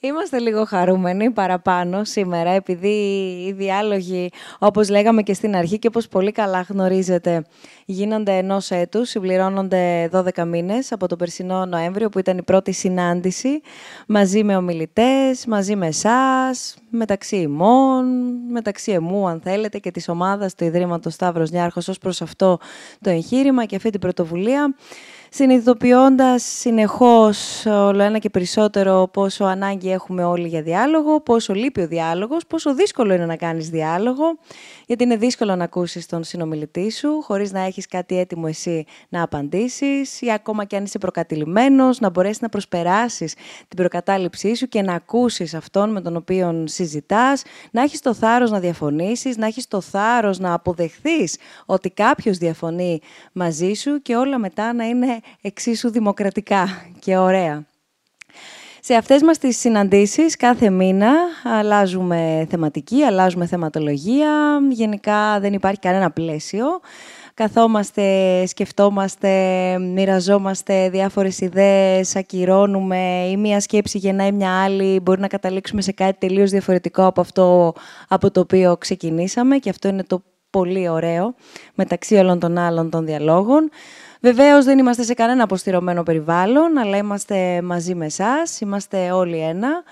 είμαστε λίγο χαρούμενοι παραπάνω σήμερα, επειδή οι διάλογοι, όπως λέγαμε και στην αρχή και όπως πολύ καλά γνωρίζετε, γίνονται ενός έτους, συμπληρώνονται 12 μήνες από τον περσινό Νοέμβριο, που ήταν η πρώτη συνάντηση, μαζί με ομιλητές, μαζί με εσάς, μεταξύ ημών, μεταξύ εμού, αν θέλετε, και της ομάδας του Ιδρύματος Σταύρος Νιάρχος ως προς αυτό το εγχείρημα και αυτή την πρωτοβουλία συνειδητοποιώντας συνεχώς όλο ένα και περισσότερο πόσο ανάγκη έχουμε όλοι για διάλογο, πόσο λείπει ο διάλογος, πόσο δύσκολο είναι να κάνεις διάλογο, γιατί είναι δύσκολο να ακούσεις τον συνομιλητή σου, χωρίς να έχεις κάτι έτοιμο εσύ να απαντήσεις ή ακόμα και αν είσαι προκατηλημένος, να μπορέσεις να προσπεράσεις την προκατάληψή σου και να ακούσεις αυτόν με τον οποίο συζητάς, να έχεις το θάρρος να διαφωνήσεις, να έχεις το θάρρος να αποδεχθείς ότι κάποιος διαφωνεί μαζί σου και όλα μετά να είναι εξίσου δημοκρατικά και ωραία. Σε αυτές μας τις συναντήσεις κάθε μήνα αλλάζουμε θεματική, αλλάζουμε θεματολογία. Γενικά δεν υπάρχει κανένα πλαίσιο. Καθόμαστε, σκεφτόμαστε, μοιραζόμαστε διάφορες ιδέες, ακυρώνουμε ή μία σκέψη γεννάει μια άλλη, μπορεί να καταλήξουμε σε κάτι τελείως διαφορετικό από αυτό από το οποίο ξεκινήσαμε και αυτό είναι το πολύ ωραίο μεταξύ όλων των άλλων των διαλόγων. Βεβαίως δεν είμαστε σε κανένα αποστηρωμένο περιβάλλον, αλλά είμαστε μαζί με εσάς, είμαστε όλοι ένα.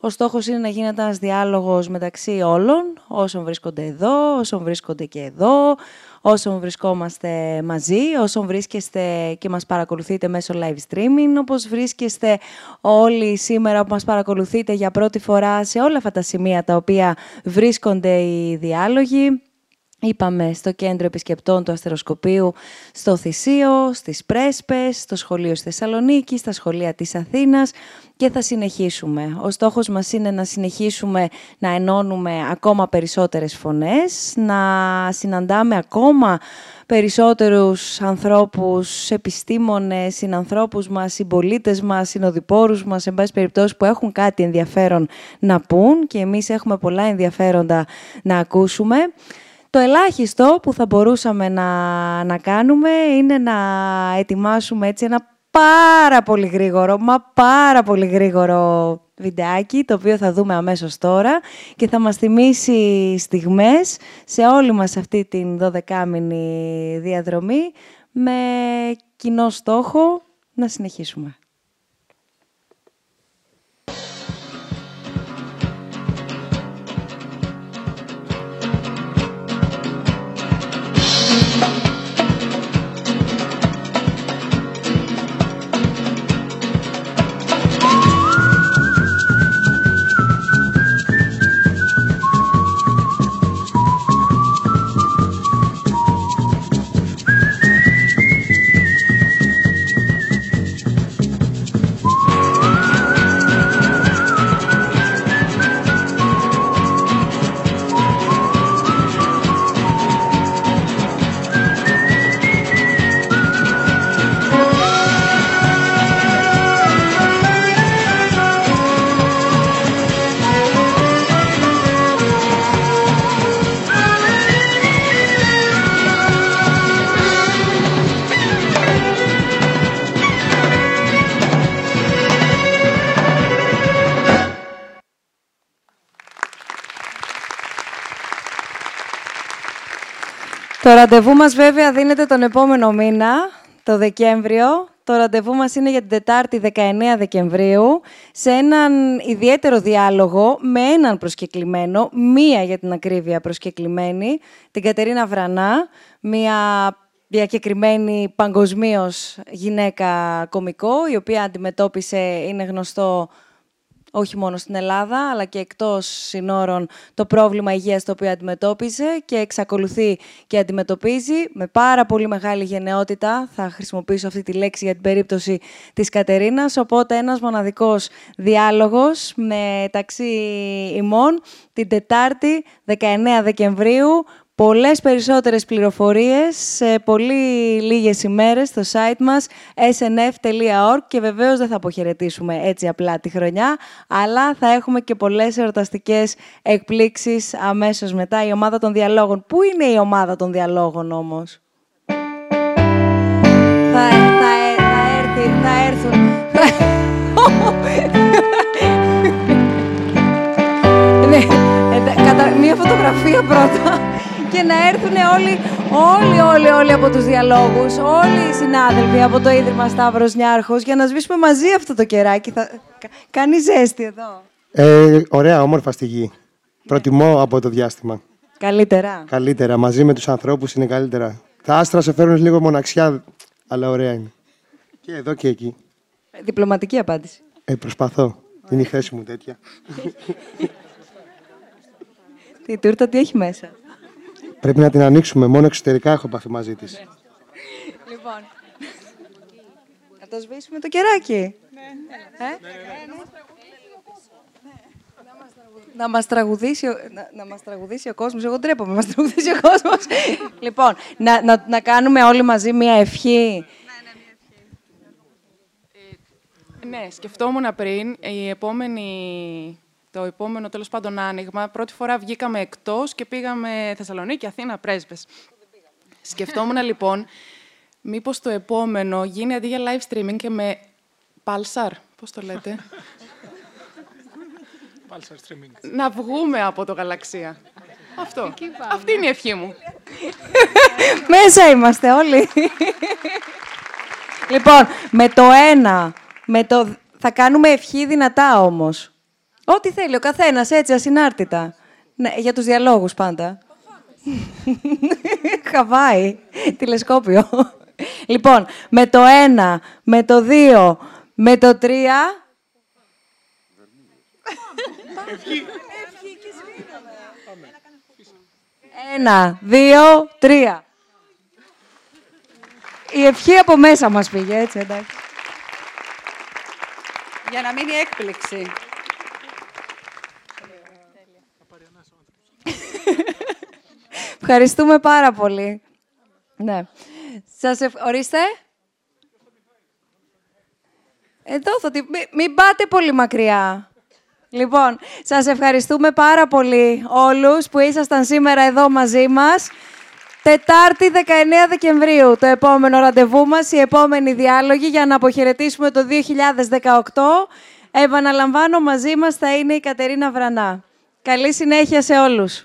Ο στόχος είναι να γίνεται ένας διάλογος μεταξύ όλων, όσων βρίσκονται εδώ, όσων βρίσκονται και εδώ, όσων βρισκόμαστε μαζί, όσων βρίσκεστε και μας παρακολουθείτε μέσω live streaming, όπως βρίσκεστε όλοι σήμερα που μας παρακολουθείτε για πρώτη φορά σε όλα αυτά τα σημεία τα οποία βρίσκονται οι διάλογοι. Είπαμε στο κέντρο επισκεπτών του αστεροσκοπίου, στο Θησίο, στις Πρέσπες, στο σχολείο στη Θεσσαλονίκη, στα σχολεία της Αθήνας και θα συνεχίσουμε. Ο στόχος μας είναι να συνεχίσουμε να ενώνουμε ακόμα περισσότερες φωνές, να συναντάμε ακόμα περισσότερους ανθρώπους, επιστήμονες, συνανθρώπους μας, συμπολίτες μας, συνοδοιπόρους μας, εν πάση περιπτώσει που έχουν κάτι ενδιαφέρον να πούν και εμείς έχουμε πολλά ενδιαφέροντα να ακούσουμε. Το ελάχιστο που θα μπορούσαμε να, να κάνουμε είναι να ετοιμάσουμε έτσι ένα πάρα πολύ γρήγορο, μα πάρα πολύ γρήγορο βιντεάκι, το οποίο θα δούμε αμέσως τώρα και θα μας θυμίσει στιγμές σε όλη μας αυτή την 12μηνη διαδρομή με κοινό στόχο να συνεχίσουμε. Το ραντεβού μας βέβαια δίνεται τον επόμενο μήνα, το Δεκέμβριο. Το ραντεβού μας είναι για την Τετάρτη 19 Δεκεμβρίου, σε έναν ιδιαίτερο διάλογο με έναν προσκεκλημένο, μία για την ακρίβεια προσκεκλημένη, την Κατερίνα Βρανά, μία διακεκριμένη παγκοσμίως γυναίκα κομικό, η οποία αντιμετώπισε, είναι γνωστό, όχι μόνο στην Ελλάδα, αλλά και εκτός συνόρων το πρόβλημα υγείας το οποίο αντιμετώπιζε και εξακολουθεί και αντιμετωπίζει με πάρα πολύ μεγάλη γενναιότητα. Θα χρησιμοποιήσω αυτή τη λέξη για την περίπτωση της Κατερίνας. Οπότε ένας μοναδικός διάλογος μεταξύ ημών την Τετάρτη 19 Δεκεμβρίου Πολλές περισσότερες πληροφορίες σε πολύ λίγες ημέρες στο site μας snf.org και βεβαίως δεν θα αποχαιρετήσουμε έτσι απλά τη χρονιά, αλλά θα έχουμε και πολλές εορταστικές εκπλήξεις αμέσως μετά. Η ομάδα των διαλόγων. Πού είναι η ομάδα των διαλόγων όμως; Θα, θα, θα, έρθει, θα έρθουν. ναι, ε, μία φωτογραφία πρώτα και να έρθουν όλοι, όλοι, όλοι, όλοι από τους διαλόγους, όλοι οι συνάδελφοι από το Ίδρυμα Σταύρος Νιάρχος για να σβήσουμε μαζί αυτό το κεράκι. Θα... Κάνει ζέστη εδώ. Ε, ωραία, όμορφα στη γη. Προτιμώ από το διάστημα. Καλύτερα. Καλύτερα. Μαζί με τους ανθρώπους είναι καλύτερα. Τα άστρα σε φέρουν λίγο μοναξιά, αλλά ωραία είναι. Και εδώ και εκεί. Διπλωματική απάντηση. Ε, προσπαθώ. Είναι η θέση μου τέτοια. Τι τούρτα τι έχει μέσα; Πρέπει να την ανοίξουμε. Μόνο εξωτερικά έχω επαφή μαζί της. Λοιπόν. Να το σβήσουμε το κεράκι. Ε; Να μας, τραγουδήσει, να, να μας τραγουδήσει ο κόσμος. Εγώ ντρέπομαι, μας τραγουδήσει ο κόσμος. λοιπόν, να, να, να κάνουμε όλοι μαζί μία ευχή. ναι, σκεφτόμουν πριν η επόμενη, το επόμενο τέλος πάντων άνοιγμα. Πρώτη φορά βγήκαμε εκτός και πήγαμε Θεσσαλονίκη, Αθήνα, πρέσβες. Σκεφτόμουν λοιπόν μήπως το επόμενο γίνει αντί για live streaming και με Pulsar, πώς το λέτε; Pulsar streaming. να βγούμε από το γαλαξία. Αυτό. Αυτή είναι η ευχή μου. Μέσα είμαστε όλοι. λοιπόν, με το ένα, με το... θα κάνουμε ευχή δυνατά όμως. Ό,τι θέλει ο καθένας, έτσι, ασυνάρτητα. Ναι, για τους διαλόγους πάντα. Χαβάη, τηλεσκόπιο. λοιπόν, με το ένα, με το δύο, με το τρία... Ένα, δύο, τρία. Η ευχή από μέσα μας πήγε, έτσι, εντάξει. Για να μείνει έκπληξη. Ευχαριστούμε πάρα πολύ. Ναι. Σας ευχ... Ορίστε. Εδώ θα τη... Μην, μην πάτε πολύ μακριά. Λοιπόν, σας ευχαριστούμε πάρα πολύ όλους που ήσασταν σήμερα εδώ μαζί μας. Τετάρτη 19 Δεκεμβρίου, το επόμενο ραντεβού μας, η επόμενη διάλογη για να αποχαιρετήσουμε το 2018. Επαναλαμβάνω, μαζί μας θα είναι η Κατερίνα Βρανά. Καλή συνέχεια σε όλους.